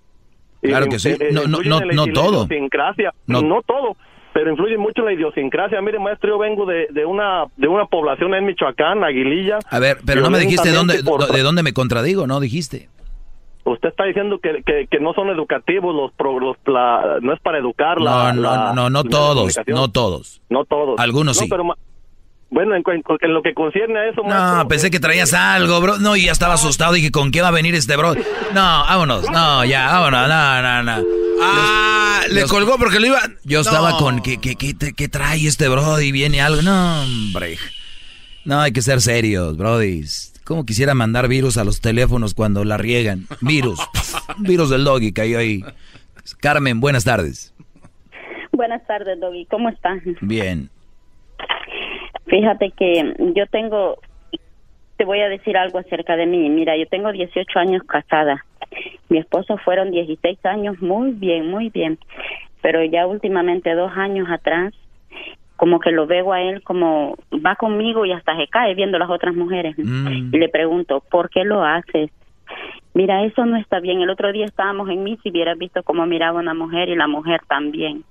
Y Claro que sí. No, no, no, no todo. idiosincrasia. No. No. todo, pero influye mucho en la idiosincrasia. Mire, maestro, yo vengo de, de una de una población en Michoacán, Aguililla. A ver, pero no me dijiste dónde, Violentamente por- de dónde me contradigo, ¿no? Dijiste. Usted está diciendo que, que, que no son educativos los, pro- los la- no es para educar la- No, no, la- no, no la todos, no todos. No todos. Algunos No, sí. pero bueno, en, lo que concierne a eso, No, pensé que traías algo, bro. No, y ya estaba asustado. Dije, ¿con qué va a venir este bro? No, vámonos. No, ya, vámonos. No, no, no. Ah, le colgó porque lo iba. Yo No. estaba con, ¿qué, qué, qué, qué trae este bro? Y viene algo. No, hombre. No, hay que ser serios, brodis. ¿Cómo quisiera mandar virus a los teléfonos cuando la riegan? Virus. virus del doggy cayó ahí. Carmen, buenas tardes. Buenas tardes, Doggy. ¿Cómo estás? Bien. Fíjate que yo tengo, te voy a decir algo acerca de mí. Mira, yo tengo 18 años casada. Mi esposo fueron 16 años, muy bien, muy bien. Pero ya últimamente, dos años atrás, como que lo veo a él como va conmigo y hasta se cae viendo las otras mujeres. Mm. Y le pregunto, ¿por qué lo haces? Mira, eso no está bien. El otro día estábamos en mí, si hubieras visto cómo miraba una mujer y la mujer también.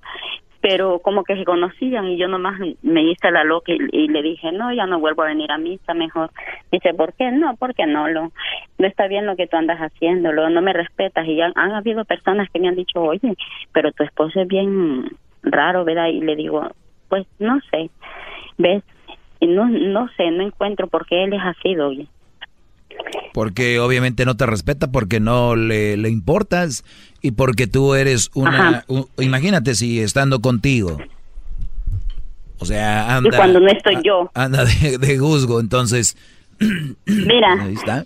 pero como que se conocían y yo nomás me hice la loca y, y le dije, no, ya no vuelvo a venir a misa, mejor. Dice, ¿por qué? No, porque no, lo, no está bien lo que tú andas haciendo, lo, no me respetas. Y ya han habido personas que me han dicho, oye, pero tu esposo es bien raro, ¿verdad? Y le digo, pues no sé, ¿ves? Y no, no sé, no encuentro por qué él es así, oye. Porque obviamente no te respeta, porque no le, le importas y porque tú eres una... Ajá. u- imagínate si estando contigo. O sea, anda... y cuando no estoy yo. Anda de, de juzgo, entonces... [CLEARS THROAT] Mira.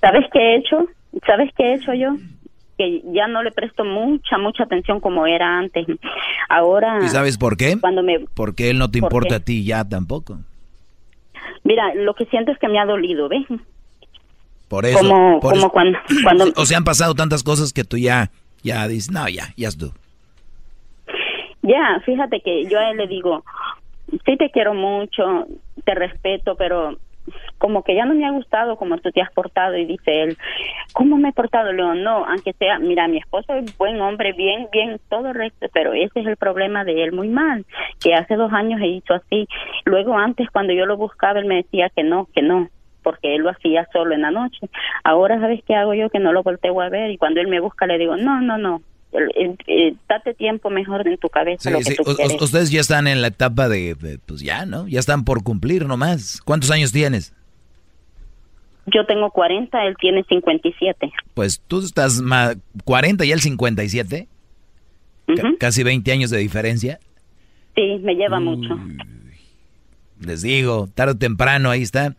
¿sabes qué he hecho? ¿Sabes qué he hecho yo? Que ya no le presto mucha, mucha atención como era antes. Ahora, ¿Y sabes por qué? cuando me... Porque él no te ¿Por importa qué? a ti ya tampoco. Mira, lo que siento es que me ha dolido, ¿ves? Por eso. Como- por como eso- cuando- cuando- [CLEARS THROAT] O sea, han pasado tantas cosas que tú ya, ya dices, no, ya, ya es tú. Ya, fíjate que yo a él le digo, sí te quiero mucho, te respeto, pero como que ya no me ha gustado como tú te has portado y dice él, ¿cómo me he portado? Le digo, no, aunque sea, mira, mi esposo es buen hombre, bien, bien, todo recto, pero ese es el problema de él muy mal, que hace dos años he hizo así. Luego antes cuando yo lo buscaba él me decía que no, que no, porque él lo hacía solo en la noche. Ahora sabes qué hago yo que no lo volteo a ver y cuando él me busca le digo, no, no, no. Date tiempo mejor en tu cabeza Sí, lo que sí, tú ustedes ya están en la etapa de, de, pues ya, ¿no? Ya están por cumplir nomás. ¿Cuántos años tienes? Yo tengo 40, él tiene 57. Pues tú estás más 40 y él 57. Ca- casi 20 años de diferencia. Sí, me lleva mucho. Les digo, tarde o temprano, ahí está.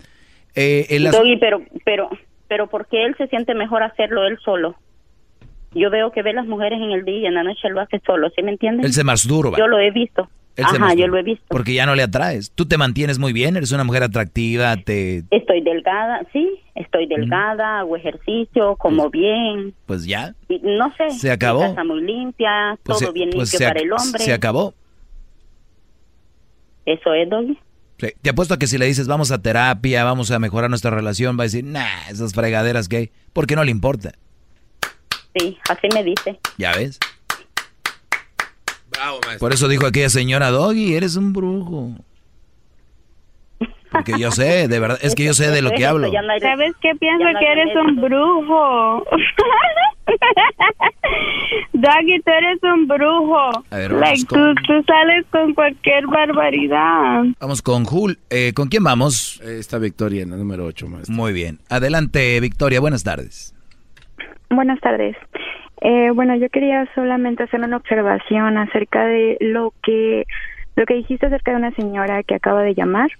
Eh, el Doggy, pero, pero, pero ¿por qué él se siente mejor hacerlo él solo? Yo veo que ve las mujeres en el día y en la noche lo hace solo, ¿sí me entiendes? Él se masturba. Yo lo he visto. Él Ajá, yo lo he visto. Porque ya no le atraes. Tú te mantienes muy bien, eres una mujer atractiva, te... Estoy delgada, sí, estoy delgada, hago ejercicio, como bien. Pues ya. Y no sé. Se acabó. Casa muy limpia, Pues todo se- bien pues limpio para el hombre. Se acabó. Eso es, Doggy. Sí, Te apuesto a que si le dices vamos a terapia, vamos a mejorar nuestra relación, va a decir, nah, esas fregaderas hay, porque no le importa. Sí, así me dice. ¿Ya ves? Por eso dijo aquella señora, Doggy, eres un brujo. Porque yo sé, de verdad, es que yo sé de lo que hablo. ¿Sabes qué? Pienso que eres un brujo. [LAUGHS] Doggy, tú eres un brujo. A ver, vamos like, con- tú, tú sales con cualquier barbaridad. Vamos con Jul. Eh, ¿Con quién vamos? Está Victoria en la número 8, maestro. Muy bien. Adelante, Victoria, buenas tardes. Buenas tardes. Eh, bueno, yo quería solamente hacer una observación acerca de lo que lo que dijiste acerca de una señora que acaba de llamar.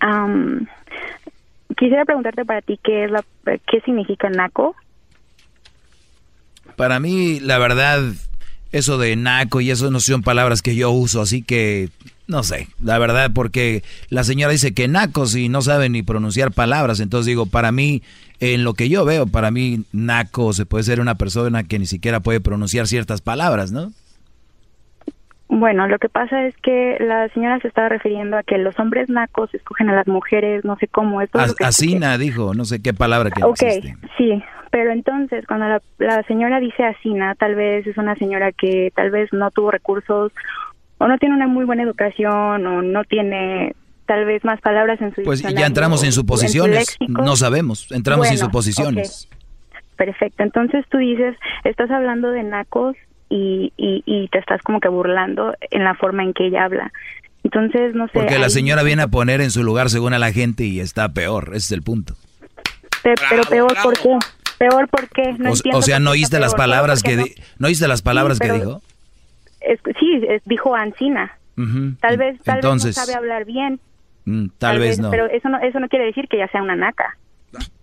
Am, quisiera preguntarte para ti qué es la qué significa naco. Para mí, la verdad, eso de naco y eso no son palabras que yo uso, así que no sé, la verdad, porque la señora dice que nacos y no sabe ni pronunciar palabras, entonces digo, para mí, en lo que yo veo, para mí, naco se puede ser una persona que ni siquiera puede pronunciar ciertas palabras, ¿no? Bueno, lo que pasa es que la señora se estaba refiriendo a que los hombres nacos escogen a las mujeres, no sé cómo, esto es que Asina dijo, no sé qué palabra que Ok, existe. sí, pero entonces cuando la, la señora dice asina, tal vez es una señora que tal vez no tuvo recursos o no tiene una muy buena educación o no tiene tal vez más palabras en su Pues ya entramos en suposiciones, léxico. no sabemos, entramos en suposiciones. ok, Perfecto, entonces tú dices, estás hablando de nacos y, y, y te estás como que burlando en la forma en que ella habla. Entonces, no sé. Porque la ahí- señora viene a poner en su lugar según a la gente y está peor, ese es el punto. Pe- pero peor, ¿por qué? Peor, ¿por qué? No o, entiendo o sea, ¿no oíste las palabras ¿por que ¿no oíste las palabras que dijo? Es- sí, es- dijo Ancina. Tal vez, tal Entonces, vez no sabe hablar bien. Mm, tal, vez no. Pero eso no, eso no quiere decir que ya sea una naca.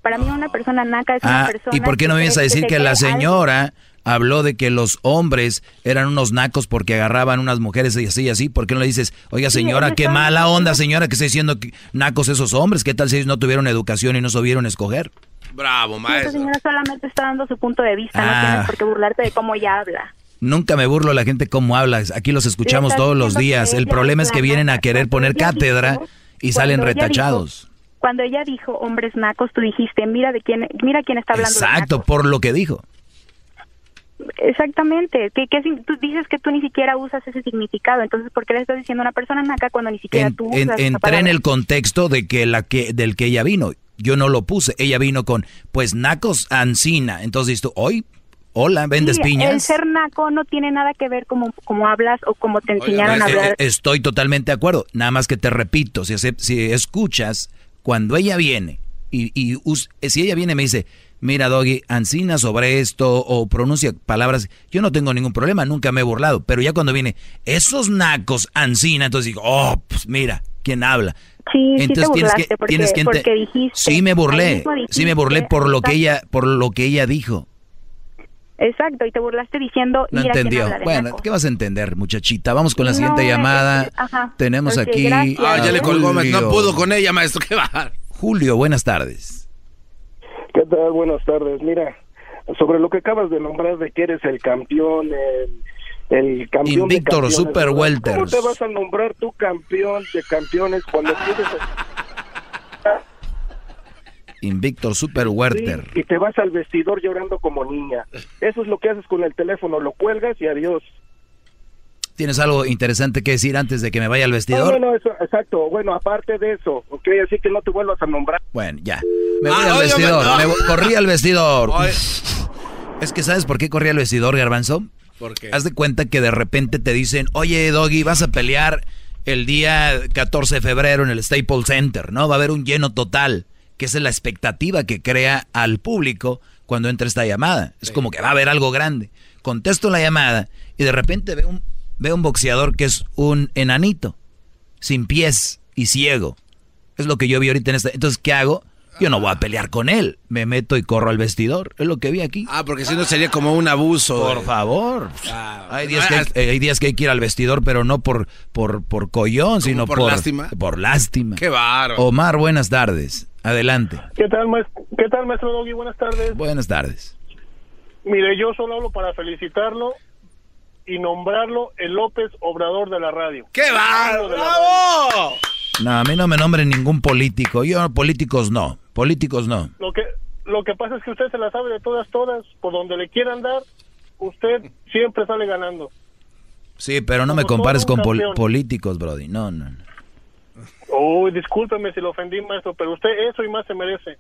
Para mí una persona naca es una Ah, persona. ¿y por qué no me vienes a decir que la algo. señora habló de que los hombres eran unos nacos porque agarraban unas mujeres y así y así? ¿Por qué no le dices, oiga señora, ella qué mala onda señora que está diciendo que nacos esos hombres? ¿Qué tal si ellos no tuvieron educación y no supieron escoger? Bravo, Sí, Esa señora solamente está dando su punto de vista, Ah. no tienes por qué burlarte de cómo ella habla. Nunca me burlo de la gente cómo habla, aquí los escuchamos todos los días. El problema es que vienen a querer poner cátedra y salen cuando ella retachados. Cuando ella dijo hombres nacos, tú dijiste, mira de quién, mira quién está hablando. de Exacto, nacos". por lo que dijo. Exactamente. ¿Qué, qué, tú dices que tú ni siquiera usas ese significado. Entonces, ¿por qué le estás diciendo a una persona naca cuando ni siquiera En- tú en- usas esa entré en el contexto de que la que del que ella vino. Yo no lo puse. Ella vino con, pues, nacos ancina. Entonces tú, hoy, hola, vendes Sí, piñas. El ser naco no tiene nada que ver como, como hablas o como te enseñaron a Eh, hablar. Estoy totalmente de acuerdo. Nada más que te repito, si, si escuchas, cuando ella viene, y, y eh, si ella viene y me dice, mira, Doggy, Ancina sobre esto, o pronuncia palabras, yo no tengo ningún problema, nunca me he burlado. Pero ya cuando viene, esos nacos, Ancina, entonces digo, oh, pues mira, ¿quién habla? Sí, sí te Entonces tienes que, porque, tienes que ente- porque dijiste. Sí me burlé, sí me burlé por lo que ella, por lo que ella dijo. Exacto, y te burlaste diciendo, No mira quién entendió. habla de Bueno, naco. ¿qué vas a entender, muchachita? Vamos con la siguiente llamada. ajá. Tenemos aquí. gracias. Ah, ya a le colgó. No Julio. pudo con ella, maestro. [LAUGHS] ¿Qué va? Julio, buenas tardes. ¿Qué tal? Buenas tardes. Mira, sobre lo que acabas de nombrar de que eres el campeón, el, el campeón de Invictor campeones, Super. Welters. ¿Cómo te vas a nombrar tú campeón de campeones cuando tienes Invictor Super Werther. y te vas al vestidor llorando como niña? Eso es lo que haces con el teléfono, lo cuelgas y adiós. ¿Tienes algo interesante que decir antes de que me vaya al No, vestidor? no, no, eso, exacto. Bueno, aparte de eso, ok, así que no te vuelvas a nombrar. Bueno, ya. Me voy Ah, al óigame, vestidor. no. me voy- corrí al vestidor. Es que ¿sabes por qué corrí al vestidor, Garbanzo? ¿Por qué? Haz de cuenta que de repente te dicen, oye, Doggy, vas a pelear el día 14 de febrero en el Staples Center, ¿no? Va a haber un lleno total, que esa es la expectativa que crea al público cuando entra esta llamada. Es como que va a haber algo grande. Contesto la llamada y de repente veo un, veo un boxeador que es un enanito, sin pies y ciego. Es lo que yo vi ahorita en esta. Entonces, ¿qué hago? Yo no voy a pelear con él. Me meto y corro al vestidor. Es lo que vi aquí. Ah, porque si no sería como un abuso. Por eh. favor. Ah, Hay días, que hay, hay días que hay que ir al vestidor, pero no por, por, por collón, sino por por, lástima? Por lástima. Qué bárbaro. Omar, buenas tardes. Adelante. ¿Qué tal, maestro? ¿Qué tal, maestro Doggy? Buenas tardes. Buenas tardes. Mire, yo solo hablo para felicitarlo y nombrarlo el López Obrador de la radio. ¡Qué bárbaro! ¡Bravo! No, a mí no me nombren ningún político. Yo, políticos no. Políticos no. Lo que, lo que pasa es que usted se la sabe de todas, todas. Por donde le quieran dar, usted siempre sale ganando. Sí, pero no me compares con pol- políticos, Brody. No, no, no. Uy, discúlpeme si lo ofendí, maestro, pero usted eso y más se merece.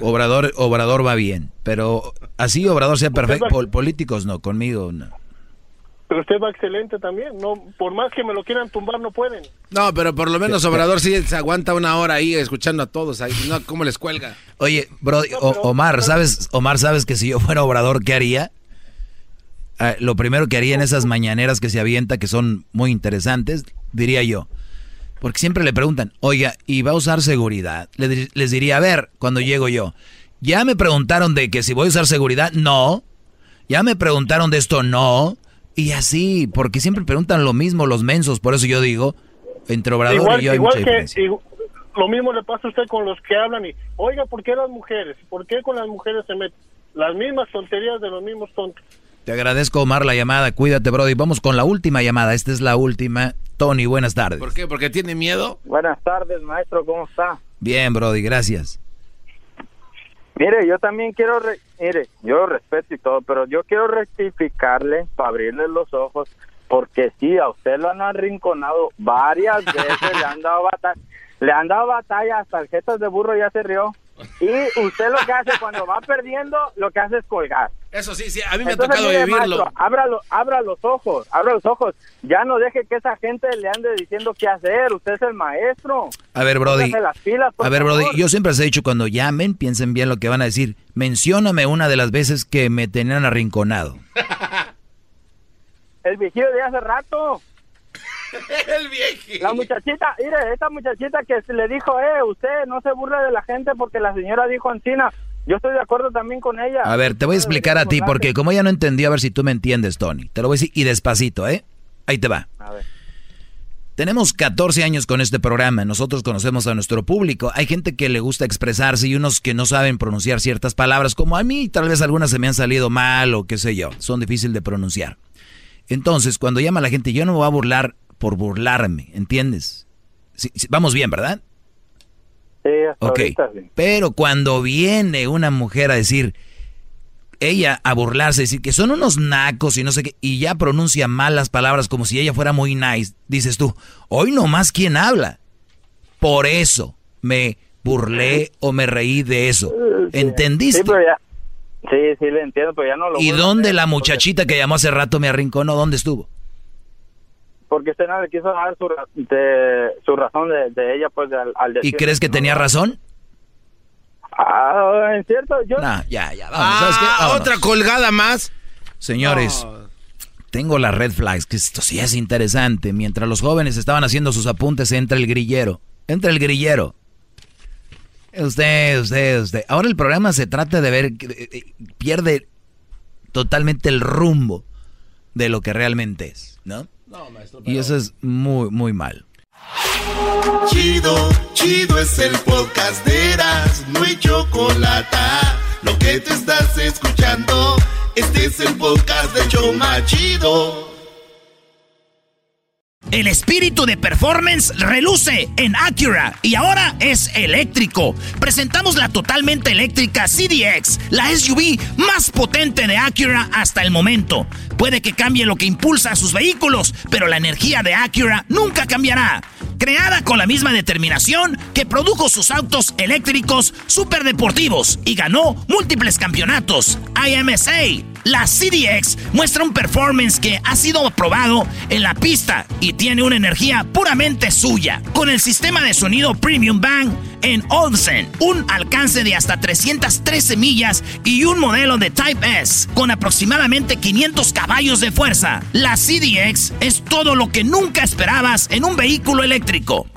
Obrador, Obrador va bien. Pero así Obrador sea perfecto. va- políticos no. Conmigo no. Pero usted va excelente también. No, por más que me lo quieran tumbar, no pueden. No, pero por lo menos Obrador sí se aguanta una hora ahí escuchando a todos. Ahí, no, ¿cómo les cuelga? Oye, Brody, O- Omar, ¿sabes? Omar, ¿sabes que si yo fuera Obrador, qué haría? Ah, lo primero que haría en esas mañaneras que se avienta, que son muy interesantes, diría yo. Porque siempre le preguntan, oiga, ¿y va a usar seguridad? Le di- les diría, a ver, cuando llego yo, ya me preguntaron de que si voy a usar seguridad, no. Ya me preguntaron de esto, no. Y así, porque siempre preguntan lo mismo los mensos, por eso yo digo, entre Obrador igual y yo hay igual mucha que diferencia. igu- lo mismo le pasa a usted con los que hablan y, oiga, ¿por qué las mujeres? ¿Por qué con las mujeres se meten? Las mismas tonterías de los mismos tontos. Te agradezco, Omar, la llamada. Cuídate, Brody. Vamos con la última llamada. Esta es la última. Tony, buenas tardes. ¿Por qué? ¿Porque tiene miedo? Buenas tardes, maestro, ¿cómo está? Bien, Brody, gracias. Mire, yo también quiero, re- mire, yo lo respeto y todo, pero yo quiero rectificarle para abrirle los ojos, porque sí, a usted lo han arrinconado varias veces, [LAUGHS] le han dado batalla, le han dado batalla, hasta el jetas de burro ya se rió. Y usted lo que hace cuando va perdiendo, lo que hace es colgar. Eso sí, sí, a mí me Entonces, ha tocado mire, vivirlo. maestro, abra, lo- abra los ojos, abra los ojos. Ya no deje que esa gente le ande diciendo qué hacer. Usted es el maestro. A ver, Brody. Las pilas, A ver, favor. Brody, yo siempre les he dicho, cuando llamen, piensen bien lo que van a decir. Mencióname una de las veces que me tenían arrinconado. [LAUGHS] El viejillo de hace rato. [LAUGHS] el viejillo. La muchachita, mire, esta muchachita que le dijo, eh, usted no se burle de la gente porque la señora dijo encina. Yo estoy de acuerdo también con ella. A ver, te voy a explicar a ti, porque como ella no entendió, a ver si tú me entiendes, Tony. Te lo voy a decir y despacito, ¿eh? Ahí te va. A ver. Tenemos 14 años con este programa, nosotros conocemos a nuestro público. Hay gente que le gusta expresarse y unos que no saben pronunciar ciertas palabras, como a mí, tal vez algunas se me han salido mal o qué sé yo, son difíciles de pronunciar. Entonces, cuando llama la gente, yo no me voy a burlar por burlarme, ¿entiendes? Sí, sí, vamos bien, ¿verdad? Sí, hasta Ok, ahorita sí. pero cuando viene una mujer a decir, ella a burlarse, decir que son unos nacos y no sé qué, y ya pronuncia mal las palabras como si ella fuera muy nice, dices tú, hoy nomás quién habla. Por eso me burlé o me reí de eso. ¿Entendiste? Sí, pero ya, sí, sí, le entiendo, pero ya no lo ¿Y dónde la porque- muchachita que llamó hace rato me arrinconó? ¿Dónde estuvo? Porque usted no le quiso dar su, ra- de, su razón de, de ella, pues, al, al ¿Y decir- crees que tenía razón? Ah, en cierto, yo... Nah, ya, ya, vamos. ¿sabes qué? Ah, Vámonos. otra colgada más. Señores, tengo las red flags, que esto sí es interesante. Mientras los jóvenes estaban haciendo sus apuntes, entra el grillero. Entra el grillero. Usted, usted, usted. Ahora el programa se trata de ver, pierde totalmente el rumbo de lo que realmente es, ¿no? Y eso es muy, muy mal. Chido, chido es el podcast de Eras, no hay chocolate. Lo que te estás escuchando, este es el podcast de Choma Chido. El espíritu de performance reluce en Acura y ahora es eléctrico. Presentamos la totalmente eléctrica CDX, la SUV más potente de Acura hasta el momento. Puede que cambie lo que impulsa a sus vehículos, pero la energía de Acura nunca cambiará. Creada con la misma determinación que produjo sus autos eléctricos superdeportivos y ganó múltiples campeonatos. IMSA, la CDX muestra un performance que ha sido aprobado en la pista y tiene una energía puramente suya. Con el sistema de sonido Premium Bang en Olsen, un alcance de hasta 313 millas y un modelo de Type S con aproximadamente 500 caballos de fuerza. La CDX es todo lo que nunca esperabas en un vehículo eléctrico.